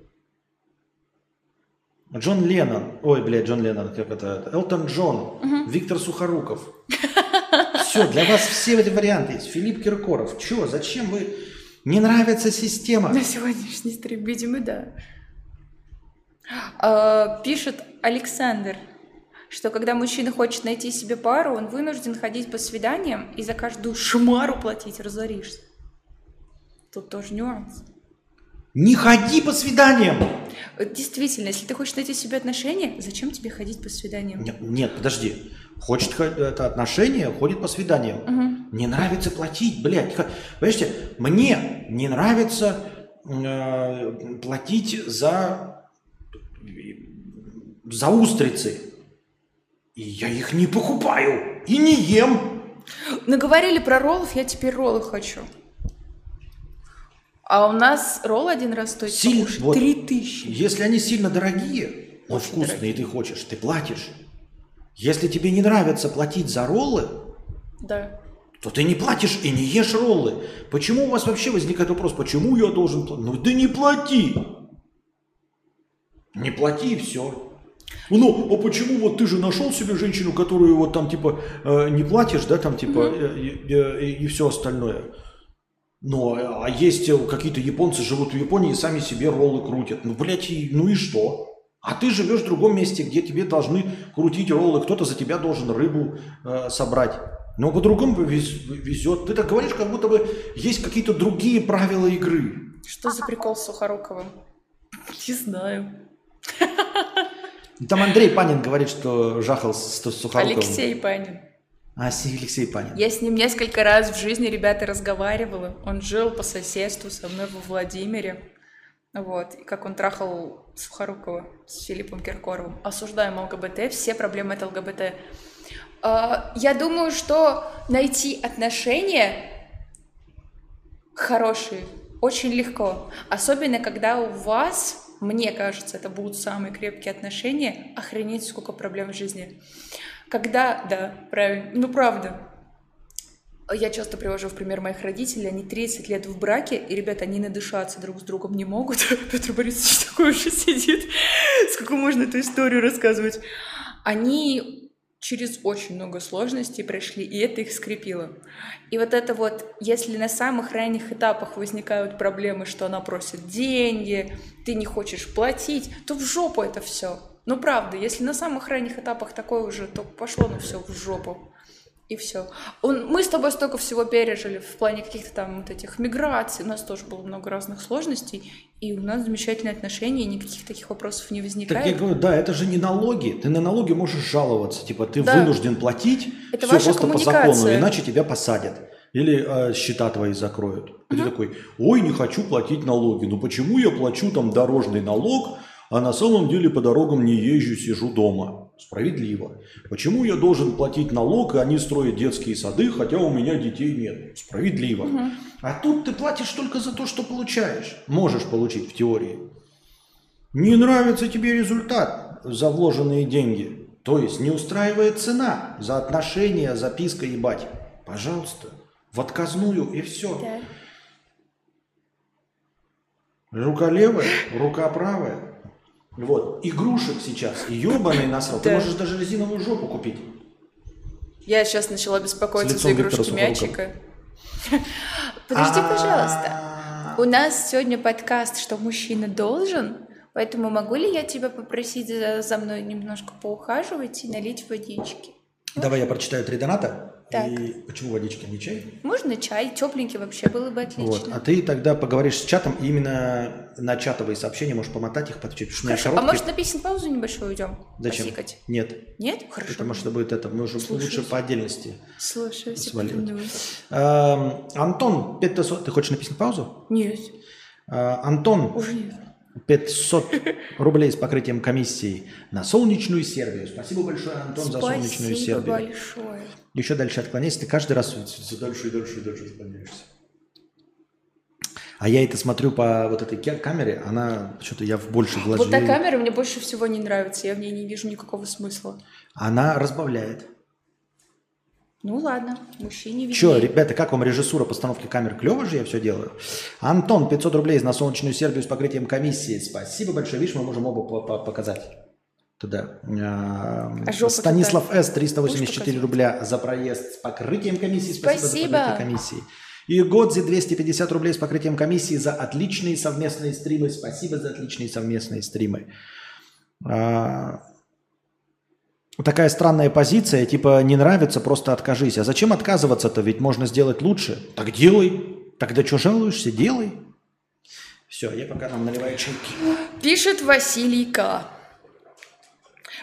Джон Леннон, ой, блядь, Джон Леннон, как это, Элтон Джон, угу. Виктор Сухоруков. Все, для вас все эти варианты есть. Филипп Киркоров. Че, зачем вы... Не нравится система? На сегодняшний стрим, видимо, да. А, пишет Александр что когда мужчина хочет найти себе пару, он вынужден ходить по свиданиям и за каждую шмару платить разоришься. Тут тоже нюанс. Не ходи по свиданиям! Действительно, если ты хочешь найти себе отношения, зачем тебе ходить по свиданиям? Нет, нет подожди. Хочет это отношение, ходит по свиданиям. Угу. Не нравится платить, блядь. Понимаете, мне не нравится э, платить за, за устрицы. И я их не покупаю и не ем. Наговорили про роллов, я теперь роллы хочу. А у нас ролл один раз стоит Силь... вот, 3 тысячи. Если они сильно дорогие, но Очень вкусные, дорогие. и ты хочешь, ты платишь. Если тебе не нравится платить за роллы, да. то ты не платишь и не ешь роллы. Почему у вас вообще возникает вопрос, почему я должен платить? Ну да не плати. Не плати и все. Ну, а почему вот ты же нашел себе женщину, которую вот там типа э, не платишь, да, там типа э, э, и, и все остальное. Ну, а есть какие-то японцы живут в Японии и сами себе роллы крутят. Ну, блядь, и, ну и что? А ты живешь в другом месте, где тебе должны крутить роллы, кто-то за тебя должен рыбу э, собрать. Но по-другому везет. Ты так говоришь, как будто бы есть какие-то другие правила игры. Что за прикол с Сухоруковым? Не знаю. Там Андрей Панин говорит, что жахал с, с Сухоруковым. Алексей Панин. А, Алексей Панин. Я с ним несколько раз в жизни, ребята, разговаривала. Он жил по соседству со мной во Владимире. Вот, и как он трахал Сухорукова с Филиппом Киркоровым. Осуждаем ЛГБТ, все проблемы от ЛГБТ. А, я думаю, что найти отношения хорошие очень легко. Особенно, когда у вас мне кажется, это будут самые крепкие отношения, охренеть, сколько проблем в жизни. Когда, да, правильно, ну правда, я часто привожу в пример моих родителей, они 30 лет в браке, и, ребята, они надышаться друг с другом не могут. Петр Борисович такой уже сидит. Сколько можно эту историю рассказывать? Они через очень много сложностей прошли, и это их скрепило. И вот это вот, если на самых ранних этапах возникают проблемы, что она просит деньги, ты не хочешь платить, то в жопу это все. Ну правда, если на самых ранних этапах такое уже, то пошло ну все в жопу и все. Он, мы с тобой столько всего пережили в плане каких-то там вот этих миграций, у нас тоже было много разных сложностей, и у нас замечательные отношения, и никаких таких вопросов не возникает. Так я говорю, да, это же не налоги. Ты на налоги можешь жаловаться, типа ты да. вынужден платить, это все просто по закону, иначе тебя посадят. Или э, счета твои закроют. Угу. И ты такой, ой, не хочу платить налоги. Ну почему я плачу там дорожный налог, а на самом деле по дорогам не езжу, сижу дома. Справедливо. Почему я должен платить налог, и они строят детские сады, хотя у меня детей нет? Справедливо. Угу. А тут ты платишь только за то, что получаешь. Можешь получить в теории. Не нравится тебе результат за вложенные деньги. То есть не устраивает цена за отношения, записка ебать. Пожалуйста, в отказную и все. Да. Рука левая, рука правая. Вот. Игрушек сейчас, ебаный насрал. Ты можешь даже резиновую жопу купить. Я сейчас начала беспокоиться за игрушки мячика. Подожди, пожалуйста. У нас сегодня подкаст, что мужчина должен, поэтому могу ли я тебя попросить за мной немножко поухаживать и налить водички? Давай я прочитаю три доната. Так. И почему водички, не чай? Можно чай, тепленький вообще было бы отлично. Вот. А ты тогда поговоришь с чатом, и именно на чатовые сообщения можешь помотать их, подключить. Хорошо, а короткие- может на песен паузу небольшую уйдем? Зачем? Посикать? Нет. Нет? Хорошо. Потому что будет это. Мы уже Слушаюсь. лучше по отдельности. Повинуюсь. Эм, Антон, 500... Ты хочешь на песню паузу? Нет, Э, Антон, уже нет. 500 рублей с покрытием комиссии на солнечную Сербию. Спасибо большое, Антон, за солнечную Спасибо Сербию. большое. Еще дальше отклоняйся, ты каждый раз все дольше и дольше и дольше отклоняешься. А я это смотрю по вот этой камере, она что-то я в больше вложил. Вот та камера мне больше всего не нравится, я в ней не вижу никакого смысла. Она разбавляет. Ну ладно, мужчине виднее. Че, ребята, как вам режиссура постановки камер? Клево же я все делаю? Антон, 500 рублей на солнечную Сербию с покрытием комиссии. Спасибо большое. Видишь, мы можем оба по- по- показать. Туда. А, А Станислав С. 384 показывать? рубля за проезд с покрытием комиссии. Спасибо, Спасибо. за покрытие комиссии. И Годзи 250 рублей с покрытием комиссии за отличные совместные стримы. Спасибо за отличные совместные стримы. А, такая странная позиция, типа не нравится, просто откажись. А зачем отказываться-то? Ведь можно сделать лучше. Так делай. Тогда что жалуешься? Делай. Все, я пока нам наливаю чайки. Пишет Василий К.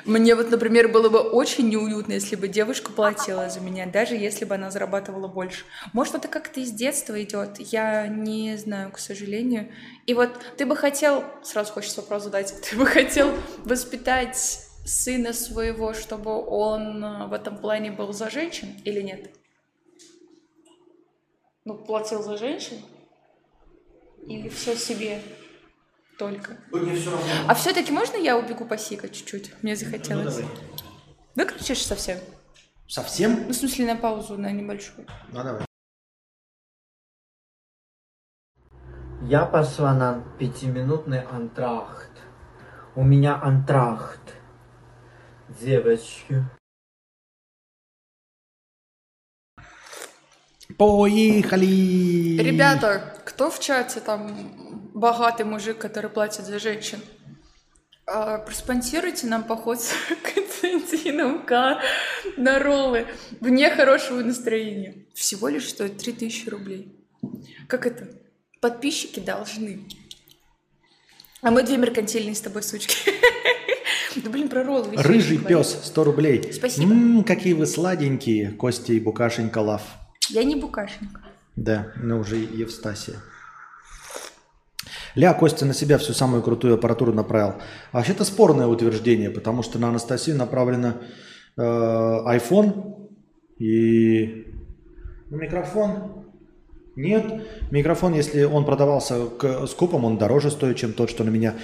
Мне вот, например, было бы очень неуютно, если бы девушка платила за меня, даже если бы она зарабатывала больше. Может, это как-то из детства идет, я не знаю, к сожалению. И вот ты бы хотел, сразу хочется вопрос задать, ты бы хотел воспитать сына своего, чтобы он э, в этом плане был за женщин или нет? Ну, платил за женщин? Или все себе только? Мне все равно. А все-таки можно я убегу посикать чуть-чуть? Мне Ну, захотелось. давай. Выключишь совсем? Совсем? Ну, в смысле, на паузу, на небольшую. Ну, давай. Я пошла на пятиминутный антрахт. У меня антрахт. Девочки. Поехали! Ребята, кто в чате там богатый мужик, который платит за женщин? А, проспонсируйте нам поход с Константином К. на роллы. Вне хорошего настроения. Всего лишь стоит 3000 рублей. Как это? Подписчики должны. А мы две меркантильные с тобой сучки. Да блин, про роллы. Рыжий пес, 100 рублей. Спасибо. М, какие вы сладенькие, Костя и Букашенька Лав. Я не Букашенко. Да, но уже Евстасия. Ля, Костя на себя всю самую крутую аппаратуру направил. Вообще-то спорное утверждение, потому что на Анастасию направлено э, iPhone и ну, микрофон. Нет, микрофон, если он продавался к скупам, он дороже стоит, чем тот, что на меня.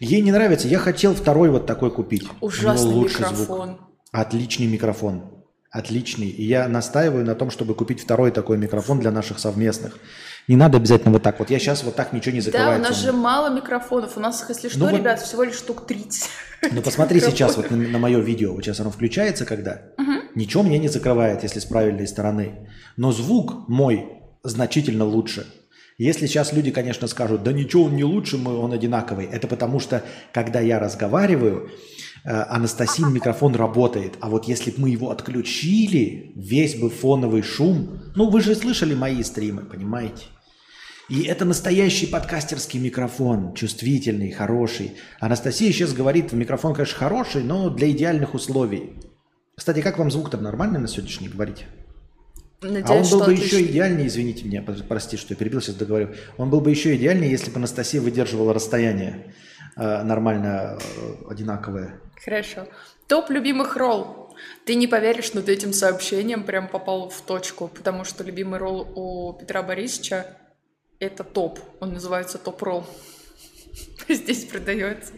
Ей не нравится. Я хотел второй вот такой купить. Ужасный лучший микрофон. звук. Отличный микрофон. Отличный. И я настаиваю на том, чтобы купить второй такой микрофон для наших совместных. Не надо обязательно вот так. Вот я сейчас вот так ничего не Да, у нас же мало микрофонов. У нас, их, если что, Ну вот- ребят, всего лишь штук 30. Ну посмотри сейчас вот на, мое видео. Вот сейчас оно включается когда. Ничего мне не закрывает, если с правильной стороны. Но звук мой значительно лучше. Если сейчас люди, конечно, скажут, да ничего, он не лучше, мы- он одинаковый. Это потому что, когда я разговариваю, э, Анастасин микрофон работает. А вот если бы мы его отключили, весь бы фоновый шум... Ну, вы же слышали мои стримы, понимаете? И это настоящий подкастерский микрофон, чувствительный, хороший. Анастасия сейчас говорит, микрофон, конечно, хороший, но для идеальных условий. Кстати, как вам звук там нормальный на сегодняшний говорить? Надеюсь, а он был бы отлично. еще идеальнее, извините меня, про- прости, что я перебил, сейчас договорю. Он был бы еще идеальнее, если бы Анастасия выдерживала расстояние э, нормально э, одинаковое. Хорошо. Топ любимых ролл. Ты не поверишь, но ты этим сообщением прям попал в точку, потому что любимый ролл у Петра Борисовича – это топ. Он называется топ-ролл. Здесь продается.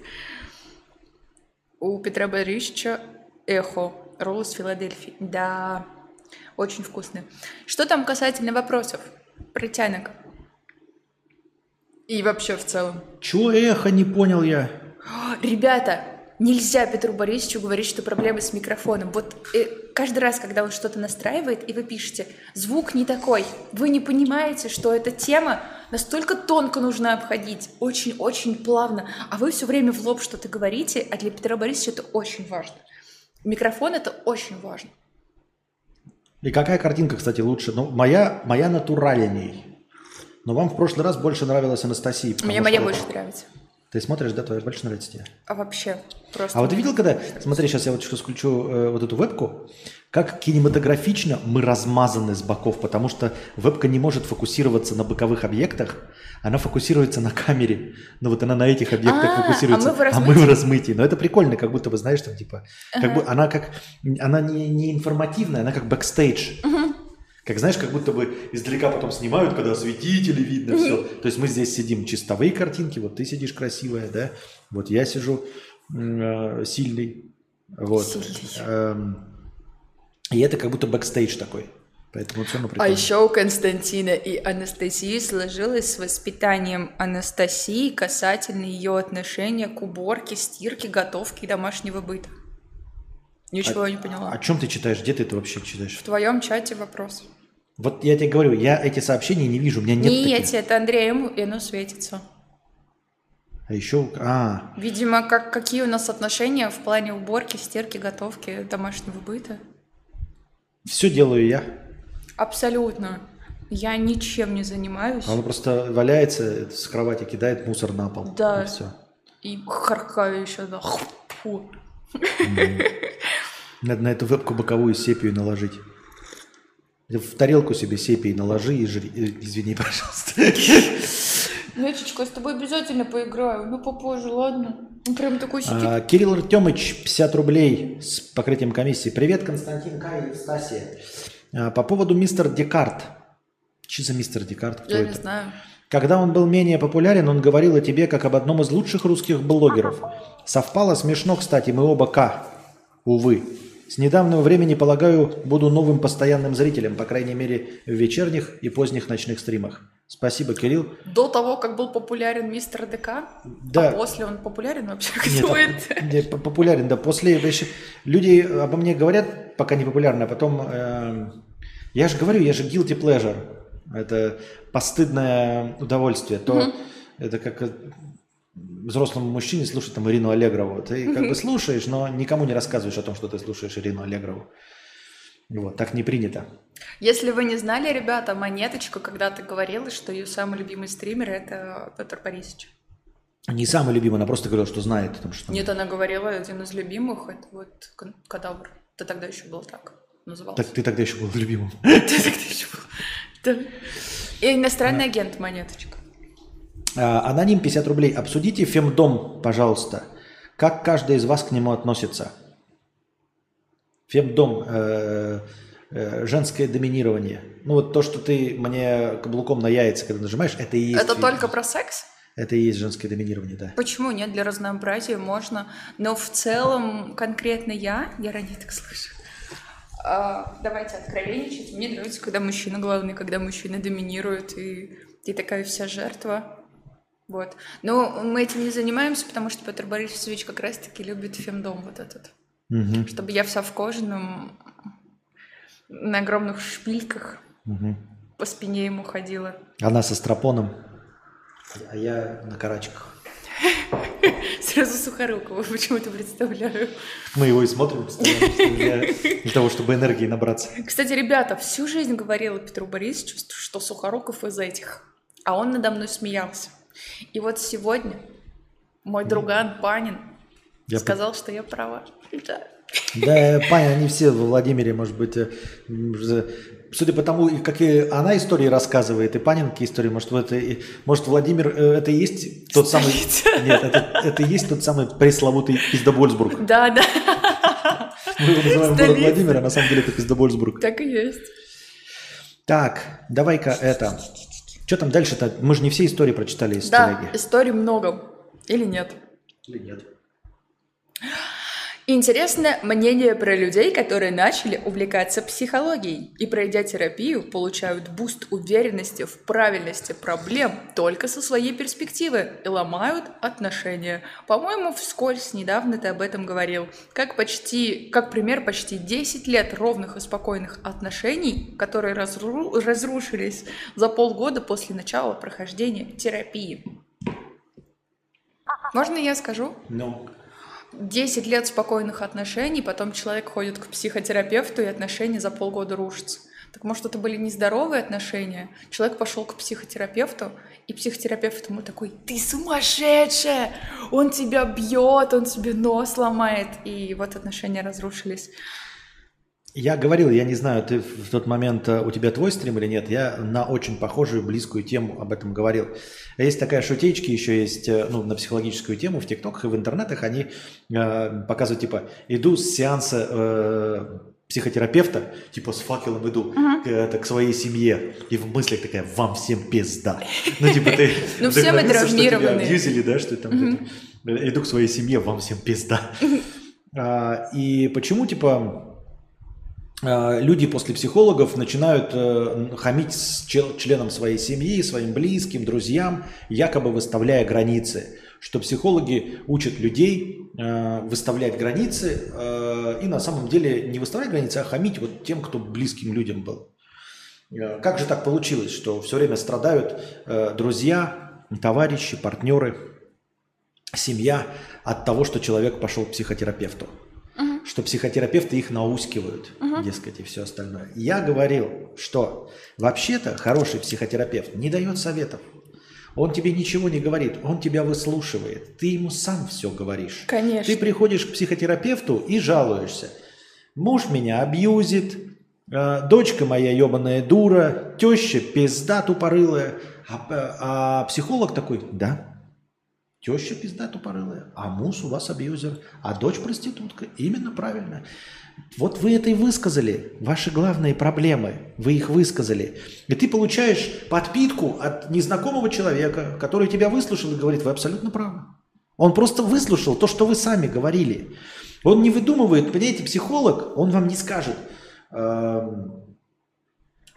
У Петра Борисовича эхо. Ролл из Филадельфии. Да, очень вкусные. Что там касательно вопросов? Протянок. И вообще в целом. Чего эхо, не понял я. Ребята, нельзя Петру Борисовичу говорить, что проблемы с микрофоном. Вот э, каждый раз, когда он что-то настраивает, и вы пишете, звук не такой, вы не понимаете, что эта тема настолько тонко нужно обходить, очень-очень плавно, а вы все время в лоб что-то говорите, а для Петра Борисовича это очень важно. Микрофон это очень важно. И какая картинка, кстати, лучше? Ну, моя, моя натуральней. Но вам в прошлый раз больше нравилась Анастасия. Мне моя больше нравится. Ты смотришь, да, твоя больше нравится тебе? А вообще, просто... А вот ты видел, когда... Смотри, сейчас я вот сейчас включу э, вот эту вебку. Как кинематографично мы размазаны с боков, потому что вебка не может фокусироваться на боковых объектах, она фокусируется на камере. Но вот она на этих объектах А, фокусируется, а мы в а мы в размытии. Но это прикольно, как будто бы, знаешь, там типа... Как бы она как... Она не, не информативная, она как бэкстейдж. Как знаешь, как будто бы издалека потом снимают, когда осветители видно все. То есть мы здесь сидим чистовые картинки, вот ты сидишь красивая, да, вот я сижу э, сильный, вот. Сильный. Эм, и это как будто бэкстейдж такой. Поэтому все равно А прикольно. еще у Константина и Анастасии сложилось с воспитанием Анастасии касательно ее отношения к уборке, стирке, готовке и домашнего быта. Ничего я не поняла. О чем ты читаешь? Где ты это вообще читаешь? В твоем чате вопрос. Вот я тебе говорю, я эти сообщения не вижу, у меня нет не эти, это Андреем, и оно светится. А еще, а, Видимо, как, какие у нас отношения в плане уборки, стирки, готовки, домашнего быта. Все делаю я. Абсолютно. Я ничем не занимаюсь. А Он просто валяется с кровати, кидает мусор на пол. Да. И все. И харкаю еще, да. Фу. Надо на эту вебку боковую сепию наложить. В тарелку себе сепии наложи и жри. Извини, пожалуйста. Нечечка, я с тобой обязательно поиграю. Ну, попозже, ладно? Он прям такой сидит. А, Кирилл Артемыч, 50 рублей с покрытием комиссии. Привет, Константин Кай и Стасия. А, По поводу мистер Декарт. Что за мистер Декарт? Кто Я это? не знаю. Когда он был менее популярен, он говорил о тебе как об одном из лучших русских блогеров. Совпало смешно, кстати, мы оба К. Увы. С недавнего времени, полагаю, буду новым постоянным зрителем, по крайней мере, в вечерних и поздних ночных стримах. Спасибо, Кирилл. До того, как был популярен мистер ДК, Да. а после он популярен вообще? Нет, Кто а- это? популярен, да. После еще- люди обо мне говорят, пока не популярно, а потом эм, я же говорю, я же guilty pleasure. Это постыдное удовольствие. То это как э, взрослому мужчине слушать там Ирину Аллегрову. Ты как бы слушаешь, но никому не рассказываешь о том, что ты слушаешь Ирину Аллегрову. Вот, так не принято. Если вы не знали, ребята, Монеточка когда-то говорила, что ее самый любимый стример – это Петр Борисович. Не самый любимый, она просто говорила, что знает. Потому что Нет, она говорила, один из любимых – это вот Кадавр. Ты тогда еще был так назывался. Так ты тогда еще был любимым. Ты тогда еще был. Да. И иностранный агент Монеточка. Аноним 50 рублей. Обсудите фемдом, пожалуйста. Как каждый из вас к нему относится? Фемдом, э, э, женское доминирование. Ну вот то, что ты мне каблуком на яйца, когда нажимаешь, это и есть. Это фем- только про секс? Это и есть женское доминирование, да. Почему нет? Для разнообразия можно. Но в целом конкретно я, я ранее так слышу. А, давайте откровенничать. Мне нравится, когда мужчина главный, когда мужчина доминирует, и ты такая вся жертва. Вот. Но мы этим не занимаемся, потому что Петр Борисович как раз-таки любит фемдом вот этот. Мгм, Чтобы я вся в кожаном, на огромных шпильках мгм. по спине ему ходила. Она со стропоном, а я на карачках. Сразу Сухорукова почему-то представляю. Мы его и смотрим для, для того, чтобы энергии набраться. Кстати, ребята, всю жизнь говорила Петру Борисовичу, что Сухоруков из этих. А он надо мной смеялся. И вот сегодня мой друган Панин Я сказал, что я права. Да. Да, Паня, они все во Владимире, может быть, э, судя по тому, и какие она истории рассказывает, и Панин какие истории, может, это, и- может, Владимир, э, это и есть тот самый... Нет, это, это и есть тот самый пресловутый Пиздобольсбург. Да, да, Мы его называем город Столица. Владимир, а на самом деле это Пиздобольсбург. так и есть. Так, давай-ка это... Что там дальше-то? Мы же не все истории прочитали из Да, телеги. историй много. Или нет? Или нет? Интересно мнение про людей, которые начали увлекаться психологией и, пройдя терапию, получают буст уверенности в правильности проблем только со своей перспективы и ломают отношения. По-моему, вскользь недавно ты об этом говорил. Как почти, как пример почти 10 лет ровных и спокойных отношений, которые разру, разрушились за полгода после начала прохождения терапии. Можно я скажу? Ну. 10 лет спокойных отношений, потом человек ходит к психотерапевту, и отношения за полгода рушатся. Так может, это были нездоровые отношения? Человек пошел к психотерапевту, и психотерапевт ему такой, ты сумасшедшая, он тебя бьет, он тебе нос ломает, и вот отношения разрушились. Я говорил, я не знаю, ты в тот момент э, у тебя твой стрим или нет, я на очень похожую, близкую тему об этом говорил. Есть такая шутечки, еще есть э, ну, на психологическую тему в ТикТоках и в интернетах. Они э, показывают, типа, иду с сеанса э, психотерапевта, типа с факелом иду uh-huh. к, это, к своей семье, и в мыслях такая, вам всем пизда. Ну, типа, ты Ну, все мы травмированы. Абьюзили, да, что там, иду к своей семье, вам всем пизда. А, и почему, типа, Э, люди после психологов начинают э, хамить с членам своей семьи, своим близким, друзьям, якобы выставляя границы. Что психологи учат людей э, выставлять границы и на самом деле не выставлять границы, а хамить вот тем, кто близким людям был. Как же так получилось, что все время страдают друзья, товарищи, партнеры, семья от того, что человек пошел к психотерапевту? Что психотерапевты их наускивают, uh-huh. дескать, и все остальное. Я говорил, что вообще-то хороший психотерапевт не дает советов. Он тебе ничего не говорит, он тебя выслушивает. Ты ему сам все говоришь. Конечно. Ты приходишь к психотерапевту и жалуешься. Муж меня абьюзит, э, дочка моя ебаная дура, теща пизда тупорылая. А, а психолог такой, да, Теща пизда тупорылая, а муж у вас абьюзер, а дочь проститутка. Именно правильно. Вот вы это и высказали, ваши главные проблемы, вы их высказали. И ты получаешь подпитку от незнакомого человека, который тебя выслушал и говорит, вы абсолютно правы. Он просто выслушал то, что вы сами говорили. Он не выдумывает, понимаете, психолог, он вам не скажет, э,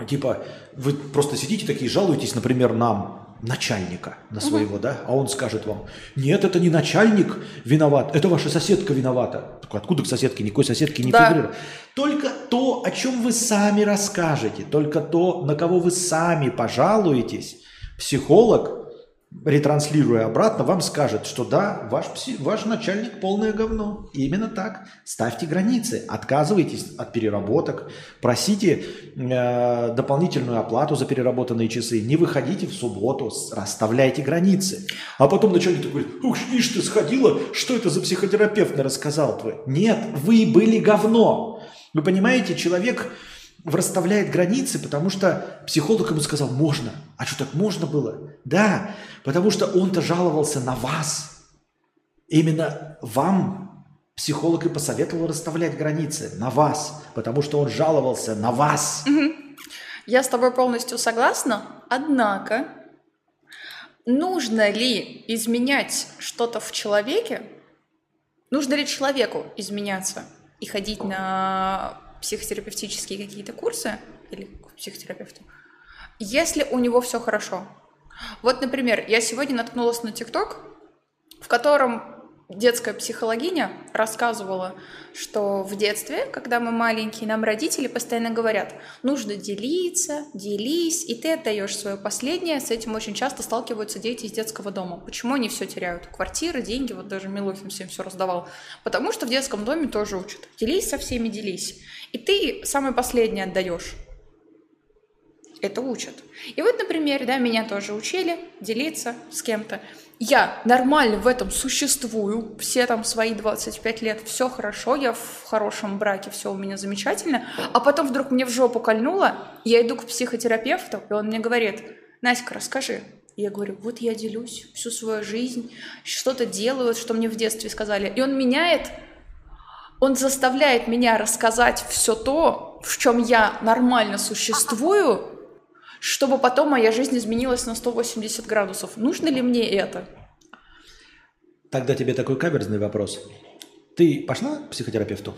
типа, вы просто сидите такие, жалуетесь, например, нам, начальника на своего, угу. да, а он скажет вам, нет, это не начальник виноват, это ваша соседка виновата. Откуда к соседке? Никакой соседки не да. фигурирует. Только то, о чем вы сами расскажете, только то, на кого вы сами пожалуетесь, психолог ретранслируя обратно, вам скажет, что да, ваш, пси, ваш начальник полное говно. Именно так. Ставьте границы, отказывайтесь от переработок, просите э, дополнительную оплату за переработанные часы, не выходите в субботу, расставляйте границы. А потом начальник говорит, ух, ишь ты сходила, что это за психотерапевт рассказал твой? Нет, вы были говно. Вы понимаете, человек расставляет границы, потому что психолог ему сказал, можно. А что, так можно было? Да, потому что он-то жаловался на вас. Именно вам психолог и посоветовал расставлять границы, на вас, потому что он жаловался на вас. Я с тобой полностью согласна, однако нужно ли изменять что-то в человеке? Нужно ли человеку изменяться и ходить на психотерапевтические какие-то курсы или к психотерапевту, если у него все хорошо. Вот, например, я сегодня наткнулась на ТикТок, в котором детская психологиня рассказывала, что в детстве, когда мы маленькие, нам родители постоянно говорят, нужно делиться, делись, и ты отдаешь свое последнее. С этим очень часто сталкиваются дети из детского дома. Почему они все теряют? Квартиры, деньги, вот даже Милохин всем все раздавал. Потому что в детском доме тоже учат. Делись со всеми, делись. И ты самое последнее отдаешь. Это учат. И вот, например, да, меня тоже учили делиться с кем-то я нормально в этом существую, все там свои 25 лет, все хорошо, я в хорошем браке, все у меня замечательно, а потом вдруг мне в жопу кольнуло, я иду к психотерапевту, и он мне говорит, Наська, расскажи. я говорю, вот я делюсь всю свою жизнь, что-то делаю, что мне в детстве сказали. И он меняет, он заставляет меня рассказать все то, в чем я нормально существую, чтобы потом моя жизнь изменилась на 180 градусов. Нужно ли мне это? Тогда тебе такой каверзный вопрос. Ты пошла к психотерапевту?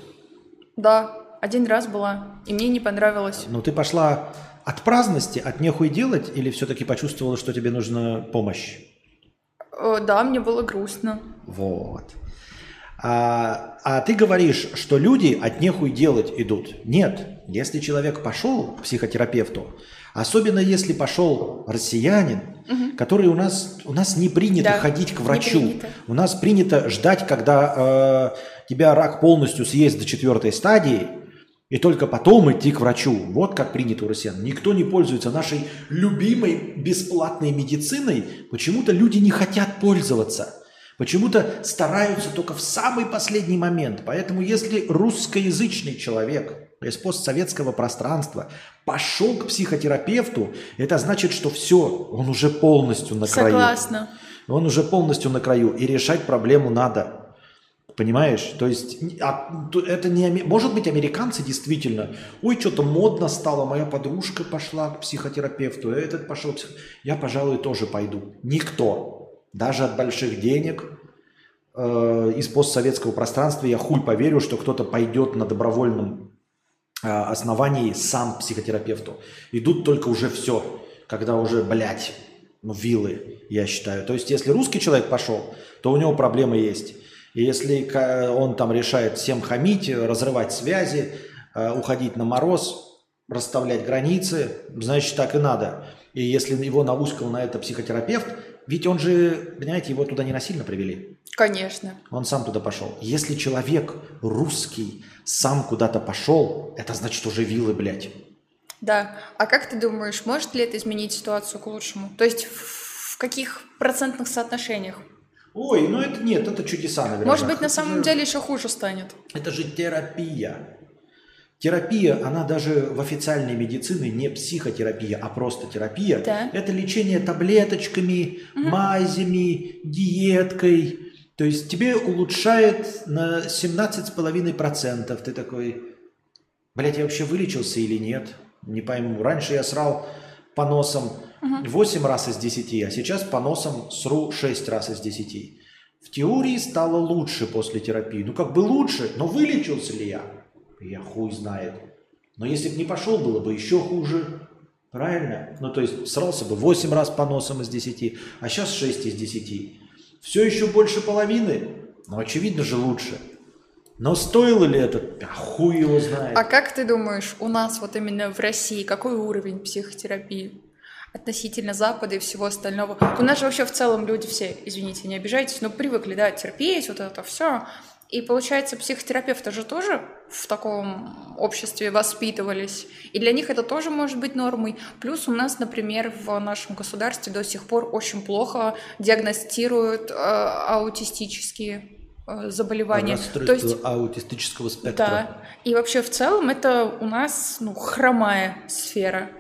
Да, один раз была, и мне не понравилось. Ну, ты пошла от праздности, от нехуй делать, или все-таки почувствовала, что тебе нужна помощь? Э, Да, мне было грустно. Вот. А, а ты говоришь, что люди от нехуй делать идут. Нет, если человек пошел к психотерапевту, особенно если пошел россиянин, который у нас, у нас не принято Да, ходить к врачу. У нас принято ждать, когда э, тебя рак полностью съест до четвертой стадии, и только потом идти к врачу. Вот как принято у россиян. Никто не пользуется нашей любимой бесплатной медициной. Почему-то люди не хотят пользоваться. Почему-то стараются только в самый последний момент. Поэтому если русскоязычный человек из постсоветского пространства пошел к психотерапевту, это значит, что все, он уже полностью на краю. Согласна. Он уже полностью на краю, и решать проблему надо. Понимаешь? То есть а, это не... Может быть, американцы действительно... Ой, что-то модно стало, моя подружка пошла к психотерапевту, этот пошел... псих- Я, пожалуй, тоже пойду. Никто, даже от больших денег, э, из постсоветского пространства, я хуй поверю, что кто-то пойдет на добровольном основании сам к психотерапевту. Идут только уже все, когда уже, блядь, ну, вилы, я считаю. То есть, если русский человек пошел, то у него проблемы есть. И если он там решает всем хамить, разрывать связи, э, уходить на мороз, расставлять границы, значит, так и надо. И если его науськал на это психотерапевт, ведь он же, понимаете, его туда не насильно привели. Конечно. Он сам туда пошел. Если человек русский сам куда-то пошел, это значит уже вилы, блядь. Да. А как ты думаешь, может ли это изменить ситуацию к лучшему? То есть в в каких процентных соотношениях? Ой, ну это нет, это чудеса, наверное. Может быть, на самом деле еще хуже станет. Это же терапия. Терапия, она даже в официальной медицине не психотерапия, а просто терапия. Да. Это лечение таблеточками, мазями, диеткой. То есть тебе улучшает на 17,5%. Ты такой, блядь, я вообще вылечился или нет? Не пойму. Раньше я срал по носам 8 раз из 10, а сейчас по носам сру 6 раз из 10. В теории стало лучше после терапии. Ну, как бы лучше, но вылечился ли я? Я хуй знает. Но если бы не пошел, было бы еще хуже. Правильно? Ну, то есть срался бы 8 раз по носам из 10, а сейчас 6 из 10. Все еще больше половины? Ну, очевидно же лучше. Но стоило ли это? А хуй его знает. А как ты думаешь, у нас вот именно в России какой уровень психотерапии? Относительно Запада и всего остального. У нас же вообще в целом люди все, извините, не обижайтесь, но привыкли, да, терпеть, вот это все. И получается, психотерапевты же тоже в таком обществе воспитывались. И для них это тоже может быть нормой. Плюс у нас, например, в нашем государстве до сих пор очень плохо диагностируют э, аутистические э, заболевания. То есть аутистического спектра. да. И вообще в целом это у нас ну, хромая сфера.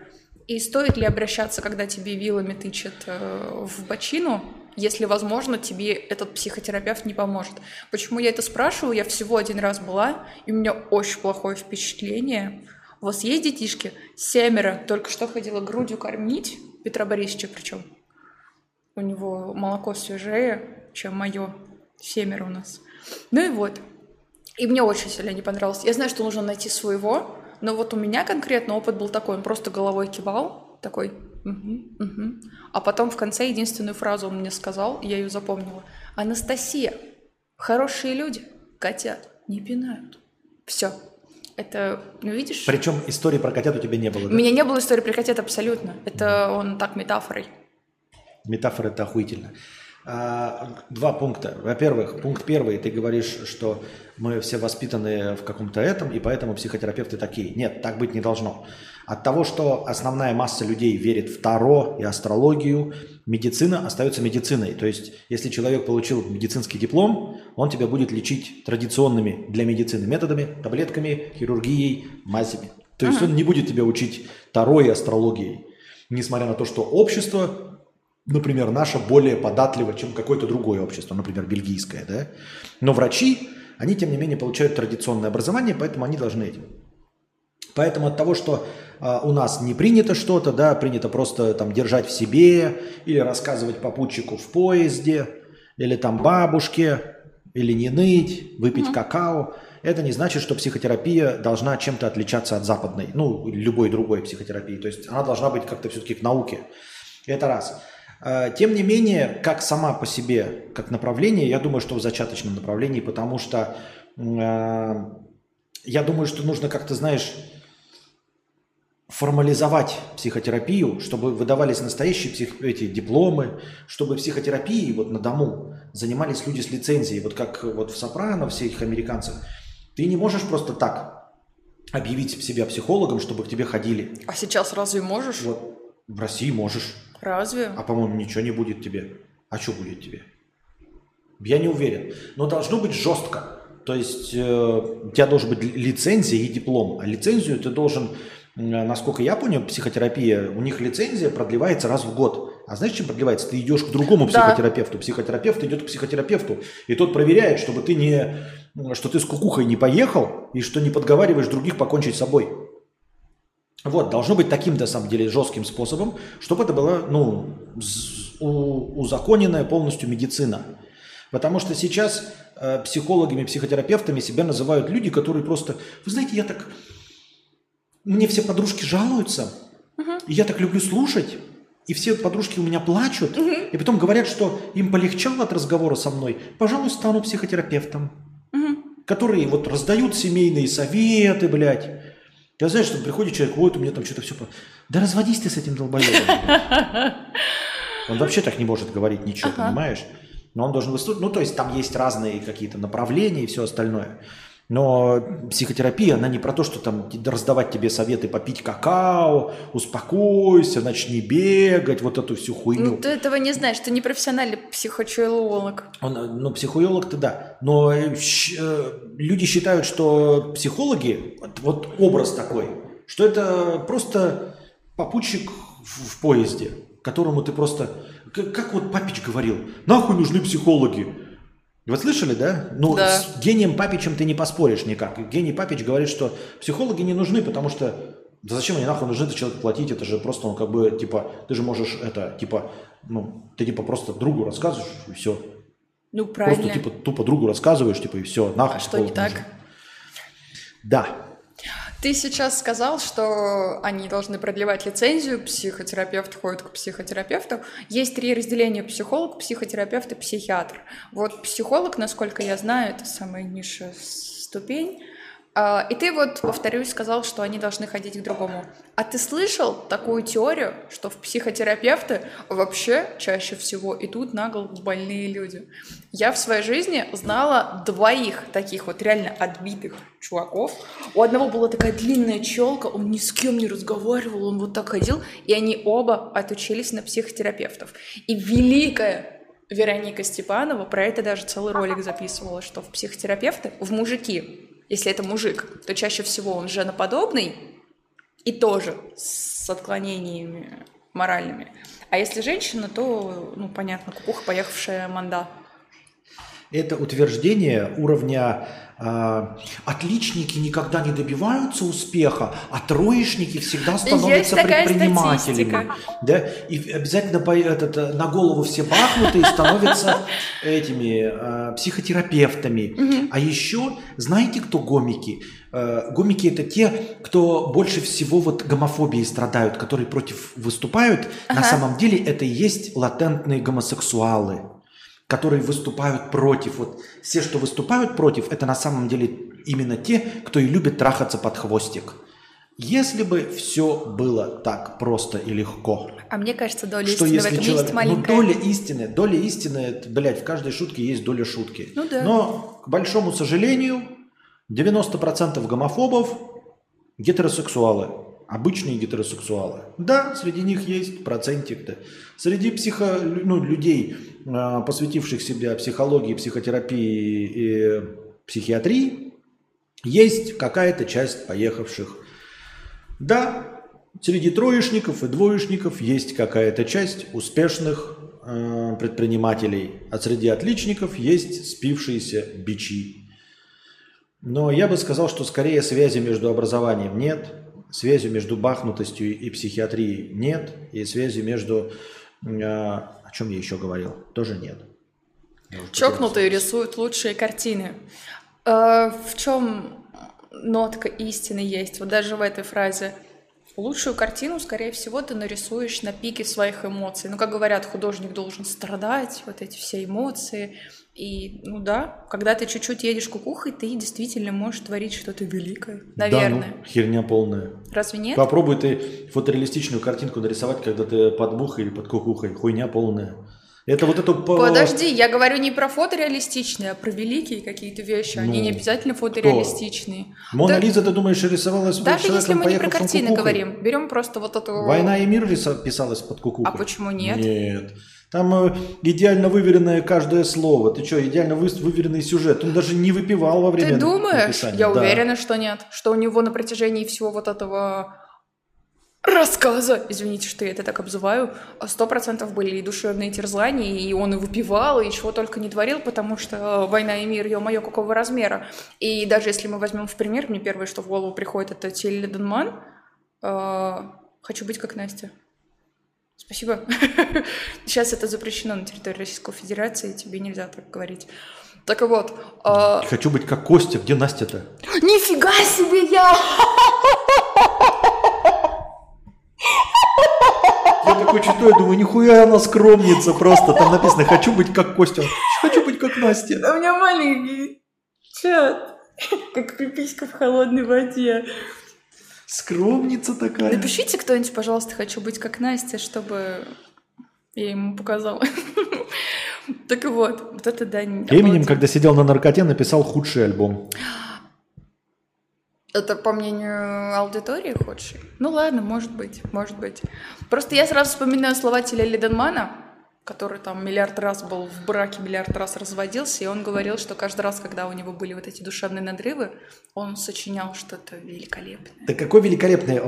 И стоит ли обращаться, когда тебе вилами тычет э, в бочину, если, возможно, тебе этот психотерапевт не поможет? Почему я это спрашиваю? Я всего один раз была, и у меня очень плохое впечатление. У вас есть детишки? Семеро. Только что ходила грудью кормить. Петра Борисовича причем. У него молоко свежее, чем мое. Семеро у нас. Ну и вот. И мне очень сильно не понравилось. Я знаю, что нужно найти своего, но вот у меня конкретно опыт был такой, он просто головой кивал, такой, «Мгм, мгм». а потом в конце единственную фразу он мне сказал, я ее запомнила. Анастасия, хорошие люди, котят не пинают. Все. Это, ну видишь, Причем истории про котят у тебя не было, у да? меня не было истории про котят абсолютно. Это он так метафорой. Метафора это охуительно. А, два пункта. Во-первых, пункт первый, ты говоришь, что мы все воспитаны в каком-то этом, и поэтому психотерапевты такие. Нет, так быть не должно. От того, что основная масса людей верит в Таро и астрологию, медицина остается медициной. То есть, если человек получил медицинский диплом, он тебя будет лечить традиционными для медицины методами, таблетками, хирургией, мазями. То есть он не будет тебя учить Таро и астрологией. Несмотря на то, что общество например, наше более податливо, чем какое-то другое общество, например, бельгийское, да? Но врачи, они, тем не менее, получают традиционное образование, поэтому они должны этим. Поэтому от того, что у нас не принято что-то, да, принято просто там держать в себе или рассказывать попутчику в поезде, или там бабушке, или не ныть, выпить mm-hmm. какао, это не значит, что психотерапия должна чем-то отличаться от западной, ну, любой другой психотерапии. То есть она должна быть как-то все-таки к науке. Это раз. А, тем не менее, как сама по себе, как направление, я думаю, что в зачаточном направлении, потому что э, я думаю, что нужно как-то, знаешь, формализовать психотерапию, чтобы выдавались настоящие псих... эти дипломы, чтобы психотерапией вот на дому занимались люди с лицензией, вот как вот в «Сопрано», всех американцах. Ты не можешь просто так объявить себя психологом, чтобы к тебе ходили. А сейчас разве можешь? Вот в России можешь. Разве? А по-моему, ничего не будет тебе. А что будет тебе? Я не уверен. Но должно быть жестко. То есть э, у тебя должен быть лицензия и диплом. А лицензию ты должен насколько я понял, психотерапия, у них лицензия продлевается раз в год. А знаешь, чем продлевается? Ты идешь к другому психотерапевту. Да. Психотерапевт идет к психотерапевту, и тот проверяет, чтобы ты не, что ты с кукухой не поехал, и что не подговариваешь других покончить с собой. Вот, должно быть таким, на самом деле, жестким способом, чтобы это была, ну, узаконенная полностью медицина. Потому что сейчас э, психологами, психотерапевтами себя называют люди, которые просто, вы знаете, я так мне все подружки жалуются, угу. и я так люблю слушать, и все подружки у меня плачут, угу. и потом говорят, что им полегчало от разговора со мной. Пожалуй, стану психотерапевтом. Угу. Которые вот раздают семейные советы, блядь. Я знаю, что приходит человек, вот у меня там что-то все... Да разводись ты с этим долбоебом. Он вообще так не может говорить ничего, ага. понимаешь? Но он должен выступить. Ну, то есть там есть разные какие-то направления и все остальное. Но психотерапия, она не про то, что там раздавать тебе советы попить какао, успокойся, начни бегать, вот эту всю хуйню. Ну, ты этого не знаешь, ты не профессиональный психотерапевт. Он, ну, психолог-то да. Но э, э, люди считают, что психологи, вот, вот образ такой, что это просто попутчик в, в поезде, которому ты просто... Как, как вот Папич говорил, нахуй нужны психологи. Вы слышали, да? Ну, да. с гением Папичем ты не поспоришь никак. Гений Папич говорит, что психологи не нужны, потому что да зачем они нахуй нужны это человек платить? Это же просто, он как бы, типа, ты же можешь это, типа, ну, ты типа просто другу рассказываешь и все. Ну, правильно. Просто типа тупо другу рассказываешь, типа, и все, нахуй. А что не так? Нужен. Да, ты сейчас сказал, что они должны продлевать лицензию, психотерапевт ходит к психотерапевту. Есть три разделения – психолог, психотерапевт и психиатр. Вот психолог, насколько я знаю, это самая низшая ступень. А, и ты вот, повторюсь, сказал, что они должны ходить к другому. А ты слышал такую теорию, что в психотерапевты вообще чаще всего идут на голову больные люди? Я в своей жизни знала двоих таких вот реально отбитых чуваков. У одного была такая длинная челка, он ни с кем не разговаривал, он вот так ходил, и они оба отучились на психотерапевтов. И великая Вероника Степанова про это даже целый ролик записывала, что в психотерапевты, в мужики если это мужик, то чаще всего он женоподобный и тоже с отклонениями моральными. А если женщина, то, ну, понятно, кукуха, поехавшая манда. Это утверждение уровня отличники никогда не добиваются успеха, а троечники всегда становятся предпринимателями. Да? И обязательно по, этот, э, на голову все бахнутые становятся этими э, психотерапевтами. А еще, знаете, кто гомики? Э, гомики это те, кто больше всего вот гомофобией страдают, которые против выступают. Ага. На самом деле это и есть латентные гомосексуалы которые выступают против. Вот все, что выступают против, это на самом деле именно те, кто и любит трахаться под хвостик. Если бы все было так просто и легко. А мне кажется, доля что истины если в этом человек, есть маленькая. Ну, доля истины, доля истины, блядь, в каждой шутке есть доля шутки. Ну да. Но, к большому сожалению, 90% гомофобов гетеросексуалы обычные гетеросексуалы. Да, среди них есть процентик. Да. Среди психо, ну, людей, а, посвятивших себя психологии, психотерапии и психиатрии, есть какая-то часть поехавших. Да, среди троечников и двоечников есть какая-то часть успешных э, предпринимателей, а среди отличников есть спившиеся бичи. Но я бы сказал, что скорее связи между образованием нет, связи между бахнутостью и психиатрией нет, и связи между... Э, о чем я еще говорил? Тоже нет. Чокнутые рисуют лучшие картины. Э, в чем нотка истины есть? Вот даже в этой фразе. Лучшую картину, скорее всего, ты нарисуешь на пике своих эмоций. Ну, как говорят, художник должен страдать, вот эти все эмоции. И, ну да, когда ты чуть-чуть едешь кукухой, ты действительно можешь творить что-то великое, наверное. Да, ну, херня полная. Разве нет? Попробуй ты фотореалистичную картинку нарисовать, когда ты под мухой или под кукухой. Хуйня полная. Это вот это... Подожди, я говорю не про фотореалистичные, а про великие какие-то вещи. Они ну, не обязательно фотореалистичные. Мона да, Лиза, ты думаешь, рисовалась Даже если мы не про картины говорим, берем просто вот эту... «Война и мир» писалась под кукухой? А почему нет? Нет. Там э, идеально выверенное каждое слово. Ты что, идеально вы, выверенный сюжет. Он даже не выпивал во время Ты думаешь? Написания. Я да. уверена, что нет. Что у него на протяжении всего вот этого рассказа, извините, что я это так обзываю, сто процентов были и душевные терзания, и он и выпивал, и чего только не творил, потому что «Война и мир», ё-моё, какого размера. И даже если мы возьмем в пример, мне первое, что в голову приходит, это Тилли Денман, э, «Хочу быть как Настя». Спасибо. Сейчас это запрещено на территории Российской Федерации, тебе нельзя так говорить. Так вот. Э... Хочу быть как Костя. Где Настя-то? Нифига себе я! Я такой читаю, думаю, нихуя она скромница просто. Там написано, хочу быть как Костя. Хочу быть как Настя. А у меня маленький чат. Как пиписька в холодной воде. Скромница такая. Напишите кто-нибудь, пожалуйста, хочу быть как Настя, чтобы я ему показала. Так вот, вот это да. Эминем, когда сидел на наркоте, написал худший альбом. Это по мнению аудитории худший? Ну ладно, может быть, может быть. Просто я сразу вспоминаю слова Теля Лиденмана, который там миллиард раз был в браке, миллиард раз разводился, и он говорил, что каждый раз, когда у него были вот эти душевные надрывы, он сочинял что-то великолепное. Да какое великолепное?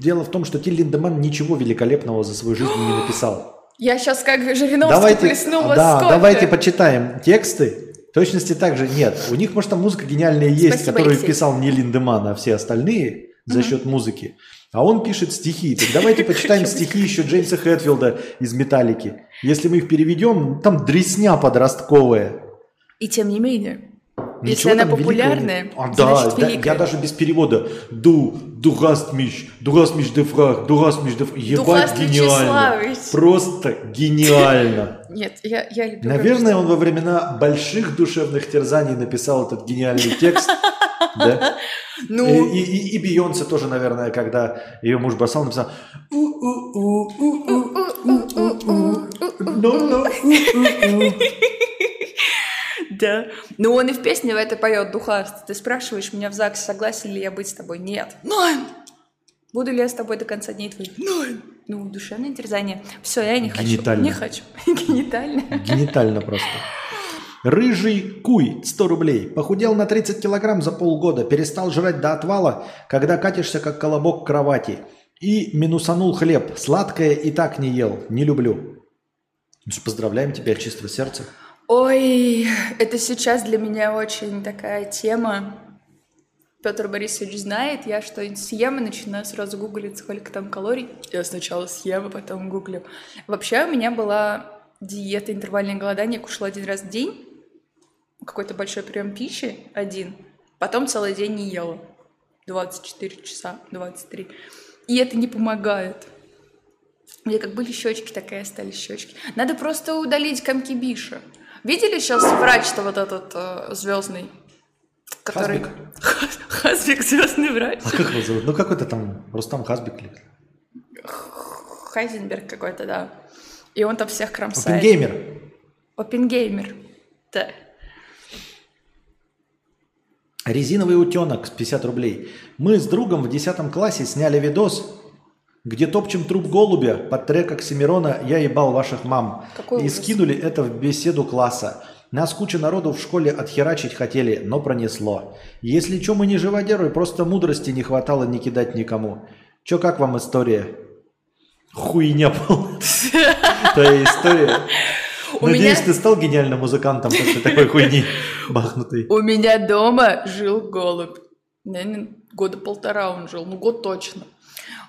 Дело в том, что Тиль Линдеман ничего великолепного за свою жизнь не написал. Я сейчас как Жириновский давайте, плеснула Да, давайте почитаем тексты в точности так же нет. У них, может, там музыка гениальная есть, Спасибо, которую Алексей. писал не Линдеман, а все остальные за угу. счет музыки. А он пишет стихи. Так давайте почитаем стихи еще Джеймса Хэтфилда из «Металлики». Если мы их переведем, там дресня подростковая. И тем не менее. Если она популярная, а, значит да, великая. я даже без перевода. Ду, hast mich gefragt, du hast mich gefragt. Ебать, гениально. Просто гениально. Нет, я, я люблю. Наверное, он во времена больших душевных терзаний написал этот гениальный текст. Да? Ну... И, и, и Бейонсе тоже, наверное, когда ее муж бросал, написал да. Ну, он и в песне в это поет духаст. Ты спрашиваешь меня в ЗАГСе, согласен ли я быть с тобой? Нет. Ноль! Буду ли я с тобой до конца дней твоих? Ноль! Ну, душевное терзание. Все, я не хочу. Генитально. Не хочу. Генитально. Генитально просто. Рыжий куй, 100 рублей. Похудел на 30 килограмм за полгода. Перестал жрать до отвала, когда катишься как колобок к кровати. И минусанул хлеб. Сладкое и так не ел. Не люблю. Поздравляем тебя от чистого сердца. Ой, это сейчас для меня очень такая тема. Петр Борисович знает, я что-нибудь съем и начинаю сразу гуглить, сколько там калорий. Я сначала съем, а потом гуглю. Вообще у меня была диета интервальное голодание, я кушала один раз в день, какой-то большой прием пищи, один, потом целый день не ела. 24 часа, 23. И это не помогает. У меня как были щечки, так и остались щечки. Надо просто удалить комки биша. Видели сейчас врач-то вот этот э, звездный? Который... Хазбик. Хазбик звездный врач. А как его зовут? Ну какой-то там Рустам Хазбик или... Хайзенберг какой-то, да. И он там всех кромсает. Опенгеймер. Опенгеймер, да. Резиновый утенок с 50 рублей. Мы с другом в 10 классе сняли видос, где топчем труп голубя под трек Оксимирона «Я ебал ваших мам». Какой и ужас. скинули это в беседу класса. Нас куча народу в школе отхерачить хотели, но пронесло. Если чё, мы не живодеры, просто мудрости не хватало не кидать никому. Чё, как вам история? Хуйня полная. Твоя история. Надеюсь, ты стал гениальным музыкантом после такой хуйни бахнутой. У меня дома жил голубь. Года полтора он жил, ну год точно.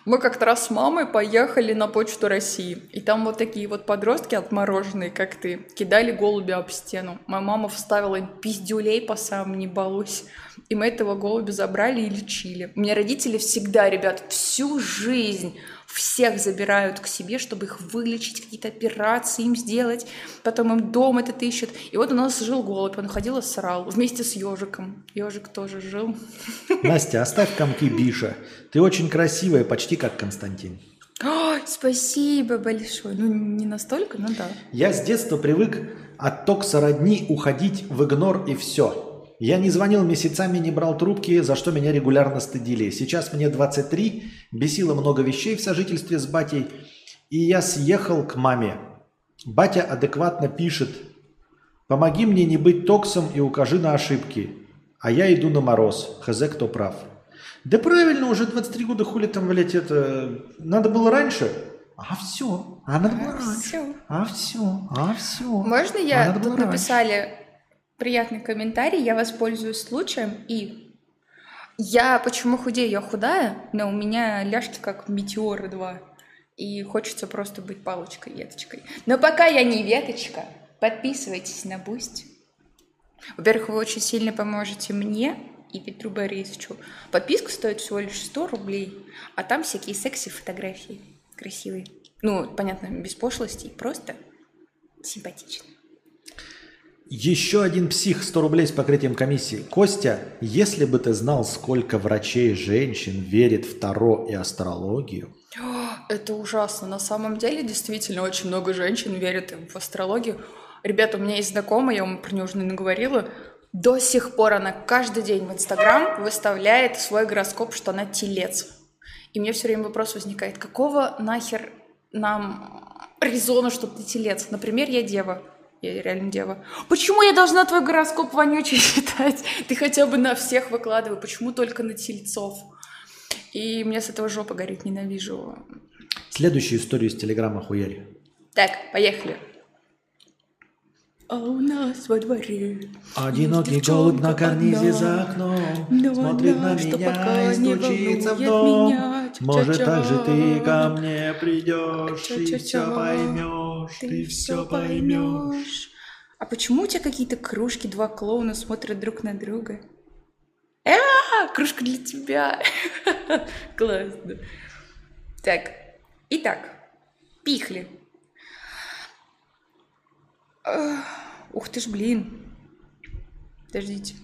Мы как-то раз с мамой поехали на почту России, и там вот такие вот подростки отмороженные, как ты, кидали голубя об стену. Моя мама вставила им пиздюлей по самым не балуйся. И мы этого голубя забрали и лечили. У меня родители всегда, ребят, всю жизнь всех забирают к себе, чтобы их вылечить, какие-то операции им сделать, потом им дом этот ищут. И вот у нас жил голубь, он ходил и срал вместе с ежиком. Ежик тоже жил. Настя, оставь комки Биша. Ты очень красивая, почти как Константин. Ой, спасибо большое. Ну, не настолько, но да. Я с детства привык от токса родни уходить в игнор и все. Я не звонил месяцами, не брал трубки, за что меня регулярно стыдили. Сейчас мне 23, бесило много вещей в сожительстве с батей, и я съехал к маме. Батя адекватно пишет, помоги мне не быть токсом и укажи на ошибки. А я иду на мороз. Хз, кто прав. Да правильно, уже 23 года хули там, блядь, это... Надо было раньше. А все. А надо было А раньше. всё. А все. А все. Можно А я было тут раньше. написали приятный комментарий, я воспользуюсь случаем и я почему худею? Я худая, но у меня ляжки как метеоры два. И хочется просто быть палочкой, веточкой. Но пока я не веточка, подписывайтесь на Бусть. Во-первых, вы очень сильно поможете мне и Петру Борисовичу. Подписка стоит всего лишь 100 рублей, а там всякие секси-фотографии красивые. Ну, понятно, без пошлостей, просто симпатично. Еще один псих 100 рублей с покрытием комиссии. Костя, если бы ты знал, сколько врачей женщин верит в Таро и астрологию, Это ужасно. На самом деле, действительно, очень много женщин верят в астрологию. Ребята, у меня есть знакомая, я вам про нее уже наговорила, до сих пор она каждый день в Инстаграм выставляет свой гороскоп, что она телец. И мне все время вопрос возникает, какого нахер нам резона, что ты телец? Например, я дева. Я реально дева. Почему я должна твой гороскоп вонючий читать? Ты хотя бы на всех выкладывай. Почему только на тельцов? И мне с этого жопа горит, ненавижу. следующую историю из Телеграма хуяри. Так, поехали. А у нас во дворе Одинокий голубь на карнизе одна, за окном но Смотрит она, на меня и не стучится в дом меня. Может, так же ты ко мне придешь И все поймешь, ты все поймешь А почему у тебя какие-то кружки, два клоуна смотрят друг на друга? А, кружка для тебя. Классно. Так, итак, пихли. Ух ты ж, блин. Подождите.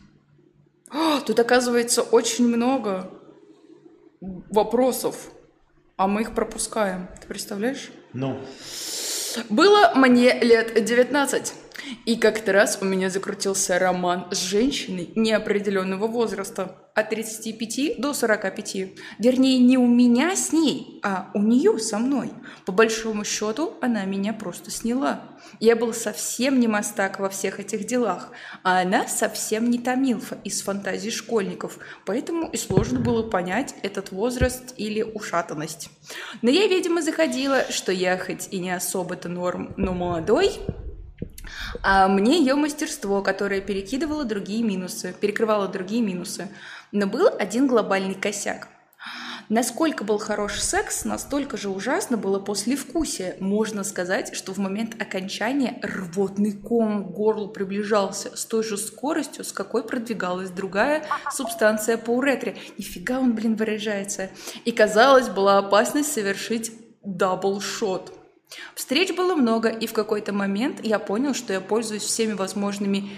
А, Тут, оказывается, очень много вопросов, а мы их пропускаем. Ты представляешь? Ну, Было мне лет 19. И как-то раз у меня закрутился роман с женщиной неопределенного возраста. От 35 до 45. Вернее, не у меня с ней, а у нее со мной. По большому счету, она меня просто сняла. Я был совсем не мастак во всех этих делах, а она совсем не томилфа из фантазий школьников, поэтому и сложно было понять этот возраст или ушатанность. Но я, видимо, заходила, что я хоть и не особо-то норм, но молодой, а мне ее мастерство, которое перекидывало другие минусы, перекрывало другие минусы. Но был один глобальный косяк. Насколько был хорош секс, настолько же ужасно было послевкусие. Можно сказать, что в момент окончания рвотный ком к горлу приближался с той же скоростью, с какой продвигалась другая субстанция по уретре. Нифига он, блин, выражается. И казалось, была опасность совершить double shot. Встреч было много, и в какой-то момент я понял, что я пользуюсь всеми возможными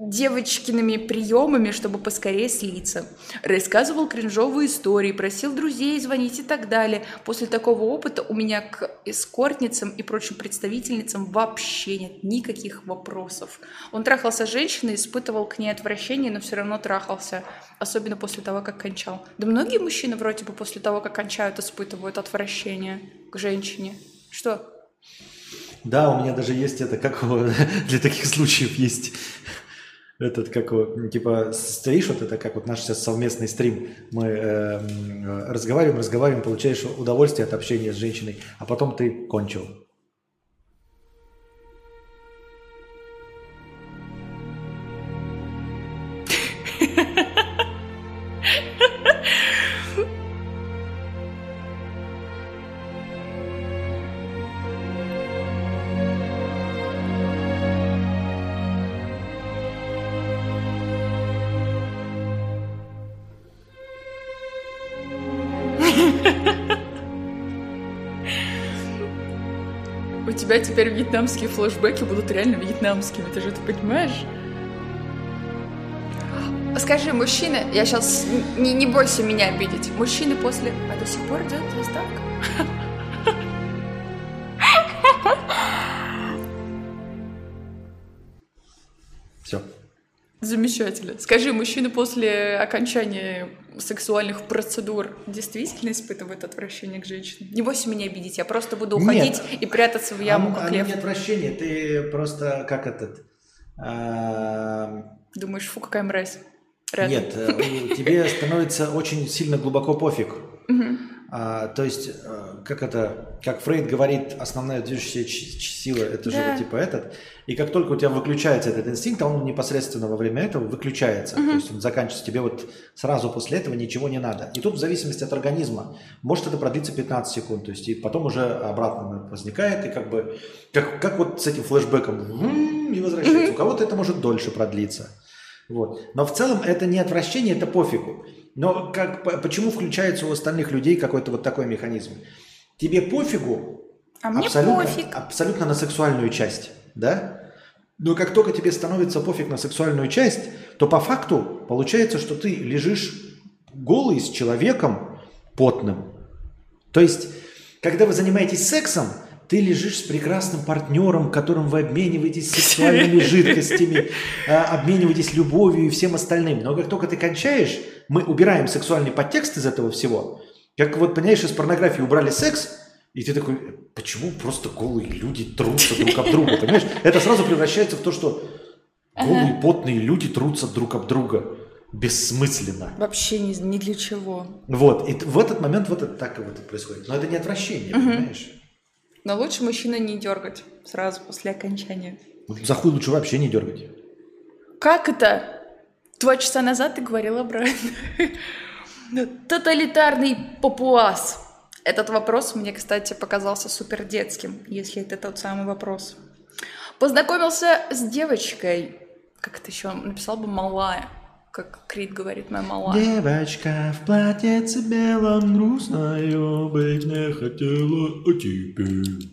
девочкиными приемами, чтобы поскорее слиться. Рассказывал кринжовые истории, просил друзей звонить и так далее. После такого опыта у меня к эскортницам и прочим представительницам вообще нет никаких вопросов. Он трахался с женщиной, испытывал к ней отвращение, но все равно трахался, особенно после того, как кончал. Да многие мужчины вроде бы после того, как кончают, испытывают отвращение к женщине. Что? да, у меня даже есть это, как для таких случаев есть этот, как типа, стоишь, вот это как вот наш сейчас совместный стрим, мы э, разговариваем, разговариваем, получаешь удовольствие от общения с женщиной, а потом ты кончил. Вьетнамские флешбеки будут реально вьетнамскими, ты же это понимаешь? Скажи, мужчины, я сейчас не, не бойся меня обидеть. Мужчины после... А до сих пор идет доставка? Замечательно. Скажи, мужчины после окончания сексуальных процедур действительно испытывают отвращение к женщинам? Не бойся меня обидеть, я просто буду уходить Нет. и прятаться в яму, А- как а лев. не отвращение, ты просто как этот... а, Думаешь, фу, какая мразь. Рядом. Нет, э, тебе становится очень сильно глубоко пофиг. А, то есть, э, как это, как Фрейд говорит, основная движущая сила это же Да. вот типа этот. И как только у тебя выключается этот инстинкт, а он непосредственно во время этого выключается. То есть он заканчивается. Тебе вот сразу после этого ничего не надо. И тут в зависимости от организма, может это продлиться 15 секунд. То есть и потом уже обратно возникает. И как бы, как, как вот с этим флешбеком и возвращается. У кого-то это может дольше продлиться. Вот. Но в целом это не отвращение, это пофигу. Но как, по- почему включается у остальных людей какой-то вот такой механизм? Тебе пофигу А мне абсолютно, пофиг. абсолютно на сексуальную часть, да? Но как только тебе становится пофиг на сексуальную часть, то по факту получается, что ты лежишь голый с человеком потным. То есть, когда вы занимаетесь сексом, ты лежишь с прекрасным партнером, которым вы обмениваетесь сексуальными жидкостями, а, обмениваетесь любовью и всем остальным. Но как только ты кончаешь, мы убираем сексуальный подтекст из этого всего. Как вот, понимаешь, из порнографии убрали секс, и ты такой, почему просто голые люди трутся друг об друга, понимаешь? Это сразу превращается в то, что голые потные люди трутся друг об друга. Бессмысленно. Вообще ни, ни для чего. Вот, и в этот момент вот это так и вот это происходит. Но это не отвращение, понимаешь? Но лучше мужчина не дергать сразу после окончания. За хуй лучше вообще не дергать. Как это? Два часа назад ты говорил обратно. Тоталитарный папуас. Этот вопрос мне, кстати, показался супер детским, если это тот самый вопрос. Познакомился с девочкой. Как это еще написал бы малая? Как Крит говорит, моя малая. Девочка в платьице белом грустною быть не хотела, а теперь...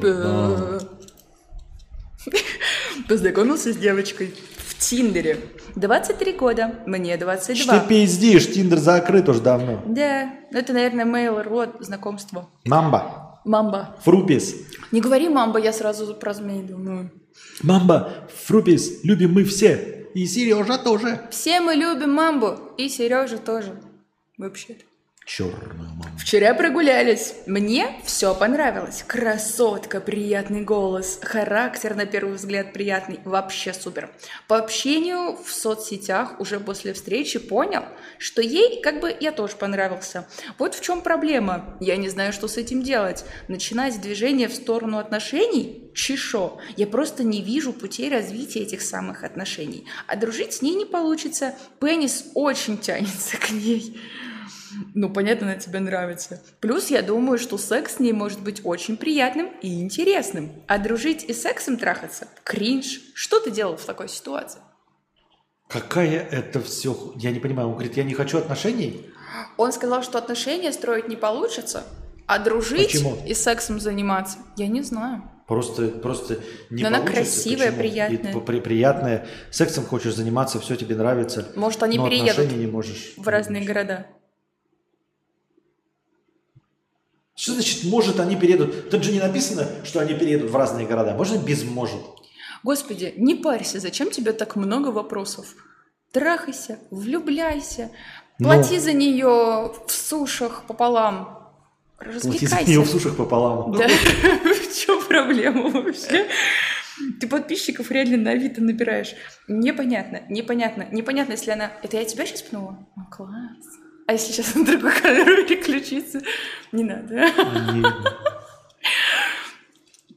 Ты одна. Познакомился с девочкой в Тиндере. 23 года, мне Что 22. ты пиздишь? Тиндер закрыт уж давно. Да, ну это, наверное, мейл, род, знакомство. Мамба, Мамба. фрупис. Не говори мамба, я сразу про змей думаю. Мамба, фрупис, любим мы все. И Сережа тоже. Все мы любим мамбу, и Сережа тоже. Вообще-то. Черную маму. Вчера прогулялись. Мне все понравилось. Красотка, приятный голос, характер на первый взгляд приятный. Вообще супер. По общению в соцсетях уже после встречи понял, что ей как бы я тоже понравился. Вот в чем проблема. Я не знаю, что с этим делать. Начинать движение в сторону отношений? Чешо. Я просто не вижу путей развития этих самых отношений. А дружить с ней не получится. Пенис очень тянется к ней. Ну, понятно, она тебе нравится. Плюс я думаю, что секс с ней может быть очень приятным и интересным. А дружить и сексом трахаться – кринж. Что ты делал в такой ситуации? Какая это все... Я не понимаю. Он говорит, я не хочу отношений. Он сказал, что отношения строить не получится, а дружить Почему? и сексом заниматься – я не знаю. Просто, просто не Но она красивая, Почему? приятная. И при- приятная. Сексом хочешь заниматься, все тебе нравится. Может, они но переедут не можешь. в разные города. Что значит может они переедут? Тут же не написано, что они переедут в разные города. Можно без может. Господи, не парься, зачем тебе так много вопросов? Трахайся, влюбляйся, Ну. плати за нее в сушах пополам. Плати за Развлекайся. нее в сушах пополам. Да. В чем проблема вообще? Ты подписчиков реально на Авито набираешь. Непонятно, непонятно, непонятно, если она... Это я тебя сейчас пнула? Ну, класс. А если сейчас на другую камеру переключиться? Не надо.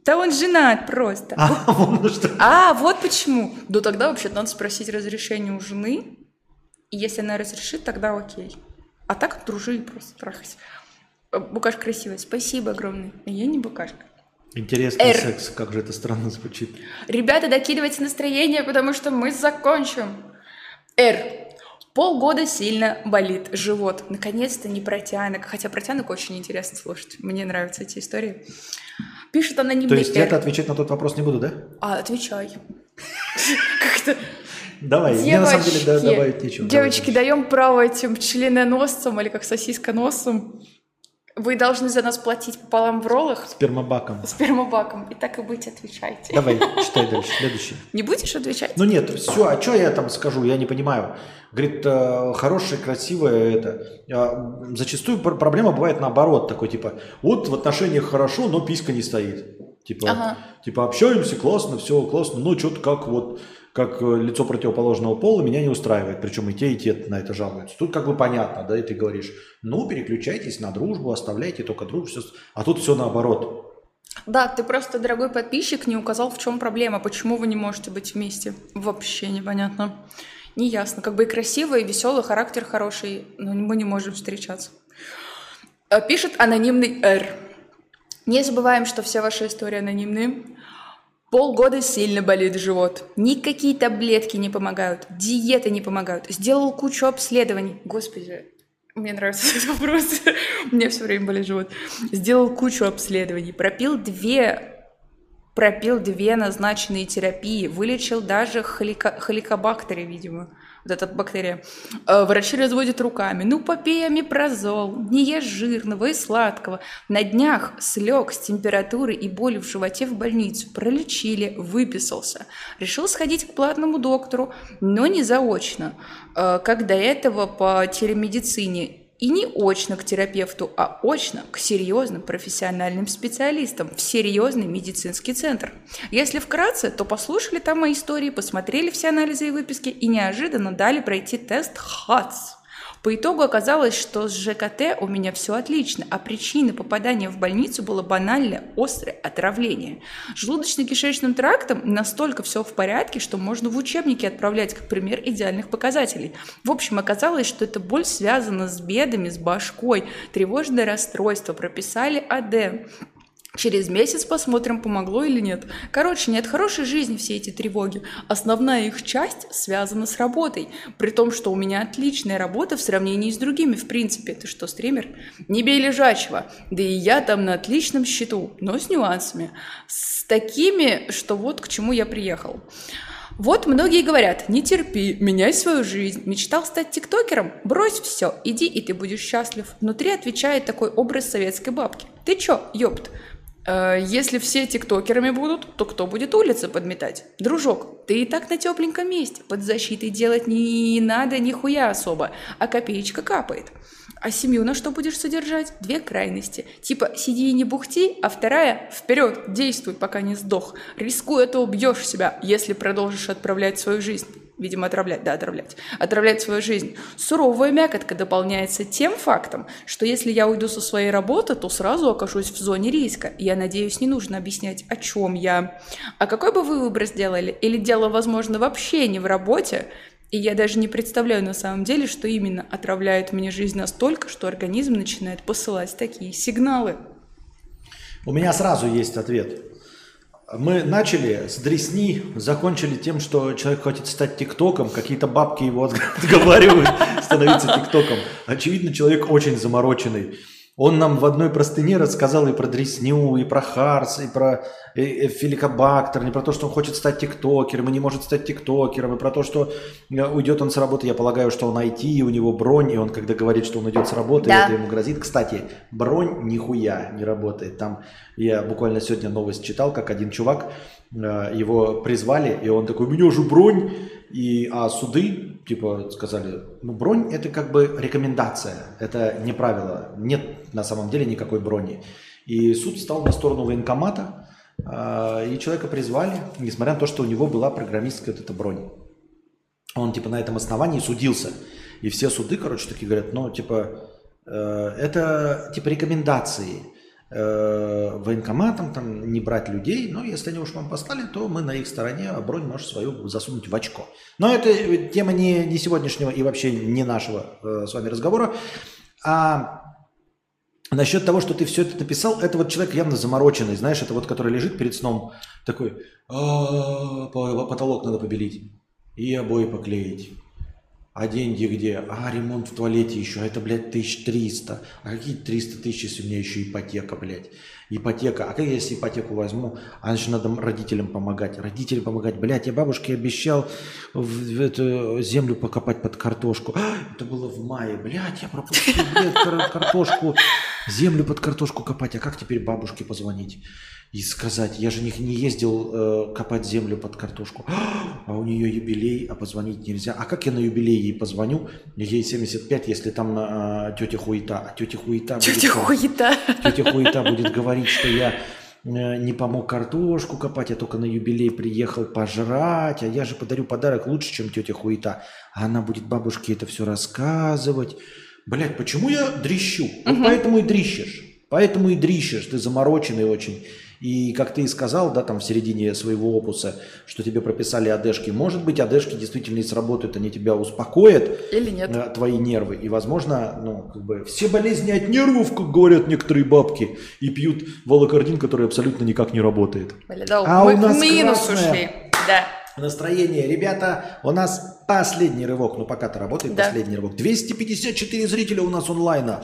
Да он женат просто. А, вон что. А, вот почему. Ну тогда вообще надо спросить разрешение у жены. И если она разрешит, тогда окей. А так дружи и просто трахайся. Э, Букашка красивая. Спасибо огромное. Я не букашка. Интересный Р. секс, как же это странно звучит. Ребята, докидывайте настроение, потому что мы закончим. Р. Полгода сильно болит живот. Наконец-то не протянок. Хотя протянок очень интересно слушать. Мне нравятся эти истории. Пишет анонимный То есть это отвечать на тот вопрос не буду, да? А, отвечай. Как-то... Давай, мне на самом деле Девочки, добавить нечего. Девочки, даем право этим членоносцам или как сосисконосцам. Вы должны за нас платить пополам в роллах Спермобаком. спермобаком. И так и быть, отвечайте. Давай, читай дальше, следующий. Не будешь отвечать? Ну нет, все, а что я там скажу, я не понимаю. Говорит, э, хорошее, красивое это. А, Зачастую пр- проблема бывает наоборот, такой типа, вот в отношениях хорошо, но писька не стоит. Типа, Ага. типа общаемся, классно, все классно, но что-то как вот, как э, лицо противоположного пола меня не устраивает. Причем и те, и те на это жалуются. Тут как бы понятно, да, и ты говоришь, ну переключайтесь на дружбу, оставляйте только дружбу. А тут все наоборот. Да, ты просто, дорогой подписчик, не указал, в чем проблема, почему вы не можете быть вместе. Вообще непонятно. Неясно. Как бы и красивый, и веселый, характер хороший, но мы не можем встречаться. Э, Пишет анонимный Р. Не забываем, что все ваши истории анонимные. Полгода сильно болит живот. Никакие таблетки не помогают. Диеты не помогают. Сделал кучу обследований. Господи, мне нравится этот вопрос. У меня все время болит живот. Сделал кучу обследований. Пропил две пропил две назначенные терапии, вылечил даже холика- холикобактери, видимо, вот эта бактерия. Э, Врачи разводят руками. Ну, попей амипрозол, не ешь жирного и сладкого. На днях слег с температурой и болью в животе в больницу. Пролечили, выписался. Решил сходить к платному доктору, но не заочно, э, как до этого по телемедицине. И не очно к терапевту, а очно к серьезным профессиональным специалистам в серьезный медицинский центр. Если вкратце, то послушали там мои истории, посмотрели все анализы и выписки и неожиданно дали пройти тест ХАЦ. По итогу оказалось, что с ЖКТ у меня все отлично, а причиной попадания в больницу было банальное острое отравление. Желудочно-кишечным трактом настолько все в порядке, что можно в учебнике отправлять как пример идеальных показателей. В общем, оказалось, что эта боль связана с бедами, с башкой, тревожное расстройство, прописали АД. Через месяц посмотрим, помогло или нет. Короче, нет хорошей жизни все эти тревоги. Основная их часть связана с работой. При том, что у меня отличная работа в сравнении с другими. В принципе, ты что, стример? Не бей лежачего. Да и я там на отличном счету, но с нюансами. С такими, что вот к чему я приехал. Вот многие говорят, не терпи, меняй свою жизнь. Мечтал стать тиктокером? Брось все, иди, и ты будешь счастлив. Внутри отвечает такой образ советской бабки. Ты чё, ёпт? Э, Если все тиктокерами будут, то кто будет улицы подметать? Дружок, ты и так на тепленьком месте. Под защитой делать не надо нихуя особо, а копеечка капает. А семью на что будешь содержать? Две крайности. Типа сиди и не бухти, а вторая вперед, действуй, пока не сдох. Рискуя, то убьешь себя, если продолжишь отправлять свою жизнь. Видимо, отравлять, да, отравлять. Отравлять свою жизнь. Суровая мякотка дополняется тем фактом, что если я уйду со своей работы, то сразу окажусь в зоне риска. Я надеюсь, не нужно объяснять, о чем я. А какой бы вы выбор сделали? Или дело, возможно, вообще не в работе? И я даже не представляю на самом деле, что именно отравляет мне жизнь настолько, что организм начинает посылать такие сигналы. У меня сразу есть ответ. Мы начали с дресни, закончили тем, что человек хочет стать тиктоком, какие-то бабки его отговаривают становиться тиктоком. Очевидно, человек очень замороченный. Он нам в одной простыне рассказал и про дресню, и про харс, и про э, э, филикобактер, и про то, что он хочет стать тиктокером, и не может стать тиктокером, и про то, что э, уйдет он с работы. Я полагаю, что он IT, и у него бронь, и он когда говорит, что он идет с работы, Да. это ему грозит. Кстати, бронь нихуя не работает. Там я буквально сегодня новость читал, как один чувак, его призвали, и он такой, у меня же бронь, и, а суды, типа, сказали, ну, бронь это как бы рекомендация, это не правило, нет на самом деле никакой брони. И суд стал на сторону военкомата, э, и человека призвали, несмотря на то, что у него была программистская вот эта бронь. Он, типа, на этом основании судился. И все суды, короче, такие говорят, ну, типа, э, это, типа, рекомендации э, военкоматам, там, не брать людей, но если они уж вам послали, то мы на их стороне, а бронь можешь свою засунуть в очко. Но это тема не, не сегодняшнего и вообще не нашего э, с вами разговора, а Насчет того, что ты все это написал, это вот человек явно замороченный, знаешь, это вот который лежит перед сном, такой, «А, по- потолок надо побелить и обои поклеить. А деньги где? А, ремонт в туалете еще. А это, блядь, 1300. А какие 300 тысяч, если у меня еще ипотека, блядь? Ипотека. А как я если ипотеку возьму? А значит, надо родителям помогать. Родителям помогать. Блядь, я бабушке обещал в, эту землю покопать под картошку. А, это было в мае. Блядь, я пропустил, блядь, кар- картошку. Землю под картошку копать. А как теперь бабушке позвонить? И сказать, я же не, не ездил э, копать землю под картошку. А у нее юбилей, а позвонить нельзя. А как я на юбилей ей позвоню? Ей 75, если там э, тетя хуета. А тетя хуета будет... Тетя хуета. Тетя хуета будет говорить, что я э, не помог картошку копать, я только на юбилей приехал пожрать, а я же подарю подарок лучше, чем тетя хуета. А она будет бабушке это все рассказывать. Блять, почему я дрищу? Вот поэтому и дрищешь. Поэтому и дрищешь, ты замороченный очень. И как ты и сказал, да, там в середине своего опуса, что тебе прописали одежки. Может быть, одежки действительно и сработают, они тебя успокоят, Или нет? э, твои нервы. И, возможно, ну, как бы все болезни от нервов, как говорят некоторые бабки, и пьют волокордин, который абсолютно никак не работает. Валидол, А мы у нас в минус красная. ушли. Да. Настроение, ребята, у нас последний рывок, ну пока-то работает Да. последний рывок. 254 зрителя у нас онлайна.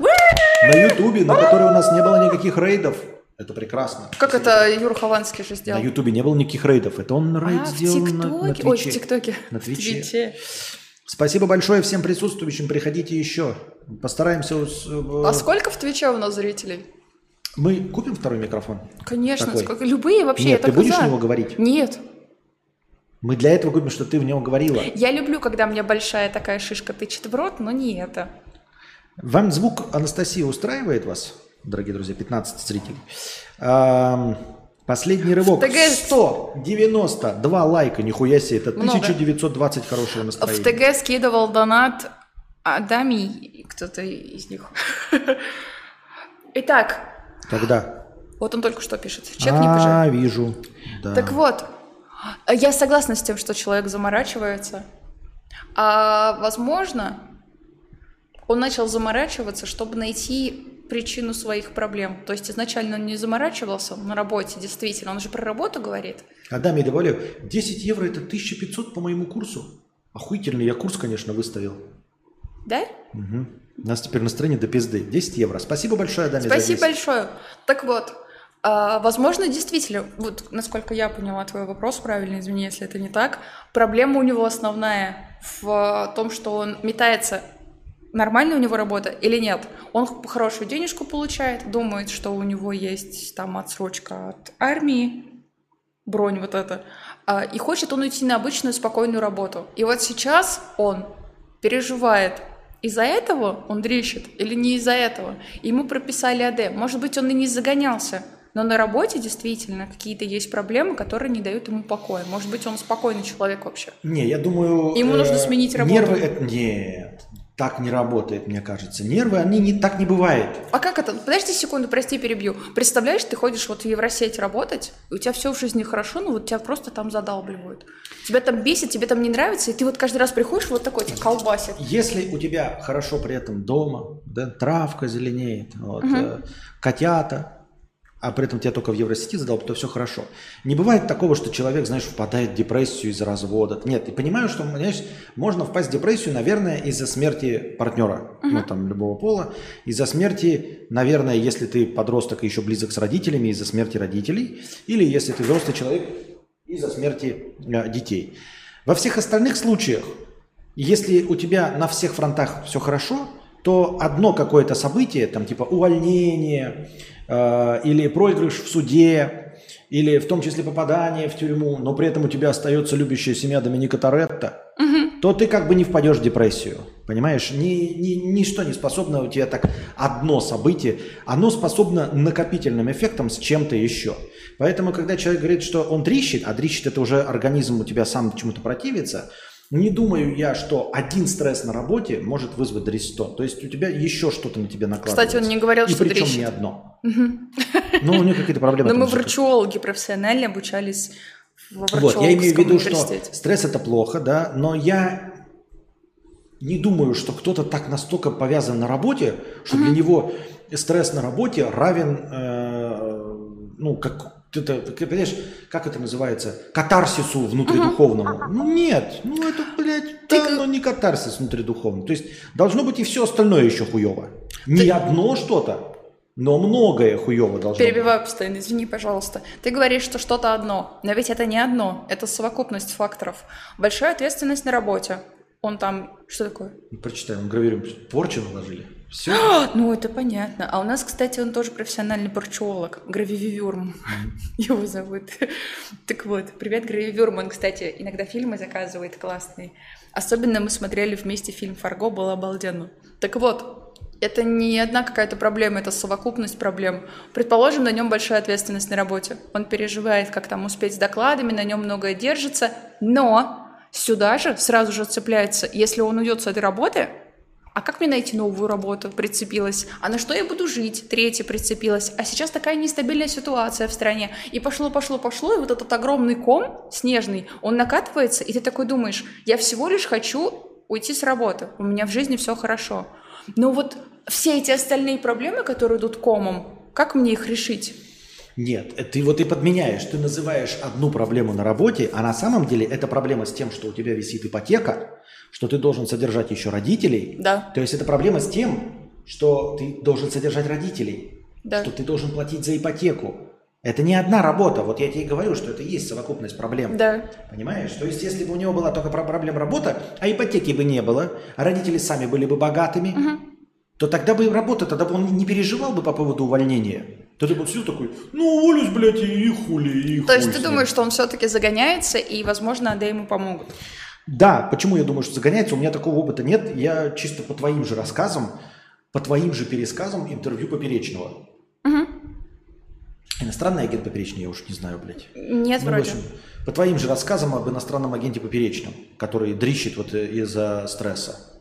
На ютубе, на которой у нас не было никаких рейдов. Это прекрасно. Как это Юра Хованский же На сделал? ютубе не было никаких рейдов. Это он рейд А, в сделал на, на ТикТоке? Ой, в Твиче. ТикТоке. На В Твиче. Твиче. Спасибо большое всем присутствующим. Приходите еще. Постараемся... э, А сколько в Твиче у нас зрителей? Мы купим второй микрофон? Конечно, Какой? сколько. Любые вообще, Нет, я ты будешь за. в него говорить? Нет. Мы для этого купим, что ты в него говорила. Я люблю, когда мне большая такая шишка тычет в рот, но не это. Вам звук Анастасии устраивает вас, дорогие друзья, 15 зрителей? Последний рывок. ТГ 192 лайка, нихуя себе, это Много. 1920 хорошего В настроения. ТГ скидывал донат Адами, кто-то из них. Итак, Когда? вот он только что пишет. Чек не пожалуй. А, вижу. Да. Так вот, я согласна с тем, что человек заморачивается. А возможно, он начал заморачиваться, чтобы найти причину своих проблем. То есть изначально он не заморачивался на работе, действительно. Он же про работу говорит. Адаме добавлю, 10 евро это 1500 по моему курсу. Охуительный я курс, конечно, выставил. Да? Мгм. У нас теперь настроение до пизды. 10 евро. Спасибо большое, Адаме, за Спасибо 10. большое. Так вот, а, возможно, действительно, вот насколько я поняла твой вопрос правильно, извини, если это не так, проблема у него основная в том, что он метается нормальная у него работа или нет. Он хорошую денежку получает, думает, что у него есть там отсрочка от армии, бронь вот это, а, и хочет он уйти на обычную спокойную работу. И вот сейчас он переживает, из-за этого он дрищет или не из-за этого. Ему прописали АД. Может быть, он и не загонялся, но на работе действительно какие-то есть проблемы, которые не дают ему покоя. Может быть, он спокойный человек вообще. Не, я думаю... э, Ему нужно сменить работу. Нервы... Нет, так не работает, мне кажется. Нервы, они не так не бывает. А как это? Подожди секунду, прости, перебью. Представляешь, ты ходишь вот в Евросеть работать, и у тебя все в жизни хорошо, но вот тебя просто там задалбливают. Тебя там бесит, тебе там не нравится, и ты вот каждый раз приходишь вот такой, тебя колбасит. Если у тебя хорошо при этом дома, да, травка зеленеет, вот, э, котята, а при этом тебя только в Евросети задал, то все хорошо. Не бывает такого, что человек, знаешь, впадает в депрессию из-за развода. Нет, я понимаю, что знаешь, можно впасть в депрессию, наверное, из-за смерти партнера, ну там любого пола, из-за смерти, наверное, если ты подросток и еще близок с родителями, из-за смерти родителей, или если ты взрослый человек, из-за смерти э, детей. Во всех остальных случаях если у тебя на всех фронтах все хорошо, то одно какое-то событие, там типа увольнение э, или проигрыш в суде, или в том числе попадание в тюрьму, но при этом у тебя остается любящая семья Доминика Торетто, то ты как бы не впадешь в депрессию. Понимаешь? Ни, ни- ничто не способно у тебя так одно событие, оно способно накопительным эффектом с чем-то еще. Поэтому, когда человек говорит, что он трещит, а трещит это уже организм у тебя сам чему-то противится, не думаю я, что один стресс на работе может вызвать дресситон. То есть у тебя еще что-то на тебя накладывается. Кстати, он не говорил, И что причем трещит. не одно. Ну, у него какие-то проблемы. Но мы врачуологи профессионально обучались в вот, я имею в виду, что стресс это плохо, да, но я не думаю, что кто-то так настолько повязан на работе, что для него стресс на работе равен, э, ну, как это, понимаешь, как это называется? Катарсису внутридуховному. Угу. Ну нет, ну это, блядь, ты... да, но не катарсис внутридуховный. То есть должно быть и все остальное еще хуево. Не ты... одно что-то, но многое хуево должно Перебиваю быть. постоянно, извини, пожалуйста. Ты говоришь, что что-то одно, но ведь это не одно, это совокупность факторов. Большая ответственность на работе. Он там, что такое? Ну, прочитай, он гравируем, порчу наложили. Все? ну, это понятно. А у нас, кстати, он тоже профессиональный порчеолог, Гравививюрм mm-hmm. его зовут. так вот, привет, Гравивюрм. Он, кстати, иногда фильмы заказывает классные. Особенно мы смотрели вместе фильм «Фарго», было обалденно. Так вот, это не одна какая-то проблема, это совокупность проблем. Предположим, на нем большая ответственность на работе. Он переживает, как там успеть с докладами, на нем многое держится, но сюда же сразу же цепляется, если он уйдет с этой работы, а как мне найти новую работу? Прицепилась. А на что я буду жить? Третья прицепилась. А сейчас такая нестабильная ситуация в стране. И пошло, пошло, пошло, и вот этот огромный ком снежный, он накатывается, и ты такой думаешь, я всего лишь хочу уйти с работы. У меня в жизни все хорошо. Но вот все эти остальные проблемы, которые идут комом, как мне их решить? Нет, ты вот и подменяешь. Ты называешь одну проблему на работе, а на самом деле это проблема с тем, что у тебя висит ипотека, что ты должен содержать еще родителей. Да. То есть это проблема с тем, что ты должен содержать родителей, да. что ты должен платить за ипотеку. Это не одна работа. Вот я тебе говорю, что это и есть совокупность проблем. Да. Понимаешь? То есть, если бы у него была только проблема работа, а ипотеки бы не было, а родители сами были бы богатыми, угу. то тогда бы работа, тогда бы он не переживал бы по поводу увольнения. Тогда бы все такой, ну уволюсь, блядь, и, хули, и То есть ты думаешь, что он все-таки загоняется, и, возможно, да ему помогут? Да, почему я думаю, что загоняется? У меня такого опыта нет. Я чисто по твоим же рассказам, по твоим же пересказам интервью Поперечного. Угу. Иностранный агент Поперечный, я уж не знаю, блядь. Нет, ну, вроде. общем, по твоим же рассказам об иностранном агенте Поперечном, который дрищит вот из-за стресса.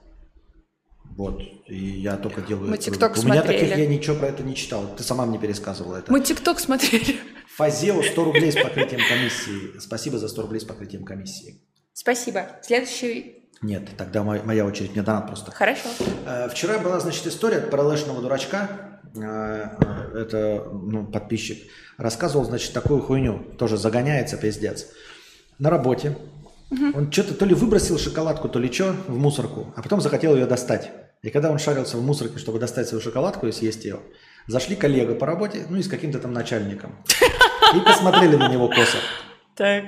Вот. И я только делаю... Мы ТикТок У смотрели. меня таких, я ничего про это не читал. Ты сама мне пересказывала это. Мы ТикТок смотрели. Фазео 100 рублей с покрытием комиссии. Спасибо за 100 рублей с покрытием комиссии. Спасибо. Следующий нет, тогда моя очередь, мне донат просто. Хорошо. Э, вчера была, значит, история про лэшного дурачка. Э, э, это ну, подписчик. Рассказывал, значит, такую хуйню. Тоже загоняется, пиздец. На работе. Угу. Он что-то то ли выбросил шоколадку, то ли что в мусорку, а потом захотел ее достать. И когда он шарился в мусорке, чтобы достать свою шоколадку и съесть ее, зашли коллега по работе, ну и с каким-то там начальником. И посмотрели на него косо. Так.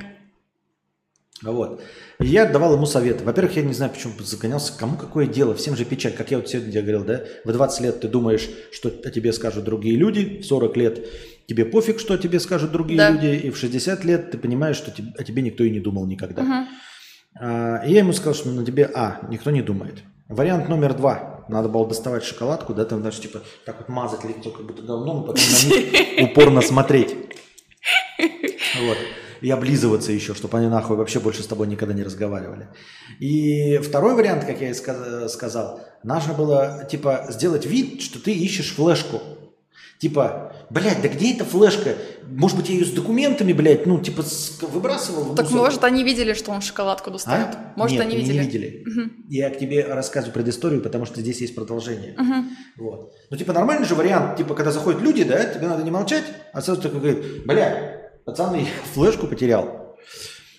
Вот. И я давал ему советы. Во-первых, я не знаю, почему загонялся. Кому какое дело? Всем же печаль. Как я вот сегодня говорил, да? В 20 лет ты думаешь, что о тебе скажут другие люди. В 40 лет тебе пофиг, что о тебе скажут другие да. люди. И в 60 лет ты понимаешь, что о тебе никто и не думал никогда. Угу. А, и я ему сказал, что на тебе, а, никто не думает. Вариант номер два. Надо было доставать шоколадку, да, там даже типа так вот мазать лицо как будто говном, и потом на них упорно смотреть. Вот и облизываться еще, чтобы они нахуй вообще больше с тобой никогда не разговаривали. И второй вариант, как я и сказал, нужно было, типа, сделать вид, что ты ищешь флешку. Типа, блядь, да где эта флешка? Может быть, я ее с документами, блядь, ну, типа, выбрасывал в Так, может, они видели, что он шоколадку достает? А? Может, Нет, они видели? не видели. Угу. Я к тебе рассказываю предысторию, потому что здесь есть продолжение. Угу. Вот. Ну, типа, нормальный же вариант, типа, когда заходят люди, да, тебе надо не молчать, а сразу такой говорит, бля, Пацан, я флешку потерял.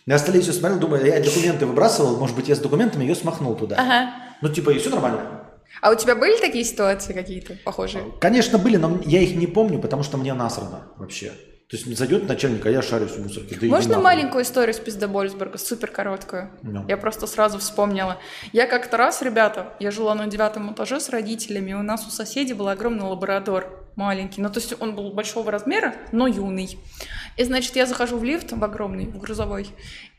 Я остальные все смотрел, думаю, я документы выбрасывал, может быть, я с документами ее смахнул туда. Ага. Ну, типа, и все нормально. А у тебя были такие ситуации какие-то похожие? Конечно, были, но я их не помню, потому что мне насрано вообще. То есть зайдет начальник, а я шарюсь в мусорке. Да Можно маленькую историю с Пиздобольсберга, супер короткую? No. Я просто сразу вспомнила. Я как-то раз, ребята, я жила на девятом этаже с родителями, и у нас у соседей был огромный лабрадор, маленький. Ну, то есть он был большого размера, но юный. И, значит, я захожу в лифт, в огромный, в грузовой,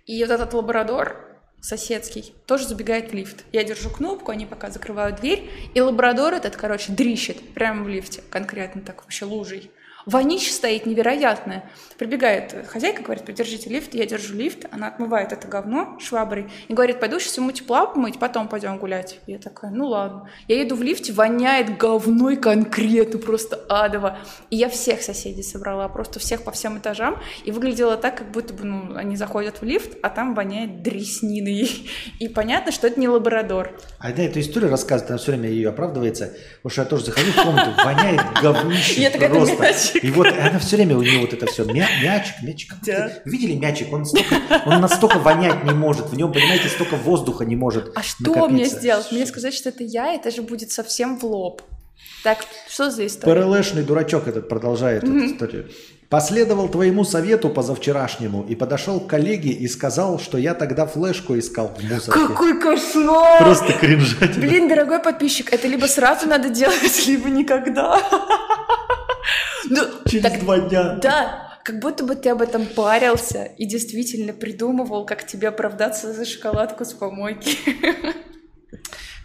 и вот этот лабрадор соседский тоже забегает в лифт. Я держу кнопку, они пока закрывают дверь, и лабрадор этот, короче, дрищет прямо в лифте, конкретно так, вообще лужей. Вонища стоит невероятная. Прибегает хозяйка, говорит, подержите лифт, я держу лифт, она отмывает это говно шваброй и говорит, пойду сейчас ему тепла помыть, потом пойдем гулять. Я такая, ну ладно. Я иду в лифте, воняет говной конкретно, просто адово. И я всех соседей собрала, просто всех по всем этажам, и выглядело так, как будто бы ну, они заходят в лифт, а там воняет дресниной. И понятно, что это не лабрадор. А да, эту историю рассказывает, она все время ее оправдывается, потому что я тоже захожу в комнату, воняет говнище Я такая, И вот она все время у нее вот это все мя- мячик, мячик. Да. Видели мячик? Он, столько, он настолько вонять не может. В нем, понимаете, столько воздуха не может А что мне накопиться. сделать? Мне сказать, что это я, это же будет совсем в лоб. Так, что за история? ПРЛшный дурачок этот продолжает эту историю. Последовал твоему совету позавчерашнему и подошел к коллеге и сказал, что я тогда флешку искал в мусорке. Какой кошмар! Просто кринжать. Блин, дорогой подписчик, это либо сразу надо делать, либо никогда. Ну, Через так два дня. Да, как будто бы ты об этом парился и действительно придумывал, как тебе оправдаться за шоколадку с помойки.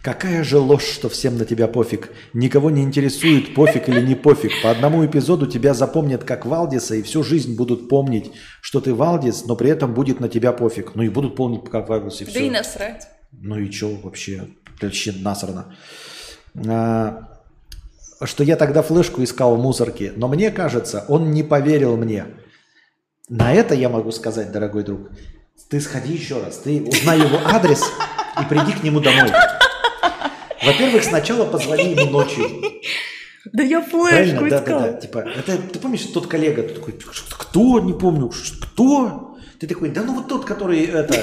Какая же ложь, что всем на тебя пофиг. Никого не интересует, пофиг или не пофиг. По одному эпизоду тебя запомнят как Валдиса и всю жизнь будут помнить, что ты Валдис, но при этом будет на тебя пофиг. Ну и будут помнить как Валдис и все. Да и насрать. Ну и что вообще? Вообще насрано. А, что я тогда флешку искал в мусорке, но мне кажется, он не поверил мне. На это я могу сказать, дорогой друг, ты сходи еще раз, ты узнай его адрес и приди к нему домой. Во-первых, сначала позвони ему ночью. Да я флешку Да, да, да. искал. Типа, это, ты помнишь, тот коллега, ты такой, «Что, кто, не помню, «Ш- кто? Ты такой, да ну вот тот, который это,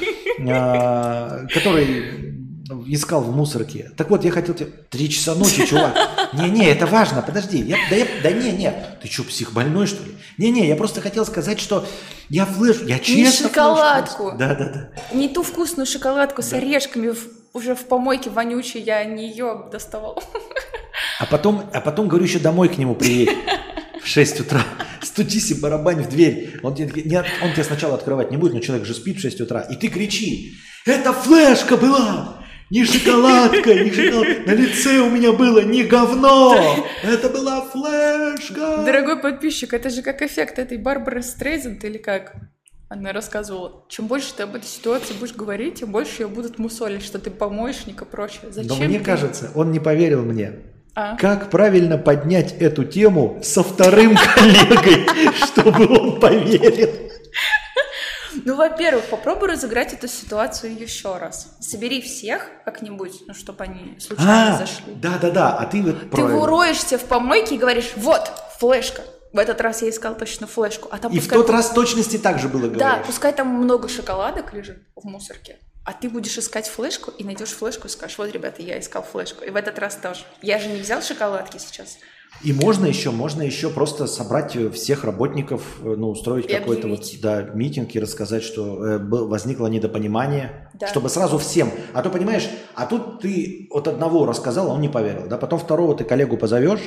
а, который искал в мусорке. Так вот, я хотел тебе... Три часа ночи, чувак. Не-не, это важно, подожди. Я, да, я, да не-не, ты что, псих больной, что ли? Не-не, я просто хотел сказать, что я флеш... Я честно шоколадку. флешку- Да-да-да. Не ту вкусную шоколадку с орешками в- уже в помойке вонючей, я не ее доставал. А потом, а потом, говорю, еще домой к нему приедь. В 6 утра. Стучись и барабань в дверь. Он тебе, не, он тебе сначала открывать не будет, но человек же спит в 6 утра. И ты кричи. Это флешка была! Не шоколадка, не шоколадка. На лице у меня было не говно. Это была флешка. Дорогой подписчик, это же как эффект этой Барбары Стрейзенд или как? Она рассказывала, чем больше ты об этой ситуации будешь говорить, тем больше ее будут мусолить, что ты помоечник и прочее. Зачем Но мне ты- кажется, он не поверил мне. А? Как правильно поднять эту тему со вторым коллегой, чтобы он поверил? Ну, во-первых, попробуй разыграть эту ситуацию еще раз. Собери всех как-нибудь, ну, чтобы они случайно А, зашли. да-да-да, а ты вот Ты уроешься в помойке и говоришь, вот, флешка. В этот раз я искал точно флешку. А там И в пускай- тот раз точности так же было, Да, говоришь. пускай там много шоколадок лежит в мусорке, а ты будешь искать флешку и найдешь флешку и скажешь, вот, ребята, я искал флешку. И в этот раз тоже. Я же не взял шоколадки сейчас. И можно еще, можно еще просто собрать э, всех работников, э, ну, устроить какой-то вот, да, митинг и рассказать, что э, возникло недопонимание, Да. чтобы сразу всем. А то, понимаешь, а тут ты от одного рассказал, а он не поверил, да, потом второго ты коллегу позовешь,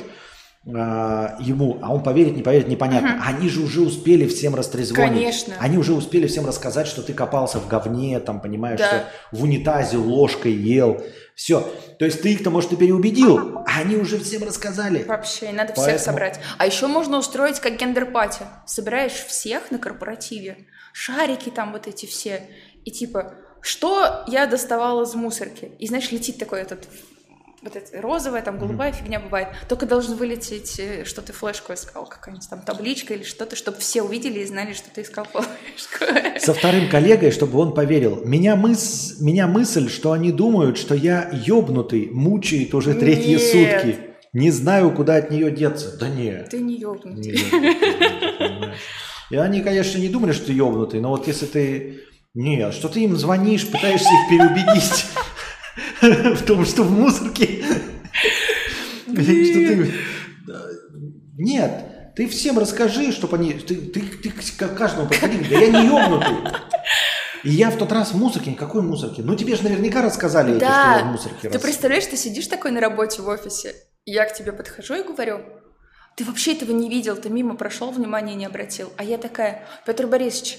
ему, а он поверит, не поверит, непонятно. Они же уже успели всем растрезвонить. Конечно. Они уже успели всем рассказать, что ты копался в говне, там, понимаешь, Да. что в унитазе ложкой ел. Все. То есть ты их-то, может, и переубедил, а они уже всем рассказали. Вообще, надо всех Поэтому- собрать. А еще можно устроить как gender party. Собираешь всех на корпоративе, шарики там вот эти все, и типа, что я доставала из мусорки? И, знаешь, летит такой этот вот это розовая, там голубая фигня бывает. Только должен вылететь, э, что ты флешку искал, какая-нибудь там табличка или что-то, чтобы все увидели и знали, что ты искал флешку. Со вторым коллегой, чтобы он поверил. Меня, мыс... Меня мысль, что они думают, что я ёбнутый, мучает уже третьи Нет. сутки. Не знаю, куда от нее деться. Да нет. Ты не Не ёбнутый. И они, конечно, не думали, что ты ёбнутый, но вот если ты... Нет, что ты им звонишь, пытаешься их переубедить в том, что в мусорке... Нет, ты всем расскажи, чтобы они... Ты, ты, ты к каждому подходи, да я не ёбнутый. И я в тот раз в мусорке, какой мусорке? Ну тебе же наверняка рассказали эти, что я в Да, мусорке ты раз. представляешь, ты сидишь такой на работе в офисе, и я к тебе подхожу и говорю, ты вообще этого не видел, ты мимо прошел, внимания не обратил. А я такая, Петр Борисович,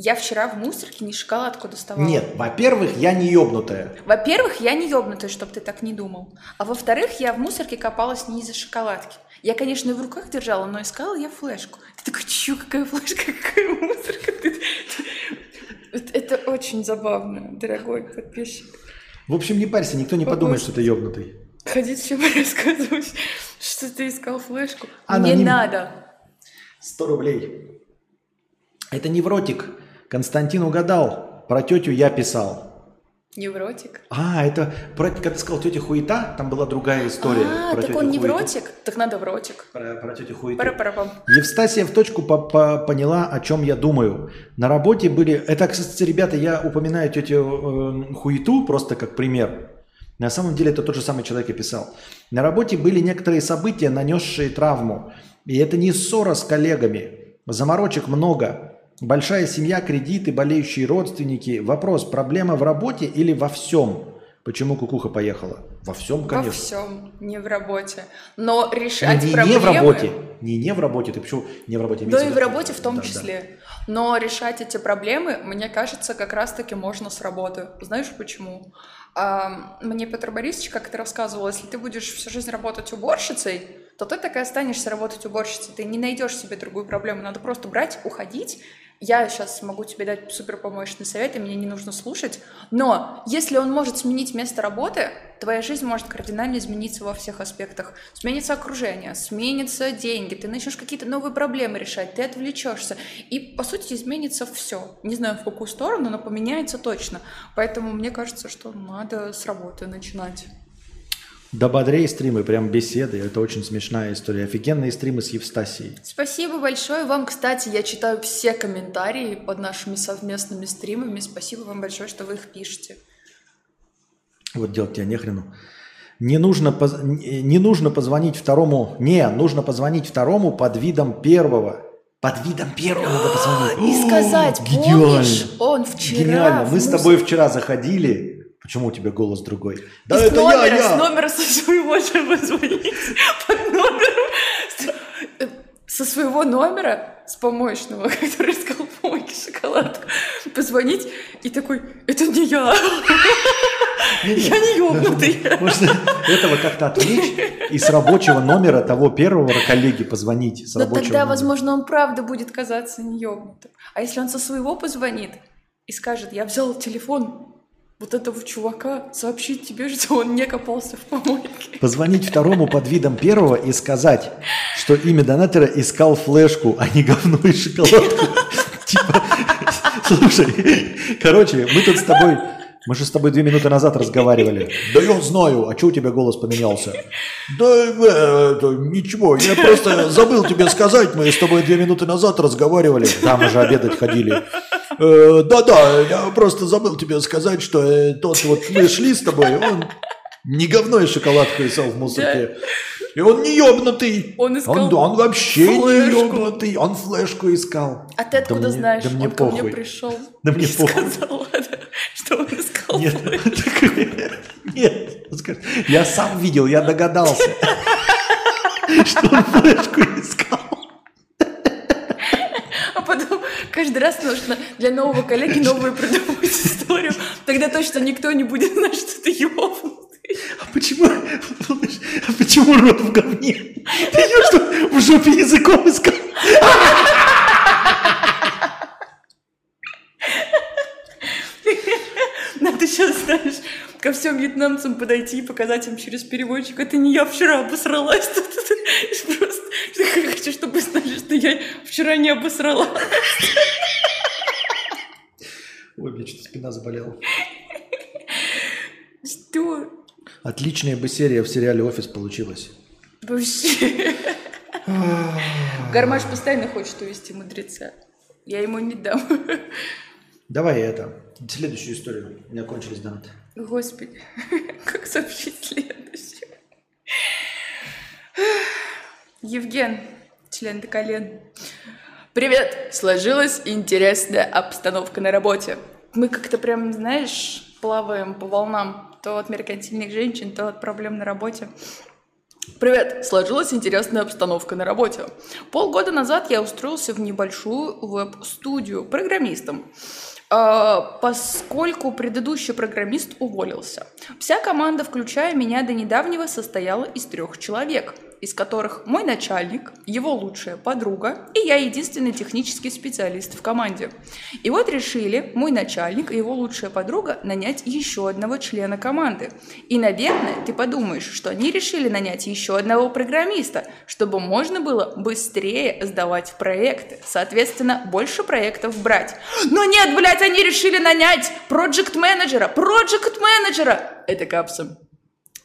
я вчера в мусорке не шоколадку доставала. Нет, во-первых, я не ёбнутая. Во-первых, я не ёбнутая, чтобы ты так не думал. А во-вторых, я в мусорке копалась не из-за шоколадки. Я, конечно, в руках держала, но искала я флешку. Ты такой, чё, какая флешка, какая мусорка? Это- Это очень забавно, дорогой подписчик. В общем, не парься, никто не подумает, что ты ёбнутый. Ходить всем рассказывать, что ты искал флешку. Аноним. Не надо. 100 рублей. Это невротик. Константин угадал. Про тетю я писал. Невротик. А, это, про, когда ты сказал тетя хуета, там была другая история. А, про так он хуету. невротик? Так надо вротик. Про, про тетю хуету. Евстасия в точку по- по- поняла, о чем я думаю. На работе были... Это, кстати, ребята, я упоминаю тетю э, хуету просто как пример. На самом деле это тот же самый человек и писал. На работе были некоторые события, нанесшие травму. И это не ссора с коллегами. Заморочек много. Большая семья, кредиты, болеющие родственники. Вопрос, проблема в работе или во всем? Почему кукуха поехала? Во всем, Во конечно. всем, не в работе. Но решать не, проблемы... не в работе. Не, не в работе. Ты почему не в работе? Да и в работе в том Да, да. числе. Но решать эти проблемы, мне кажется, как раз-таки можно с работы. Знаешь почему? А, мне Петр Борисович как-то рассказывал, если ты будешь всю жизнь работать уборщицей, то ты так и останешься работать уборщицей. Ты не найдешь себе другую проблему. Надо просто брать, уходить. Я сейчас могу тебе дать супер помощный совет, и мне не нужно слушать. Но если он может сменить место работы, твоя жизнь может кардинально измениться во всех аспектах. Сменится окружение, сменятся деньги, ты начнешь какие-то новые проблемы решать, ты отвлечешься. И, по сути, изменится все. Не знаю, в какую сторону, но поменяется точно. Поэтому мне кажется, что надо с работы начинать. Да бодрее стримы, прям беседы. Это очень смешная история. Офигенные стримы с Евстасией. Спасибо большое вам. Кстати, я читаю все комментарии под нашими совместными стримами. Спасибо вам большое, что вы их пишете. Вот делать тебе нехрену. Не нужно, поз- не нужно позвонить второму. Не, нужно позвонить второму под видом первого. Под видом первого позвонить. И сказать, помнишь, он вчера... Гениально. Мы с тобой вчера заходили. Почему у тебя голос другой? Да Из это номера, я, я. с номера со своего же позвонить. Под номером. Со своего номера, с помощного, который искал помойки шоколадку, позвонить и такой, это не я, я не ёбнутый. Можно этого как-то отвлечь и с рабочего номера того первого коллеги позвонить. С Но тогда, номера. возможно, он правда будет казаться не ёбнутым. А если он со своего позвонит и скажет, я взял телефон вот этого чувака, сообщить тебе, что он не копался в помойке. Позвонить второму под видом первого и сказать, что имя донатора искал флешку, а не говно и шоколадку. Типа, слушай, короче, мы тут с тобой, мы же с тобой две минуты назад разговаривали. Да я знаю, а что у тебя голос поменялся? Да э, ничего, я просто забыл тебе сказать, мы с тобой две минуты назад разговаривали. Да, мы же обедать ходили. Э, Да-да, я просто забыл тебе сказать, что э, тот вот мы шли с тобой, он не говно и шоколадку искал в мусорке. И он не ёбнутый. Он искал Он, он вообще не флешку. ёбнутый. Он флешку искал. А ты откуда мне- знаешь? Да мне он ко мне похуй. пришел Да мне и похуй. сказал, что он искал Нет, флешку. нет. Я сам видел, я догадался, что он флешку искал. А потом каждый раз нужно для нового коллеги новую придумывать историю. Тогда точно никто не будет знать, что ты ёбнутый. А почему, а почему рот в говне? Ты её что, в жопе языком искал? Надо сейчас, знаешь, ко всем вьетнамцам подойти и показать им через переводчик. Это не я вчера обосралась. Просто я хочу, чтобы знали, что я вчера не обосрала. Ой, мне что-то спина заболела. Что? Отличная бы серия в сериале «Офис» получилась. Вообще. Гармаш постоянно хочет увести мудреца. Я ему не дам. Давай это, следующую историю. У меня кончились донаты. Господи, как сообщить следующее? Евген, член до колен. Привет! Сложилась интересная обстановка на работе. Мы как-то прям, знаешь, плаваем по волнам. То от меркантильных женщин, то от проблем на работе. Привет! Сложилась интересная обстановка на работе. Полгода назад я устроился в небольшую веб-студию программистом. А, поскольку предыдущий программист уволился. Вся команда, включая меня до недавнего, состояла из трех человек. Из которых мой начальник, его лучшая подруга и я единственный технический специалист в команде. И вот решили мой начальник и его лучшая подруга нанять еще одного члена команды. И, наверное, ты подумаешь, что они решили нанять еще одного программиста, чтобы можно было быстрее сдавать проекты, соответственно, больше проектов брать. Но нет, блядь, они решили нанять проект-менеджера, проект-менеджера! Это капсом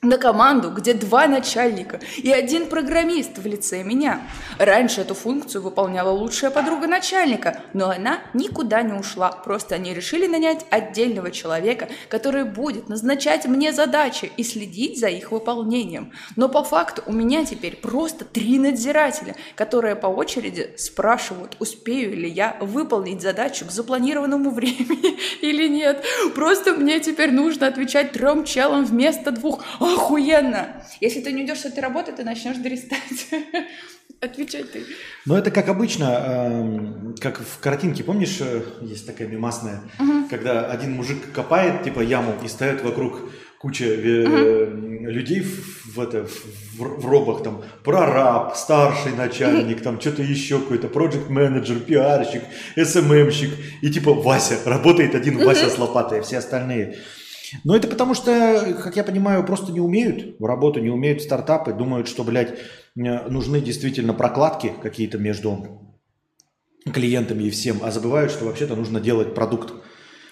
на команду, где два начальника и один программист в лице меня. Раньше эту функцию выполняла лучшая подруга начальника, но она никуда не ушла. Просто они решили нанять отдельного человека, который будет назначать мне задачи и следить за их выполнением. Но по факту у меня теперь просто три надзирателя, которые по очереди спрашивают, успею ли я выполнить задачу к запланированному времени или нет. Просто мне теперь нужно отвечать трем челам вместо двух. Охуенно! Если ты не уйдешь с этой работы, ты начнешь дорестать. Отвечай ты. Ну, это как обычно, э, как в картинке, помнишь, э, есть такая мимасная, угу. когда один мужик копает, типа, яму, и стоят вокруг куча э, угу. людей в, в, это, в, в робах, там, прораб, старший начальник, там, что-то еще какой-то, проект менеджер пиарщик, СММщик, и типа Вася, работает один. Вася с лопатой, а все остальные – но это потому что, как я понимаю, просто не умеют в работу, не умеют стартапы, думают, что, блядь, нужны действительно прокладки какие-то между клиентами и всем, а забывают, что вообще-то нужно делать продукт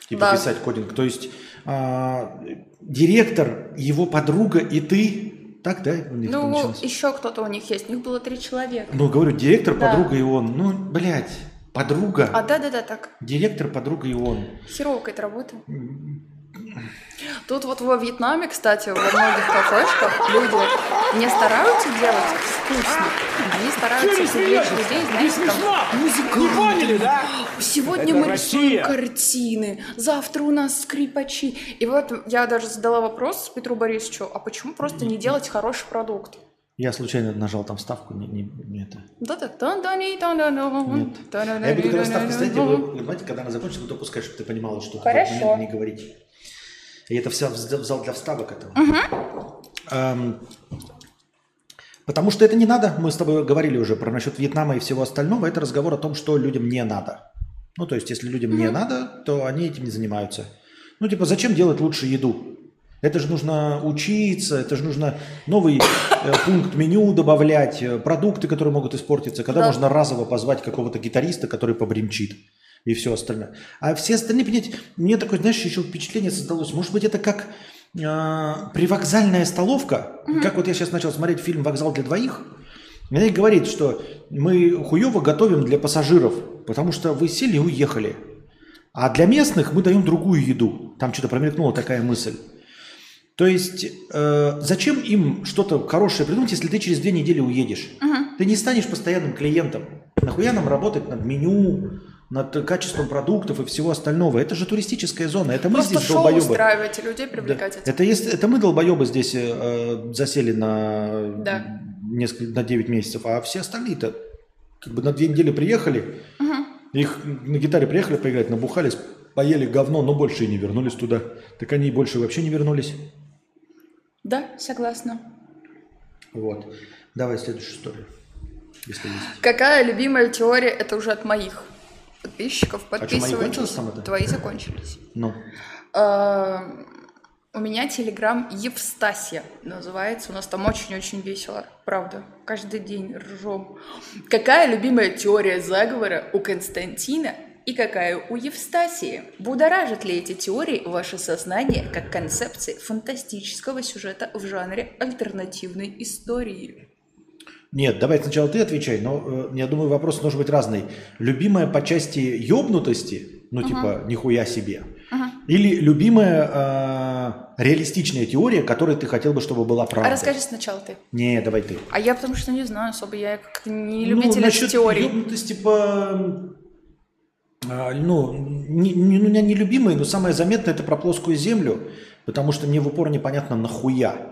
и да. писать кодинг. То есть а, директор, его подруга и ты так, да? У них ну, еще кто-то у них есть. У них было три человека. Ну, говорю, директор, да. подруга и он. Ну, блядь, подруга. А, да-да-да, так. Директор, подруга и он. Херово какая-то работа. Тут вот во Вьетнаме, кстати, во многих кафешках люди не стараются делать вкусно, они стараются привлечь людей, знаете, там, музыканты. Не поняли, да? Сегодня Это мы Россия. рисуем картины, завтра у нас скрипачи. И вот я даже задала вопрос Петру Борисовичу, а почему просто не делать хороший продукт? Я случайно нажал там ставку, не, не, не это. Да, да, да, да, не, да, да, да. Нет. Я буду когда ставку ставить, я буду, понимаете, когда она закончится, буду пускать, чтобы ты понимала, что Хорошо. не, не говорить. И это все в зал для вставок этого. Угу. Эм, потому что это не надо. Мы с тобой говорили уже про насчет Вьетнама и всего остального. Это разговор о том, что людям не надо. Ну, то есть, если людям угу. не надо, то они этим не занимаются. Ну, типа, зачем делать лучше еду? Это же нужно учиться, это же нужно новый э, пункт меню добавлять, э, продукты, которые могут испортиться. Когда да. можно разово позвать какого-то гитариста, который побремчит и все остальное. А все остальные, понимаете, мне такое, знаешь, еще впечатление создалось. Может быть, это как э, привокзальная столовка. Mm-hmm. Как вот я сейчас начал смотреть фильм «Вокзал для двоих». Мне говорит, что мы хуево готовим для пассажиров, потому что вы сели и уехали. А для местных мы даем другую еду. Там что-то промелькнула такая мысль. То есть, э, зачем им что-то хорошее придумать, если ты через две недели уедешь? Угу. Ты не станешь постоянным клиентом. Нахуя нам работать над меню, над качеством продуктов и всего остального. Это же туристическая зона. Это мы Просто здесь шоу долбоебы. устраивать людей привлекать. Да. Это, есть, это мы долбоебы здесь э, засели на, да. несколько, на 9 месяцев, а все остальные-то как бы на две недели приехали, угу. их на гитаре приехали поиграть, набухались, поели говно, но больше и не вернулись туда. Так они больше вообще не вернулись. Да, согласна. Вот. Давай следующую историю. Если есть. Какая любимая теория? Это уже от моих подписчиков. Подписывайтесь. А что, Твои закончились. Ну. А, у меня телеграм Евстасия называется. У нас там очень-очень весело. Правда. Каждый день ржем. Какая любимая теория заговора у Константина и какая у Евстасии? Будоражат ли эти теории ваше сознание как концепции фантастического сюжета в жанре альтернативной истории? Нет, давай сначала ты отвечай, но э, я думаю, вопрос должен быть разный. Любимая по части ёбнутости, ну uh-huh. типа нихуя себе, uh-huh. или любимая э, реалистичная теория, которой ты хотел бы, чтобы была правда? А расскажи сначала ты. Не, давай ты. А я потому что не знаю особо, я как не ну, любитель ну, насчет теорий. ёбнутости по... А, ну, не, не, у меня не любимые, но самое заметное это про плоскую землю, потому что мне в упор непонятно нахуя.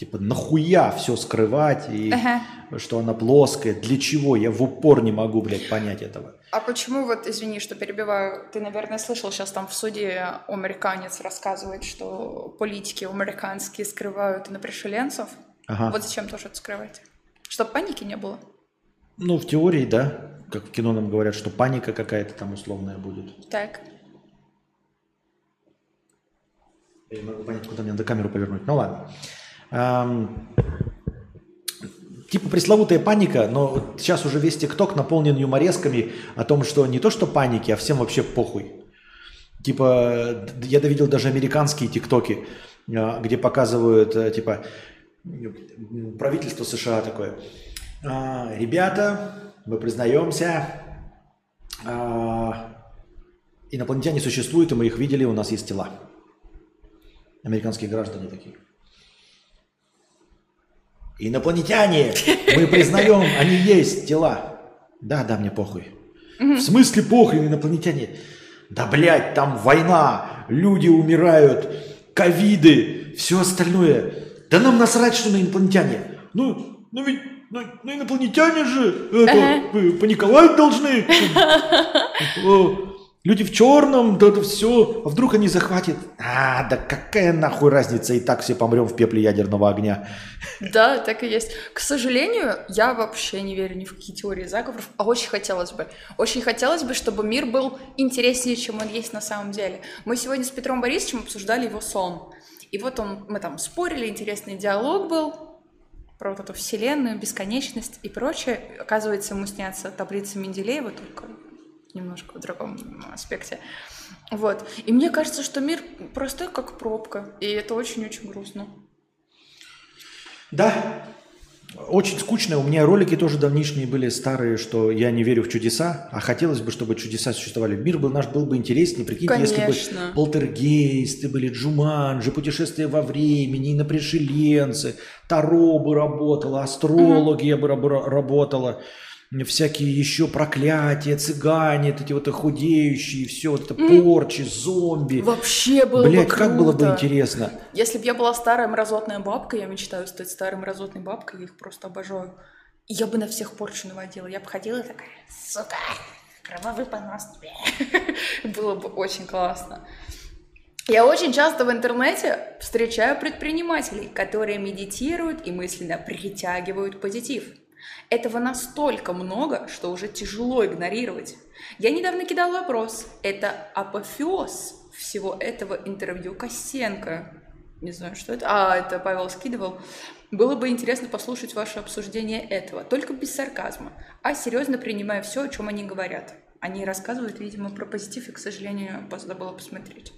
Типа, нахуя все скрывать, и ага. что она плоская, для чего? Я в упор не могу, блядь, понять этого. А почему, вот, извини, что перебиваю, ты, наверное, слышал, сейчас там в суде американец рассказывает, что политики американские скрывают на пришеленцев. Ага. Вот зачем тоже это скрывать? Чтобы паники не было. Ну, в теории, да. Как в кино нам говорят, что паника какая-то там условная будет. Так. Я не могу понять, куда мне надо камеру повернуть. Ну ладно. Типа пресловутая паника, но сейчас уже весь ТикТок наполнен юморесками о том, что не то что паники, а всем вообще похуй. Типа, я довидел даже американские ТикТоки, а, где показывают, э, типа, правительство США такое. «А, Ребята, мы признаемся, а, инопланетяне существуют, и мы их видели, у нас есть тела. Американские граждане такие. Инопланетяне, мы признаем, они есть тела. Да, да, мне похуй. В смысле похуй, инопланетяне? Да, блядь, там война, люди умирают, ковиды, все остальное. Да нам насрать, что на инопланетяне. Ну, ну ведь, ну, ну инопланетяне же это, Ага. паниковать должны. Люди в черном, да это все. А вдруг они захватят? А, да какая нахуй разница, и так все помрем в пепле ядерного огня. Да, так и есть. К сожалению, я вообще не верю ни в какие теории заговоров, а очень хотелось бы. Очень хотелось бы, чтобы мир был интереснее, чем он есть на самом деле. Мы сегодня с Петром Борисовичем обсуждали его сон. И вот он, мы там спорили, интересный диалог был про вот эту вселенную, бесконечность и прочее. Оказывается, ему снятся таблицы Менделеева, только немножко в другом аспекте. Вот. И мне кажется, что мир простой, как пробка. И это очень-очень грустно. Да, очень скучно. У меня ролики тоже давнишние были старые, что я не верю в чудеса, а хотелось бы, чтобы чудеса существовали. Мир был наш был бы интереснее. Прикиньте, если Конечно. бы полтергейсты были, Джуманджи, путешествия во времени, инопришеленцы, Таро бы работало, астрология бы рабо- работала, всякие еще проклятия, цыгане, эти вот худеющие, все вот это порчи, зомби. Вообще было Блять, бы как было бы круто. интересно. Если бы я была старая мразотная бабка, я мечтаю стать старой мразотной бабкой, я их просто обожаю. Я бы на всех порчу наводила. Я бы ходила такая, сука, кровавый понос тебе. Было бы очень классно. Я очень часто в интернете встречаю предпринимателей, которые медитируют и мысленно притягивают позитив. Этого настолько много, что уже тяжело игнорировать. Я недавно кидала вопрос. Это апофеоз всего этого интервью Косенко. Не знаю, что это. А, это Павел скидывал. Было бы интересно послушать ваше обсуждение этого, только без сарказма, а серьезно принимая все, о чем они говорят. Они рассказывают, видимо, про позитив, и, к сожалению, забыла посмотреть.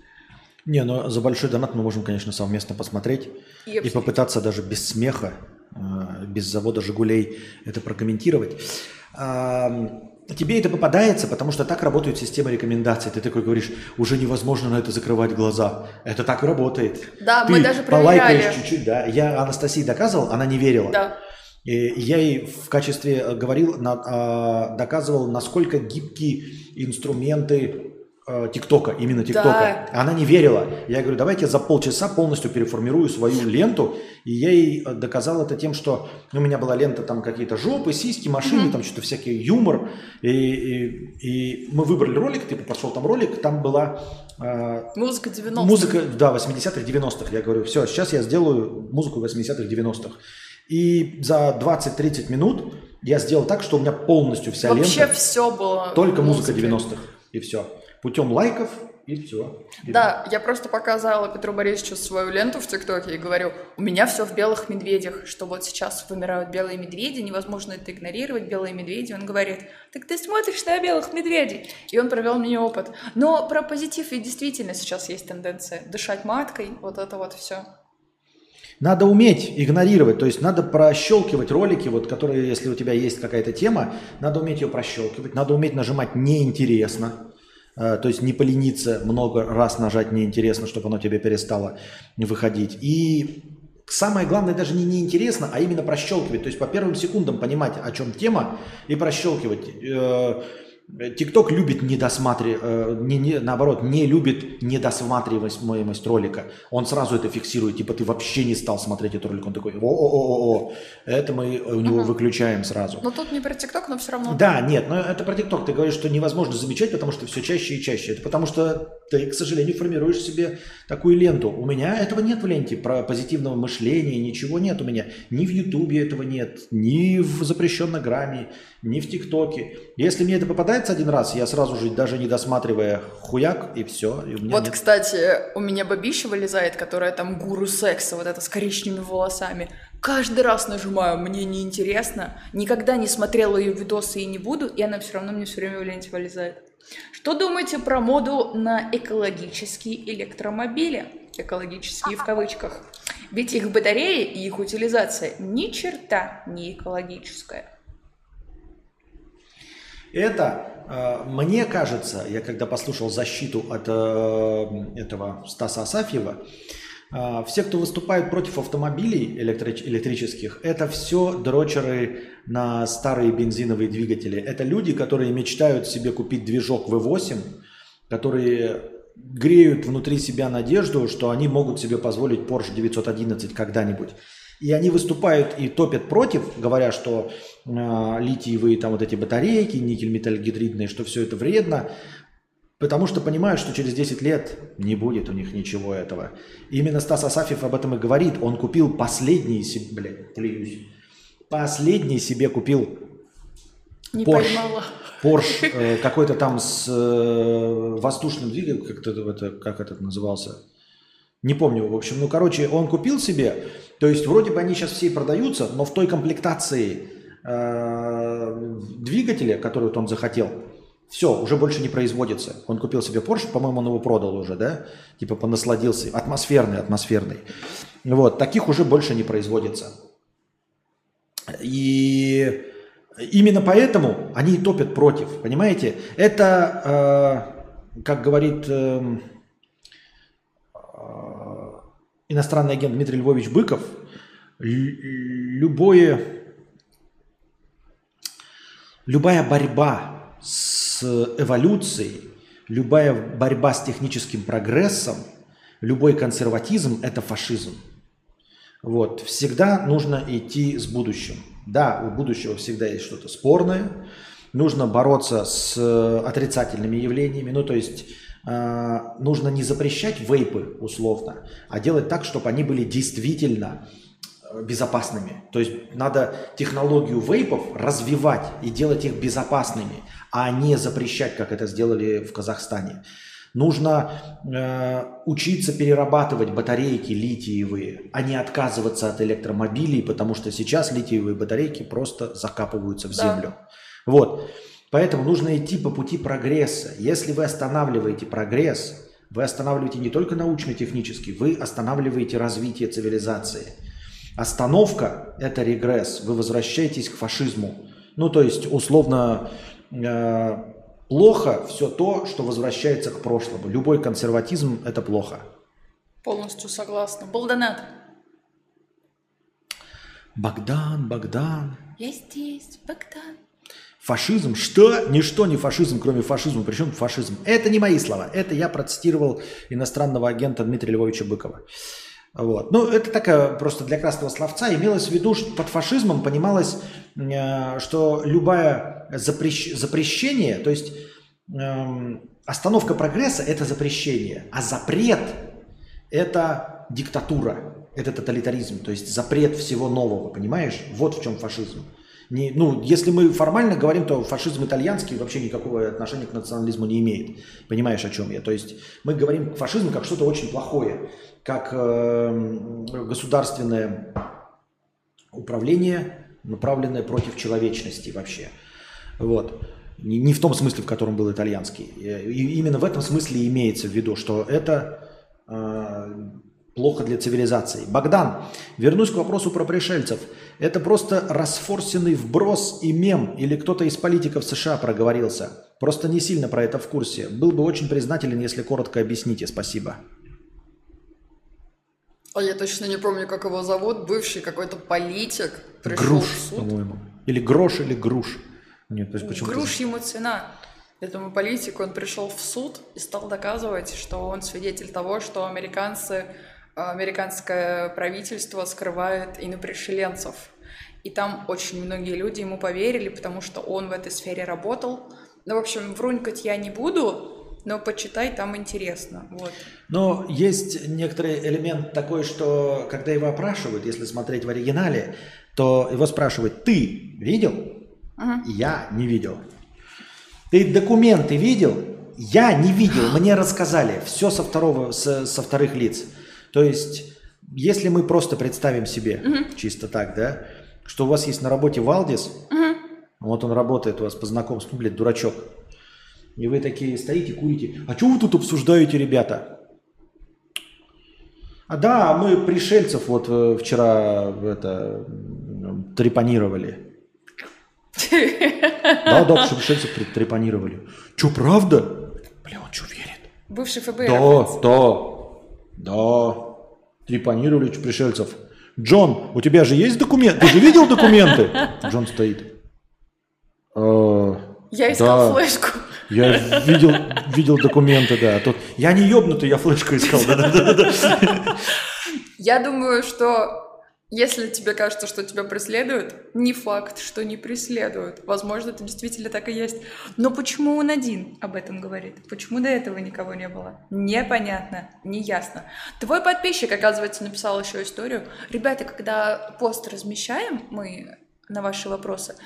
Не, но за большой донат мы можем, конечно, совместно посмотреть И и, попытаться даже без смеха, без завода «Жигулей» это прокомментировать. А, Тебе это попадается, потому что так работает система рекомендаций. Ты такой говоришь, уже невозможно на это закрывать глаза. Это так работает. Да, Ты мы даже полайкаешь проверяли. чуть-чуть, да. Я Анастасии доказывал, она не верила. Да. И я ей в качестве э, говорил, а, доказывал, насколько гибкие инструменты э, ТикТока, именно ТикТока. Да. Она не верила. Я говорю, давайте за полчаса полностью переформирую свою ленту. И я ей э, доказал это тем, что у меня была лента там какие-то жопы, сиськи, машины, там что-то всякий юмор. И, и- и мы выбрали ролик, типа пошел там ролик, там была э, Музыка 90 Музыка, да, 80-х, 90-х. Я говорю, все, сейчас я сделаю музыку 80-х, 90-х. И за 20-30 минут я сделал так, что у меня полностью вся Вообще лента все было. только музыка музыкой. 90-х. И все. Путем лайков и все. Да, я просто показала Петру Борисовичу свою ленту в ТикТоке и говорю, у меня все в белых медведях, что вот сейчас вымирают белые медведи, невозможно это игнорировать, белые медведи. Он говорит, так ты смотришь на белых медведей. И он провел мне опыт. Но про позитив и действительно сейчас есть тенденция дышать маткой, вот это вот все. Надо уметь игнорировать, то есть надо прощелкивать ролики, вот, которые, если у тебя есть какая-то тема, надо уметь ее прощелкивать, надо уметь нажимать неинтересно, то есть не полениться много раз нажать неинтересно, чтобы оно тебе перестало выходить. И самое главное даже не неинтересно, а именно прощелкивать, то есть по первым секундам понимать, о чем тема, и прощелкивать. Э, ТикТок любит недосматривать, э, не, не, наоборот, не любит недосматриваемость ролика. Он сразу это фиксирует, типа ты вообще не стал смотреть этот ролик. Он такой, о-о-о-о, это мы у него угу. выключаем сразу. Но тут не про ТикТок, но все равно. Да, нет, но это про ТикТок. Ты говоришь, что невозможно замечать, потому что все чаще и чаще. Это потому что ты, к сожалению, формируешь себе такую ленту. У меня этого нет в ленте, про позитивного мышления, ничего нет у меня. Ни в Ютубе этого нет, ни в запрещенном грамме, ни в ТикТоке. Если мне это попадается один раз, я сразу же, даже не досматривая хуяк, и все. И вот, нет... кстати, у меня бабища вылезает, которая там гуру секса, вот это с коричневыми волосами. Каждый раз нажимаю, мне неинтересно. Никогда не смотрела ее видосы и не буду, и она все равно мне все время в ленте вылезает. Что думаете про моду на экологические электромобили? Экологические в кавычках. Ведь их батареи и их утилизация ни черта не экологическая. Это, э, мне кажется, я когда послушал защиту от э, этого Стаса Асафьева, э, все, кто выступают против автомобилей электрических, это все дрочеры на старые бензиновые двигатели. Это люди, которые мечтают себе купить движок V8, которые греют внутри себя надежду, что они могут себе позволить Porsche 911 когда-нибудь. И они выступают и топят против, говоря, что э, литиевые там вот эти батарейки, никель-металлогидридные, что все это вредно, потому что понимают, что через 10 лет не будет у них ничего этого. И именно Стас Асафьев об этом и говорит. Он купил последний себе, блядь, плююсь, последний себе купил не Porsche, поймала. Porsche э, какой-то там с э, воздушным двигателем, как это, как это назывался, не помню, в общем, ну, короче, он купил себе, то есть вроде бы они сейчас все продаются, но в той комплектации э, двигателя, который вот он захотел, все, уже больше не производится. Он купил себе Porsche, по-моему, он его продал уже, да? Типа понасладился. Атмосферный, атмосферный. Вот, таких уже больше не производится. И именно поэтому они топят против, понимаете? Это, э, как говорит... Э, иностранный агент Дмитрий Львович Быков, любое, любая борьба с эволюцией, любая борьба с техническим прогрессом, любой консерватизм – это фашизм. Вот. Всегда нужно идти с будущим. Да, у будущего всегда есть что-то спорное. Нужно бороться с отрицательными явлениями. Ну, то есть нужно не запрещать вейпы условно, а делать так, чтобы они были действительно э, безопасными. То есть надо технологию вейпов развивать и делать их безопасными, а не запрещать, как это сделали в Казахстане. Нужно э, учиться перерабатывать батарейки литиевые, а не отказываться от электромобилей, потому что сейчас литиевые батарейки просто закапываются в землю. Да. Вот. Поэтому нужно идти по пути прогресса. Если вы останавливаете прогресс, вы останавливаете не только научно-технический, вы останавливаете развитие цивилизации. Остановка – это регресс. Вы возвращаетесь к фашизму. Ну, то есть, условно, э, плохо все то, что возвращается к прошлому. Любой консерватизм – это плохо. Полностью согласна. Был донат. Богдан, Богдан. Я здесь, Богдан. Фашизм? Что? Ничто не фашизм, кроме фашизма. Причем фашизм? Это не мои слова. Это я процитировал иностранного агента Дмитрия Львовича Быкова. Вот. Ну, это такая просто для красного словца. Имелось в виду, что под фашизмом понималось, э, что любое запрещ... запрещение, то есть эм, остановка прогресса – это запрещение, а запрет – это диктатура, это тоталитаризм, то есть запрет всего нового, понимаешь? Вот в чем фашизм. Не, ну, если мы формально говорим, то фашизм итальянский вообще никакого отношения к национализму не имеет. Понимаешь, о чем я? То есть мы говорим фашизм как что-то очень плохое, как э, государственное управление, направленное против человечности вообще. Вот. Не, не в том смысле, в котором был итальянский. И именно в этом смысле имеется в виду, что это э, плохо для цивилизации. Богдан, вернусь к вопросу про пришельцев. Это просто расфорсенный вброс и мем, или кто-то из политиков США проговорился. Просто не сильно про это в курсе. Был бы очень признателен, если коротко объясните. Спасибо. А я точно не помню, как его зовут. Бывший какой-то политик. Груш, по-моему. Или Грош, или Груш. Нет, то есть почему Груш ему цена. Этому политику он пришел в суд и стал доказывать, что он свидетель того, что американцы, американское правительство скрывает инопришеленцев. И там очень многие люди ему поверили, потому что он в этой сфере работал. Ну, в общем, врунькать я не буду, но почитай, там интересно. Вот. Но есть некоторый элемент такой, что когда его опрашивают, если смотреть в оригинале, то его спрашивают, ты видел? Ага. Я не видел. Ты документы видел? Я не видел, мне рассказали. Все со, второго, со, со вторых лиц. То есть, если мы просто представим себе, угу. чисто так, да, что у вас есть на работе Валдис, угу. вот он работает у вас по знакомству, блядь, дурачок, и вы такие стоите, курите. А что вы тут обсуждаете, ребята? А да, мы пришельцев вот э, вчера это трепанировали. Да, да, пришельцев трепанировали. Че, правда? Бля, он что, верит? Бывший ФБР. Да, да, да. Трепанировали пришельцев. Джон, у тебя же есть документы? Ты же видел документы? Джон стоит. «Э, я искал да. флешку. Я видел, видел документы, да. Тут я не ебнутый, я флешку искал. Да, да, да, Я думаю, что если тебе кажется, что тебя преследуют, не факт, что не преследуют. Возможно, это действительно так и есть. Но почему он один об этом говорит? Почему до этого никого не было? Непонятно, неясно. Твой подписчик, оказывается, написал еще историю. Ребята, когда пост размещаем мы на ваши вопросы,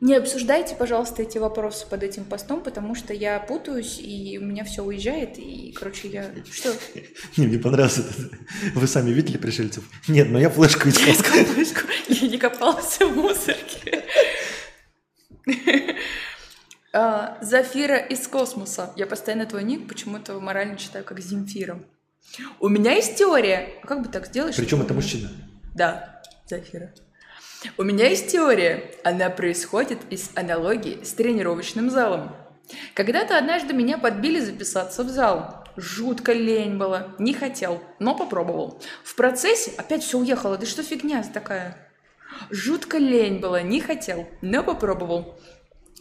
не обсуждайте, пожалуйста, эти вопросы под этим постом, потому что я путаюсь, и у меня все уезжает, и, короче, я... Что? Не, мне понравилось это. Вы сами видели пришельцев? Нет, но я флешку искал. флешку. Я не копался в мусорке. А, Зафира из космоса. Я постоянно твой ник почему-то морально читаю как Земфира. У меня есть теория. А как бы так сделать? Причем это мужчина? Да, Зафира. У меня есть теория. Она происходит из аналогии с тренировочным залом. Когда-то однажды меня подбили записаться в зал. Жутко лень было. Не хотел, но попробовал. В процессе опять все уехало. Да что фигня такая? Жутко лень было, не хотел, но попробовал.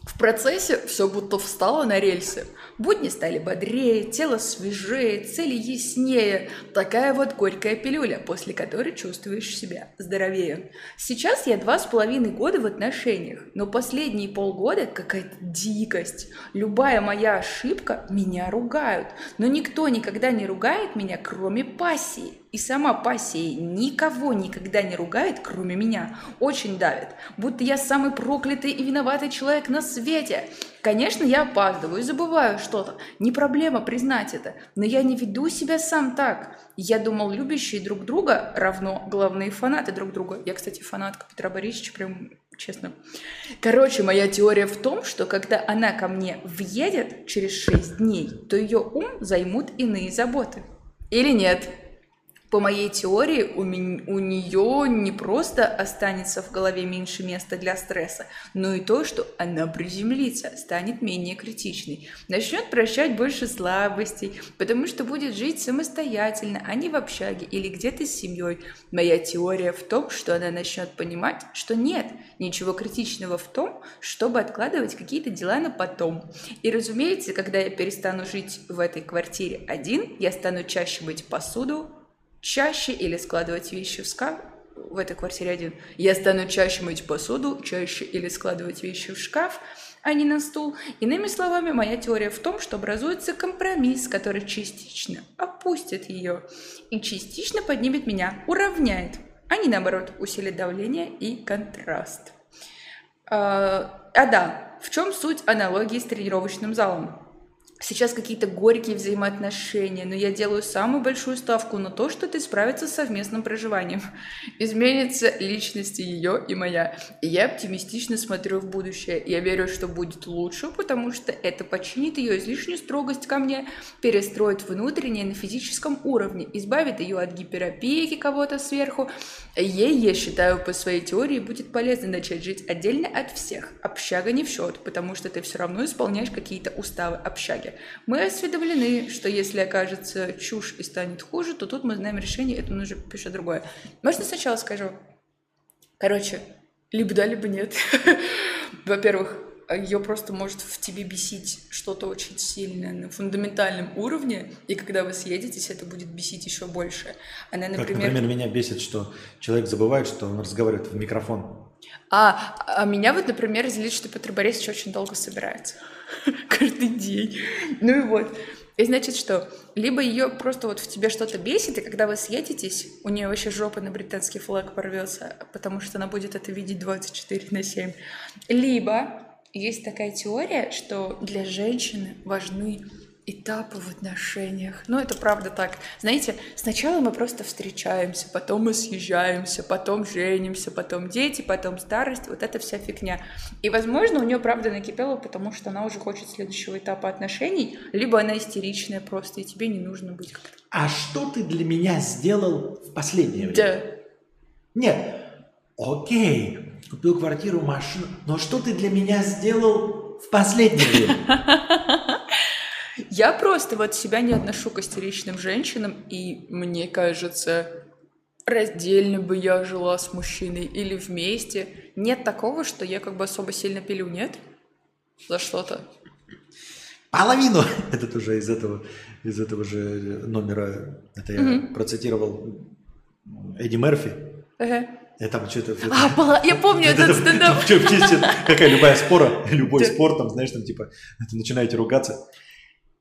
В процессе все будто встало на рельсы. Будни стали бодрее, тело свежее, цели яснее. Такая вот горькая пилюля, после которой чувствуешь себя здоровее. Сейчас я два с половиной года в отношениях, но последние полгода какая-то дикость. Любая моя ошибка меня ругают, но никто никогда не ругает меня, кроме пассии. И сама пассия никого никогда не ругает, кроме меня. Очень давит. Будто я самый проклятый и виноватый человек на свете. Конечно, я опаздываю забываю что-то. Не проблема признать это. Но я не веду себя сам так. Я думал, любящие друг друга равно главные фанаты друг друга. Я, кстати, фанатка Петра Борисовича, прям честно. Короче, моя теория в том, что когда она ко мне въедет через 6 дней, то ее ум займут иные заботы. Или нет? По моей теории, у, ми- у нее не просто останется в голове меньше места для стресса, но и то, что она приземлится, станет менее критичной, начнет прощать больше слабостей, потому что будет жить самостоятельно, а не в общаге или где-то с семьей. Моя теория в том, что она начнет понимать, что нет ничего критичного в том, чтобы откладывать какие-то дела на потом. И разумеется, когда я перестану жить в этой квартире один, я стану чаще мыть посуду, чаще или складывать вещи в шкаф, в этой квартире один. Я стану чаще мыть посуду, чаще или складывать вещи в шкаф, а не на стул. Иными словами, моя теория в том, что образуется компромисс, который частично опустит ее и частично поднимет меня, уравняет, а не наоборот усилит давление и контраст. А, а да, в чем суть аналогии с тренировочным залом? Сейчас какие-то горькие взаимоотношения, но я делаю самую большую ставку на то, что ты справится с совместным проживанием. Изменится личность ее и моя. И я оптимистично смотрю в будущее. Я верю, что будет лучше, потому что это починит ее излишнюю строгость ко мне, перестроит внутреннее на физическом уровне, избавит ее от гиперопеки кого-то сверху. Ей, я считаю, по своей теории будет полезно начать жить отдельно от всех. Общага не в счет, потому что ты все равно исполняешь какие-то уставы общаги. Мы осведомлены, что если окажется чушь и станет хуже, то тут мы знаем решение, это нужно пишет другое. Можно сначала скажу? Короче, либо да, либо нет. Во-первых, ее просто может в тебе бесить что-то очень сильное на фундаментальном уровне, и когда вы съедетесь, это будет бесить еще больше. Она, Как, например... например, меня бесит, что человек забывает, что он разговаривает в микрофон. А, а меня вот, например, злит, что Петр Борисович очень долго собирается. Каждый день. Ну и вот. И значит, что либо ее просто вот в тебе что-то бесит, и когда вы съедетесь, у нее вообще жопа на британский флаг порвется, потому что она будет это видеть 24 на 7. Либо есть такая теория, что для женщины важны этапы в отношениях. Ну, это правда так. Знаете, сначала мы просто встречаемся, потом мы съезжаемся, потом женимся, потом дети, потом старость, вот эта вся фигня. И, возможно, у нее правда накипело, потому что она уже хочет следующего этапа отношений, либо она истеричная просто, и тебе не нужно быть как-то. А что ты для меня сделал в последнее время? Да. Нет, окей, купил квартиру, машину, но что ты для меня сделал в последнее время? Я просто вот себя не отношу к истеричным женщинам, и мне кажется, раздельно бы я жила с мужчиной или вместе. Нет такого, что я как бы особо сильно пилю, нет? За что-то. Половину! Это тоже из этого, из этого же номера, это я процитировал Эдди Мерфи. Ага. Я там что-то... А, пола- я помню Это- этот это- стендап. Какая любая спора, любой спор, там, знаешь, там, типа, ты начинаете ругаться.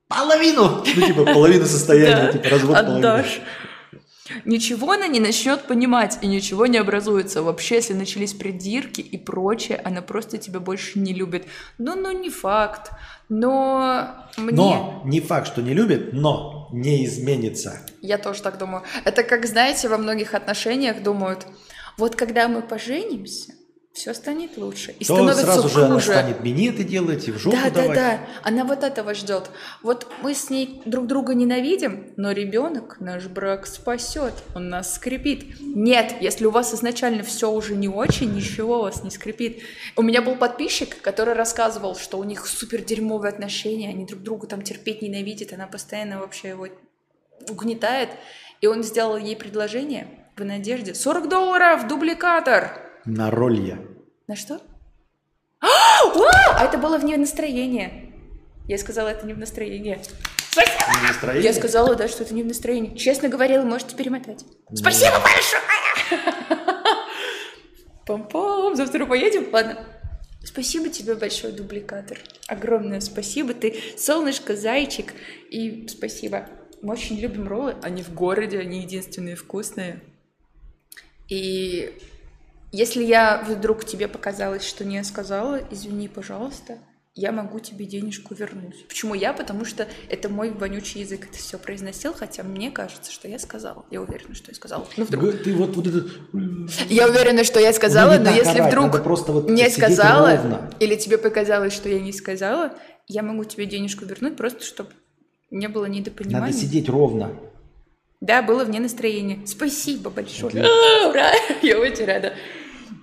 Половину! Ну, типа, половину состояния, типа, развод половины. Ничего она не начнет понимать, и ничего не образуется. Вообще, если начались придирки и прочее, она просто тебя больше не любит. Ну, ну, не факт. Но мне... Но не факт, что не любит, но не изменится. Я тоже так думаю. Это как, знаете, во многих отношениях думают, вот когда мы поженимся, все станет лучше. И То становится сразу хуже. же она станет минеты делать и в жопу Да, да, давать. да. Она вот этого ждет. Вот мы с ней друг друга ненавидим, но ребенок наш брак спасет, он нас скрепит. Нет, если у вас изначально все уже не очень, ничего вас не скрепит. У меня был подписчик, который рассказывал, что у них супер дерьмовые отношения, они друг друга там терпеть ненавидят, она постоянно вообще его угнетает. И он сделал ей предложение в надежде. 40 долларов, дубликатор! На ролье. На что? А, а это было вне настроения. Я сказала, это не в настроении. Не настроение? Я сказала, да, что это не в настроении. Честно говорила, можете перемотать. Спасибо большое! Пам-пам, завтра поедем? Ладно. Спасибо тебе большое, дубликатор. Огромное спасибо. Ты солнышко, зайчик. И спасибо. Мы очень любим роллы. Они в городе, они единственные вкусные. И если я вдруг тебе показалось, что не сказала, извини, пожалуйста, я могу тебе денежку вернуть. Почему я? Потому что это мой вонючий язык это все произносил, хотя мне кажется, что я сказала. Я уверена, что я сказала. Ну, вдруг. Ты вот, вот это... Я уверена, что я сказала, Ну, но если орать, вдруг просто вот не сказала, ровно. или тебе показалось, что я не сказала, я могу тебе денежку вернуть, просто чтобы не было недопонимания. Надо сидеть ровно. Да, было вне настроения. Спасибо большое. А, Ура! Я очень рада.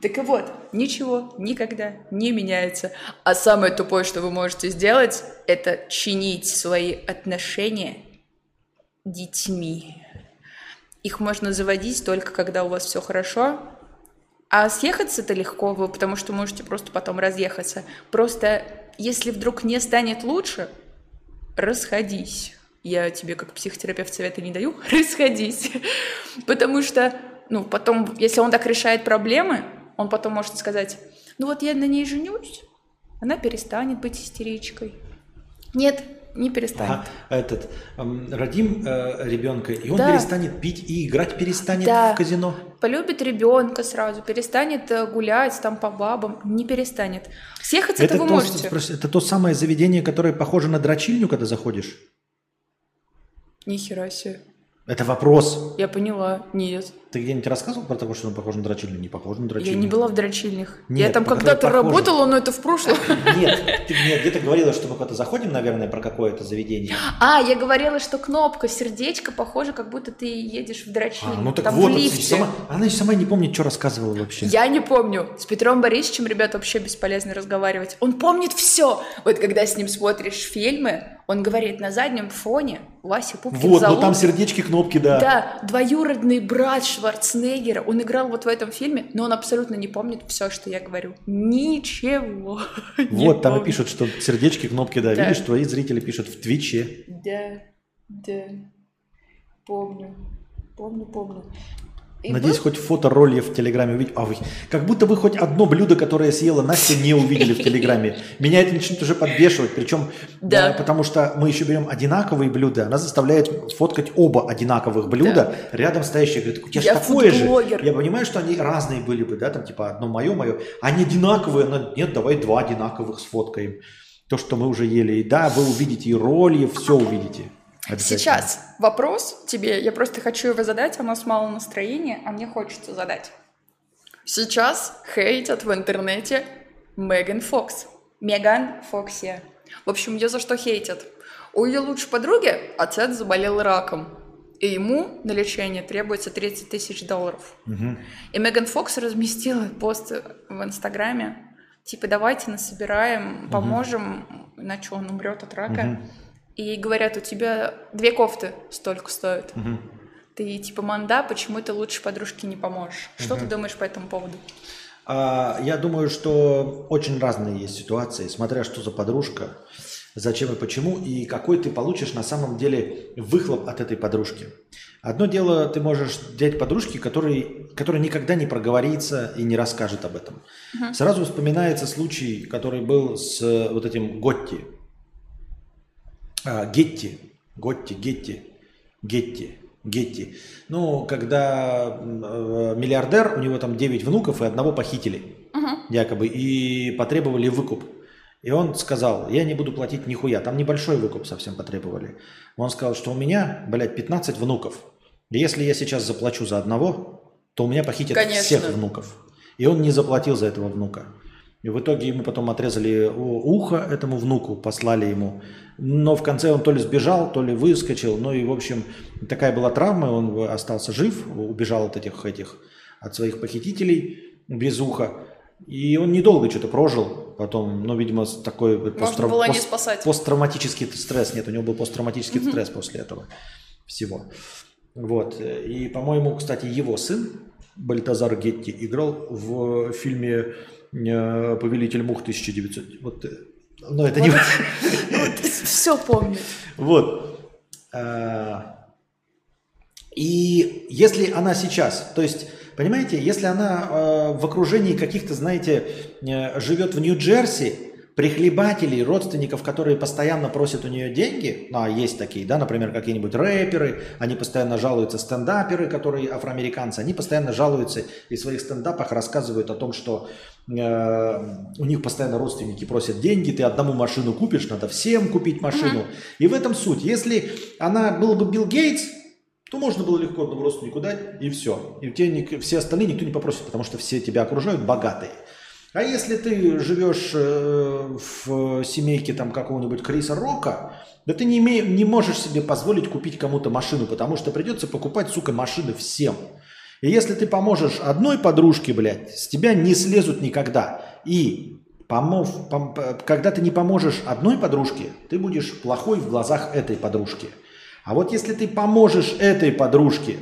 Так и вот, ничего никогда не меняется. А самое тупое, что вы можете сделать, это чинить свои отношения детьми. Их можно заводить только когда у вас все хорошо, а съехаться-то легко, вы потому что можете просто потом разъехаться. Просто если вдруг не станет лучше, расходись. Я тебе как психотерапевт совета не даю, расходись. Потому что, ну, потом, если он так решает проблемы, он потом может сказать, ну вот я на ней женюсь, она перестанет быть истеричкой. Нет, не перестанет. Ага, этот, эм, родим э, ребенка, и он Да. перестанет пить и играть перестанет Да. в казино. Полюбит ребенка сразу, перестанет э, гулять там по бабам, не перестанет. Съехаться Это это вы то, можете. это то самое заведение, которое похоже на дрочильню, когда заходишь? Нихера себе. Это вопрос. Я поняла. Нет. Ты где-нибудь рассказывал про то, что он похож на дрочильню? Не похож на дрочильню. Я не была в дрочильнях. Нет, я там когда-то работала, но это в прошлом. Нет, ты мне где-то говорила, что мы куда-то заходим, наверное, про какое-то заведение. А, я говорила, что кнопка, сердечко, похоже, как будто ты едешь в дрочильню. А, ну так там вот, в лифте. сама- она же сама не помнит, что рассказывала вообще. Я не помню. С Петром Борисовичем, ребят, вообще бесполезно разговаривать. Он помнит все. Вот когда с ним смотришь фильмы, он говорит на заднем фоне Вася Пупкин Вот, ну залупа». там сердечки, кнопки, да. Да, двоюродный брат, Шварценеггера, он играл вот в этом фильме, но он абсолютно не помнит все, что я говорю. Ничего. Вот, там и пишут, что сердечки, кнопки, да. Видишь, твои зрители пишут в Твиче. Да, да. Помню. Помню, помню. И Надеюсь, был... хоть фото ролльев в Телеграме увидеть. А вы, как будто вы хоть одно блюдо, которое съела Настя, не увидели в Телеграме. Меня это начнет уже подбешивать. Причем, да. Да, потому что мы еще берем одинаковые блюда. Она заставляет фоткать оба одинаковых блюда да. рядом стоящие. Говорит, у тебя же такое же. Я понимаю, что они разные были бы, да, там типа одно мое, мое. Они одинаковые. Но нет, давай два одинаковых сфоткаем. То, что мы уже ели. И да, вы увидите и ролльев, все увидите. Сейчас вопрос тебе, я просто хочу его задать, у нас мало настроения, а мне хочется задать. Сейчас хейтят в интернете Меган Фокс. Меган Фокси. В общем, ее за что хейтят? У ее лучшей подруги отец заболел раком, и ему на лечение требуется 30 тысяч долларов. Угу. И Меган Фокс разместила пост в Инстаграме, типа давайте насобираем, поможем, угу. иначе он умрет от рака. Угу и говорят, у тебя две кофты столько стоят. Угу. Ты типа манда, почему ты лучше подружке не поможешь? Что угу. ты думаешь по этому поводу? А, я думаю, что очень разные есть ситуации, смотря что за подружка, зачем и почему, и какой ты получишь на самом деле выхлоп от этой подружки. Одно дело, ты можешь взять подружки, который, которая никогда не проговорится и не расскажет об этом. Угу. Сразу вспоминается случай, который был с вот этим Готти. А, Гетти, Готти, Гетти, Гетти, Гетти. Ну, когда э, миллиардер, у него там 9 внуков и одного похитили, угу. якобы, и потребовали выкуп. И он сказал, я не буду платить нихуя. Там небольшой выкуп совсем потребовали. Он сказал, что у меня, блядь, 15 внуков. И если я сейчас заплачу за одного, то у меня похитят Конечно. всех внуков. И он не заплатил за этого внука. И в итоге ему потом отрезали ухо этому внуку, послали ему. Но в конце он то ли сбежал, то ли выскочил. Ну и, в общем, такая была травма, он остался жив, убежал от этих, этих от своих похитителей без уха. И он недолго что-то прожил, потом, ну, видимо, такой посттра... пост... посттравматический стресс. Нет, у него был посттравматический mm-hmm. стресс после этого всего. Вот. И, по-моему, кстати, его сын, Бальтазар Гетти, играл в фильме Повелитель мух 1900. Вот, э, но это не... Все помню. Вот. А, и если она сейчас, то есть, понимаете, если она э, в окружении каких-то, знаете, живет в Нью-Джерси, прихлебателей, родственников, которые постоянно просят у нее деньги, ну, а есть такие, да, например, какие-нибудь рэперы, они постоянно жалуются, стендаперы, которые афроамериканцы, они постоянно жалуются и в своих стендапах рассказывают о том, что э, у них постоянно родственники просят деньги, ты одному машину купишь, надо всем купить машину. И в этом суть. Если она был бы Билл Гейтс, то можно было легко одному родственнику дать, и все. И тебе все остальные никто не попросит, потому что все тебя окружают богатые. А если ты живешь э, в семейке там какого-нибудь Криса Рока, да ты не, име, не можешь себе позволить купить кому-то машину, потому что придется покупать, сука, машины всем. И если ты поможешь одной подружке, блядь, с тебя не слезут никогда. И помов, пом, когда ты не поможешь одной подружке, ты будешь плохой в глазах этой подружки. А вот если ты поможешь этой подружке,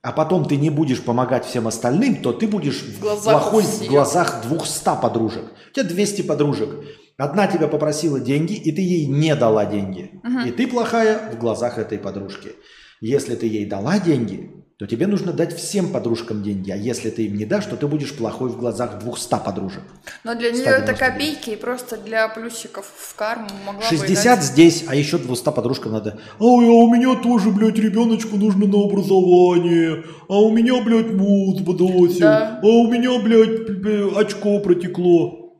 а потом ты не будешь помогать всем остальным, то ты будешь в плохой в глазах 200 подружек. У тебя 200 подружек. Одна тебя попросила деньги, и ты ей не дала деньги. Угу. И ты плохая в глазах этой подружки. Если ты ей дала деньги, то тебе нужно дать всем подружкам деньги. А если ты им не дашь, то ты будешь плохой в глазах 200 подружек. Но для нее это копейки, и просто для плюсиков в карму могла 60 бы здесь, а еще 200 подружкам надо. А, а у меня тоже, блядь, ребеночку нужно на образование. А у меня, блядь, муз подосил. Да. А у меня, блядь, очко протекло.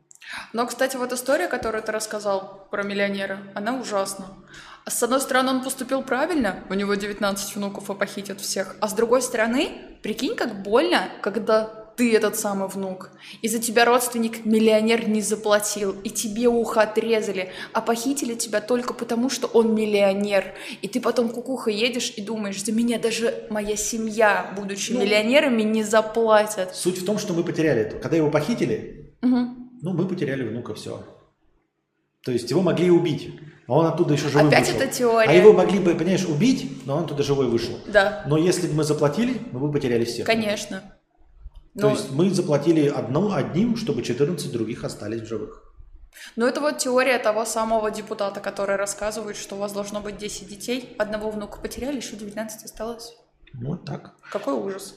Но, кстати, вот история, которую ты рассказал про миллионера, она ужасна. С одной стороны, он поступил правильно, у него 19 внуков и похитят всех. А с другой стороны, прикинь, как больно, когда ты этот самый внук. И за тебя родственник миллионер не заплатил, и тебе ухо отрезали, а похитили тебя только потому, что он миллионер. И ты потом кукуха едешь и думаешь, за меня даже моя семья, будучи ну, миллионерами, не заплатят. Суть в том, что мы потеряли. Когда его похитили, угу. ну, мы потеряли внука, все. То есть его могли убить, а он оттуда еще живой Опять вышел. это теория. А его могли бы, понимаешь, убить, но он туда живой вышел. Да, Но если бы мы заплатили, мы бы потеряли всех. конечно. То Но, есть мы заплатили одно, одним, чтобы 14 других остались в живых. но это вот теория того самого депутата, который рассказывает, что у вас должно быть 10 детей, одного внука потеряли, еще 19 осталось. Ну, Вот так. Какой ужас.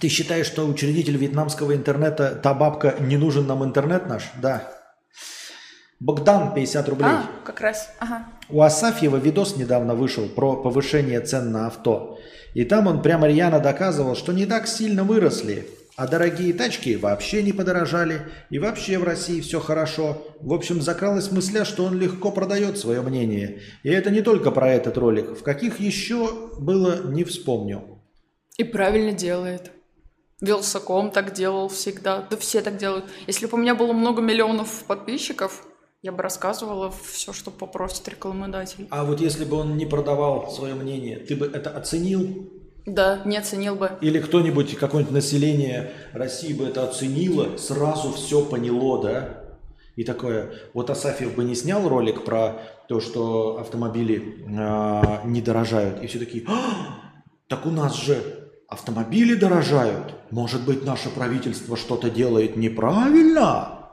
Ты считаешь, что учредитель вьетнамского интернета, та бабка, не нужен нам интернет наш? Да. Богдан, 50 рублей. А, как раз, ага. У Асафьева видос недавно вышел про повышение цен на авто. И там он прямо рьяно доказывал, что не так сильно выросли. А дорогие тачки вообще не подорожали. И вообще в России все хорошо. В общем, закралась мысля, что он легко продает свое мнение. И это не только про этот ролик. В каких еще было, не вспомню. И правильно делает. Вилсаком так делал всегда. Да все так делают. Если бы у меня было много миллионов подписчиков, я бы рассказывала все, что попросит рекламодатель. А вот если бы он не продавал свое мнение, ты бы это оценил? Да, не оценил бы. Или кто-нибудь, какое-нибудь население России бы это оценило, сразу все поняло, да? И такое, вот Асафьев бы не снял ролик про то, что автомобили а, не дорожают, и все такие, «А, так у нас же автомобили дорожают, может быть наше правительство что-то делает неправильно?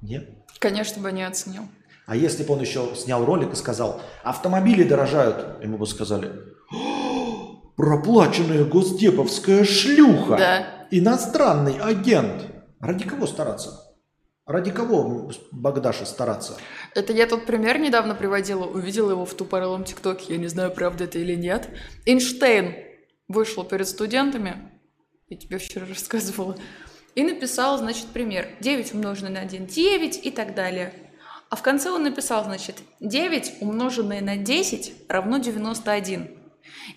Нет. Конечно бы не оценил. А если бы он еще снял ролик и сказал, автомобили дорожают, ему бы сказали, «О, проплаченная госдеповская шлюха, Да. иностранный агент. Ради кого стараться? Ради кого Богдаша стараться? Это я тот пример недавно приводила, увидела его в тупорылом ТикТоке, я не знаю, правда это или нет. Эйнштейн вышел перед студентами, я тебе вчера рассказывала, и написал, значит, пример. 9 умноженное на 1, 9 и так далее. А в конце он написал, значит, 9 умноженное на 10 равно 91.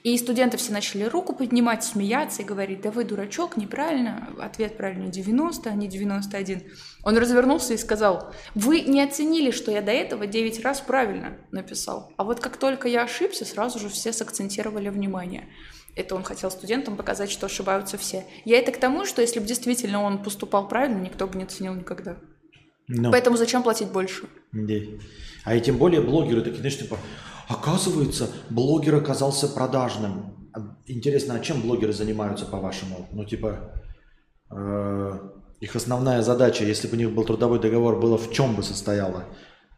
И студенты все начали руку поднимать, смеяться и говорить, да вы дурачок, неправильно, ответ правильный 90, а не 91. Он развернулся и сказал, вы не оценили, что я до этого 9 раз правильно написал. А вот как только я ошибся, сразу же все сакцентировали внимание. Это он хотел студентам показать, что ошибаются все. Я это к тому, что если бы действительно он поступал правильно, никто бы не оценил никогда. Ну, Поэтому зачем платить больше? да. А и тем более блогеры такие, знаешь, типа, оказывается, блогер оказался продажным. А Интересно, а чем блогеры занимаются, по-вашему? Ну, типа, э, их основная задача, если бы у них был трудовой договор, было в чем бы состояла?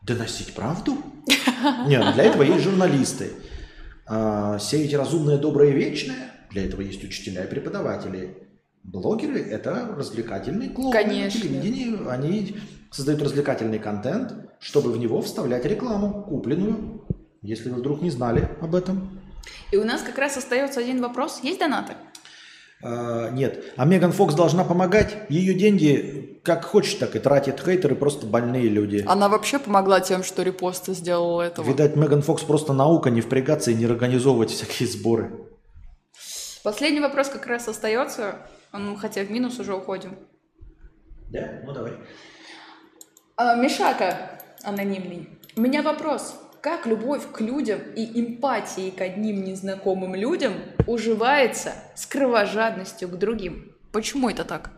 Доносить правду? Нет, для этого есть журналисты. А, Сеять разумное, доброе, вечное? Для этого есть учителя и преподаватели. Блогеры – это развлекательные клубы Конечно. на телевидении. Они создают развлекательный контент, чтобы в него вставлять рекламу, купленную, если вы вдруг не знали об этом. И у нас как раз остается один вопрос. Есть донаты? А, нет. А Меган Фокс должна помогать. Ее деньги как хочет, так и тратит. Хейтеры просто больные люди. Она вообще помогла тем, что репосты сделала этого. Видать, Меган Фокс просто наука не впрягаться и не организовывать всякие сборы. Последний вопрос как раз остается, ну, хотя в минус уже уходим. Да? Ну давай. А, Мишака, анонимный. У меня вопрос. Как любовь к людям и эмпатии к одним незнакомым людям уживается с кровожадностью к другим? Почему это так?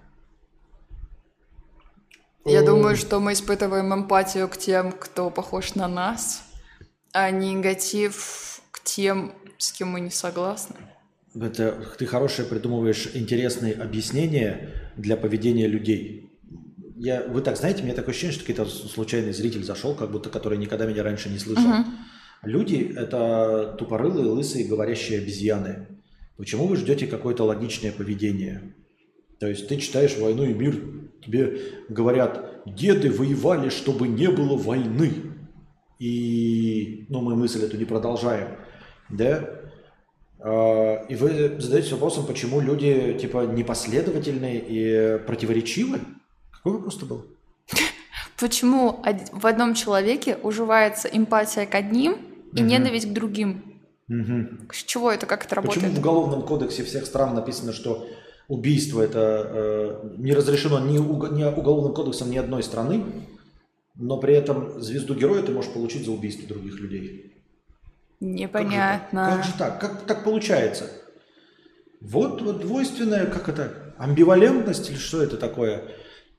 Я думаю, что мы испытываем эмпатию к тем, кто похож на нас, а негатив к тем, с кем мы не согласны. Это ты хорошее придумываешь интересные объяснения для поведения людей. Я, вы так знаете, у меня такое ощущение, что какой-то случайный зритель зашел, как будто который никогда меня раньше не слышал. Люди – это тупорылые, лысые, говорящие обезьяны. Почему вы ждете какое-то логичное поведение? То есть ты читаешь «Войну и мир», тебе говорят «Деды воевали, чтобы не было войны». И, ну, мы мысль эту не продолжаем, да? А, И вы задаетесь вопросом, почему люди, типа, непоследовательные и противоречивы? Какой вопрос-то был? Почему в одном человеке уживается эмпатия к одним и ненависть к другим? Мгм. С чего это, как это работает? Почему в Уголовном кодексе всех стран написано, что убийство это э, не разрешено ни, уго- ни Уголовным кодексом ни одной страны, но при этом звезду героя ты можешь получить за убийство других людей? Как же так? Непонятно. Как же так? Как так получается? Вот, вот двойственная, как это, амбивалентность или что это такое?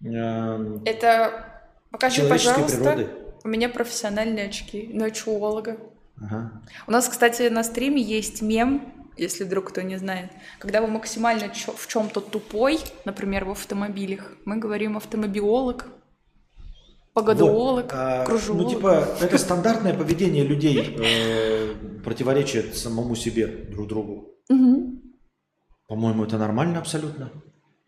Эм, Это покажи, пожалуйста. природы. У меня профессиональные очки, ночуолога. Ага. У нас, кстати, на стриме есть мем, если вдруг кто не знает. Когда вы максимально чё- в чем-то тупой, например, в автомобилях, мы говорим автомобиолог, погодоолог, Вот, а, кружеолог. Ну, типа, это стандартное поведение людей э, противоречит самому себе друг другу. По-моему, это нормально абсолютно.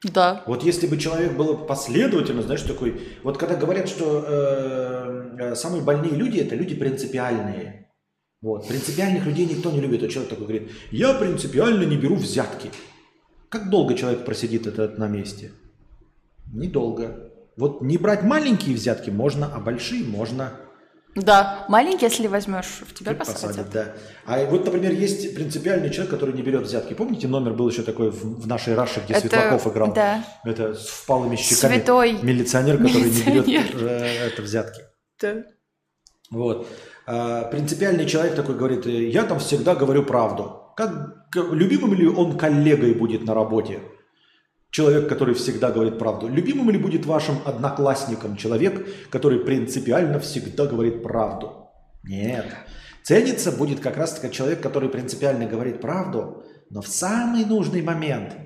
Да. Вот если бы человек был последовательно, знаешь, такой... Вот когда говорят, что э, э, самые больные люди – это люди принципиальные. Вот. Принципиальных людей никто не любит. Вот человек такой говорит, я принципиально не беру взятки. Как долго человек просидит этот на месте? Недолго. Вот не брать маленькие взятки можно, а большие можно. Да. Маленький, если возьмешь, в тебя Всех посадят. да. А вот, например, есть принципиальный человек, который не берет взятки. Помните, номер был еще такой в, в нашей Раше, где Это- Светлаков играл? Да. Это с впалыми щеками. Святой. Милиционер, который не берет Милиционер. э, это взятки. Да. Вот. А, принципиальный человек такой говорит, «Э, я там всегда говорю правду. Как любимым ли он коллегой будет на работе? Человек, который всегда говорит правду. Любимым ли будет вашим одноклассником человек, который принципиально всегда говорит правду? Нет. Ценится будет как раз таки человек, который принципиально говорит правду, но в самый нужный момент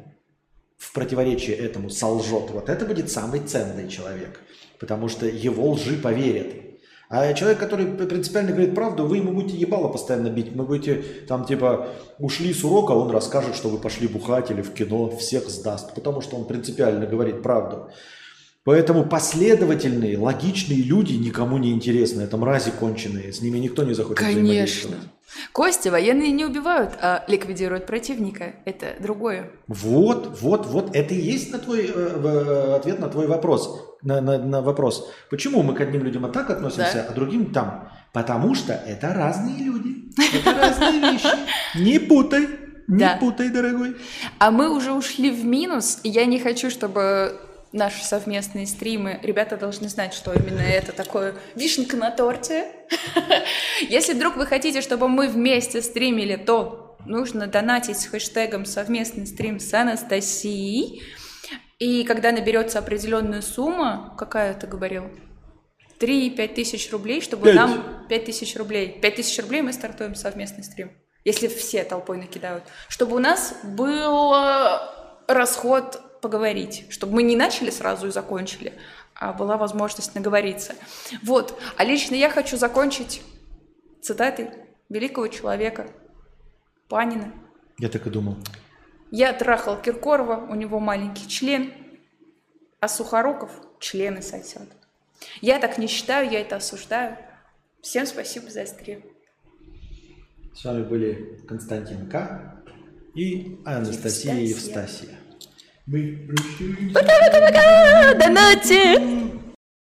в противоречие этому солжет. Вот это будет самый ценный человек, потому что его лжи поверят. А человек, который принципиально говорит правду, вы ему будете ебало постоянно бить. Вы будете там типа ушли с урока, он расскажет, что вы пошли бухать или в кино, всех сдаст, потому что он принципиально говорит правду. Поэтому последовательные, логичные люди никому не интересны. Это мрази конченые, с ними никто не захочет Конечно. Костя, военные не убивают, а ликвидируют противника. Это другое. Вот, вот, вот, это и есть на твой, э, э, ответ на твой вопрос, на, на- на вопрос. Почему мы к одним людям так относимся, Да. а другим там? Потому что это разные люди, это разные вещи. Не путай, не Да. путай, дорогой. А мы уже ушли в минус, и я не хочу, чтобы наши совместные стримы, ребята должны знать, что именно это такое вишенка на торте. Если вдруг вы хотите, чтобы мы вместе стримили, то нужно донатить с хэштегом совместный стрим с Анастасией. И когда наберется определенная сумма, какая ты говорил? 3-5 тысяч рублей, чтобы Пять. нам 5 тысяч рублей. 5 тысяч рублей мы стартуем совместный стрим. Если все толпой накидают. Чтобы у нас был э, расход поговорить. Чтобы мы не начали сразу и закончили, а была возможность наговориться. Вот. А лично я хочу закончить цитатой великого человека Панина. Я так и думал. Я трахал Киркорова, у него маленький член, а Сухоруков члены сосет. Я так не считаю, я это осуждаю. Всем спасибо за стрим. С вами были Константин К. и Анастасия Евстасия. Евстасия. Boa tarde, boa tarde, boa noite.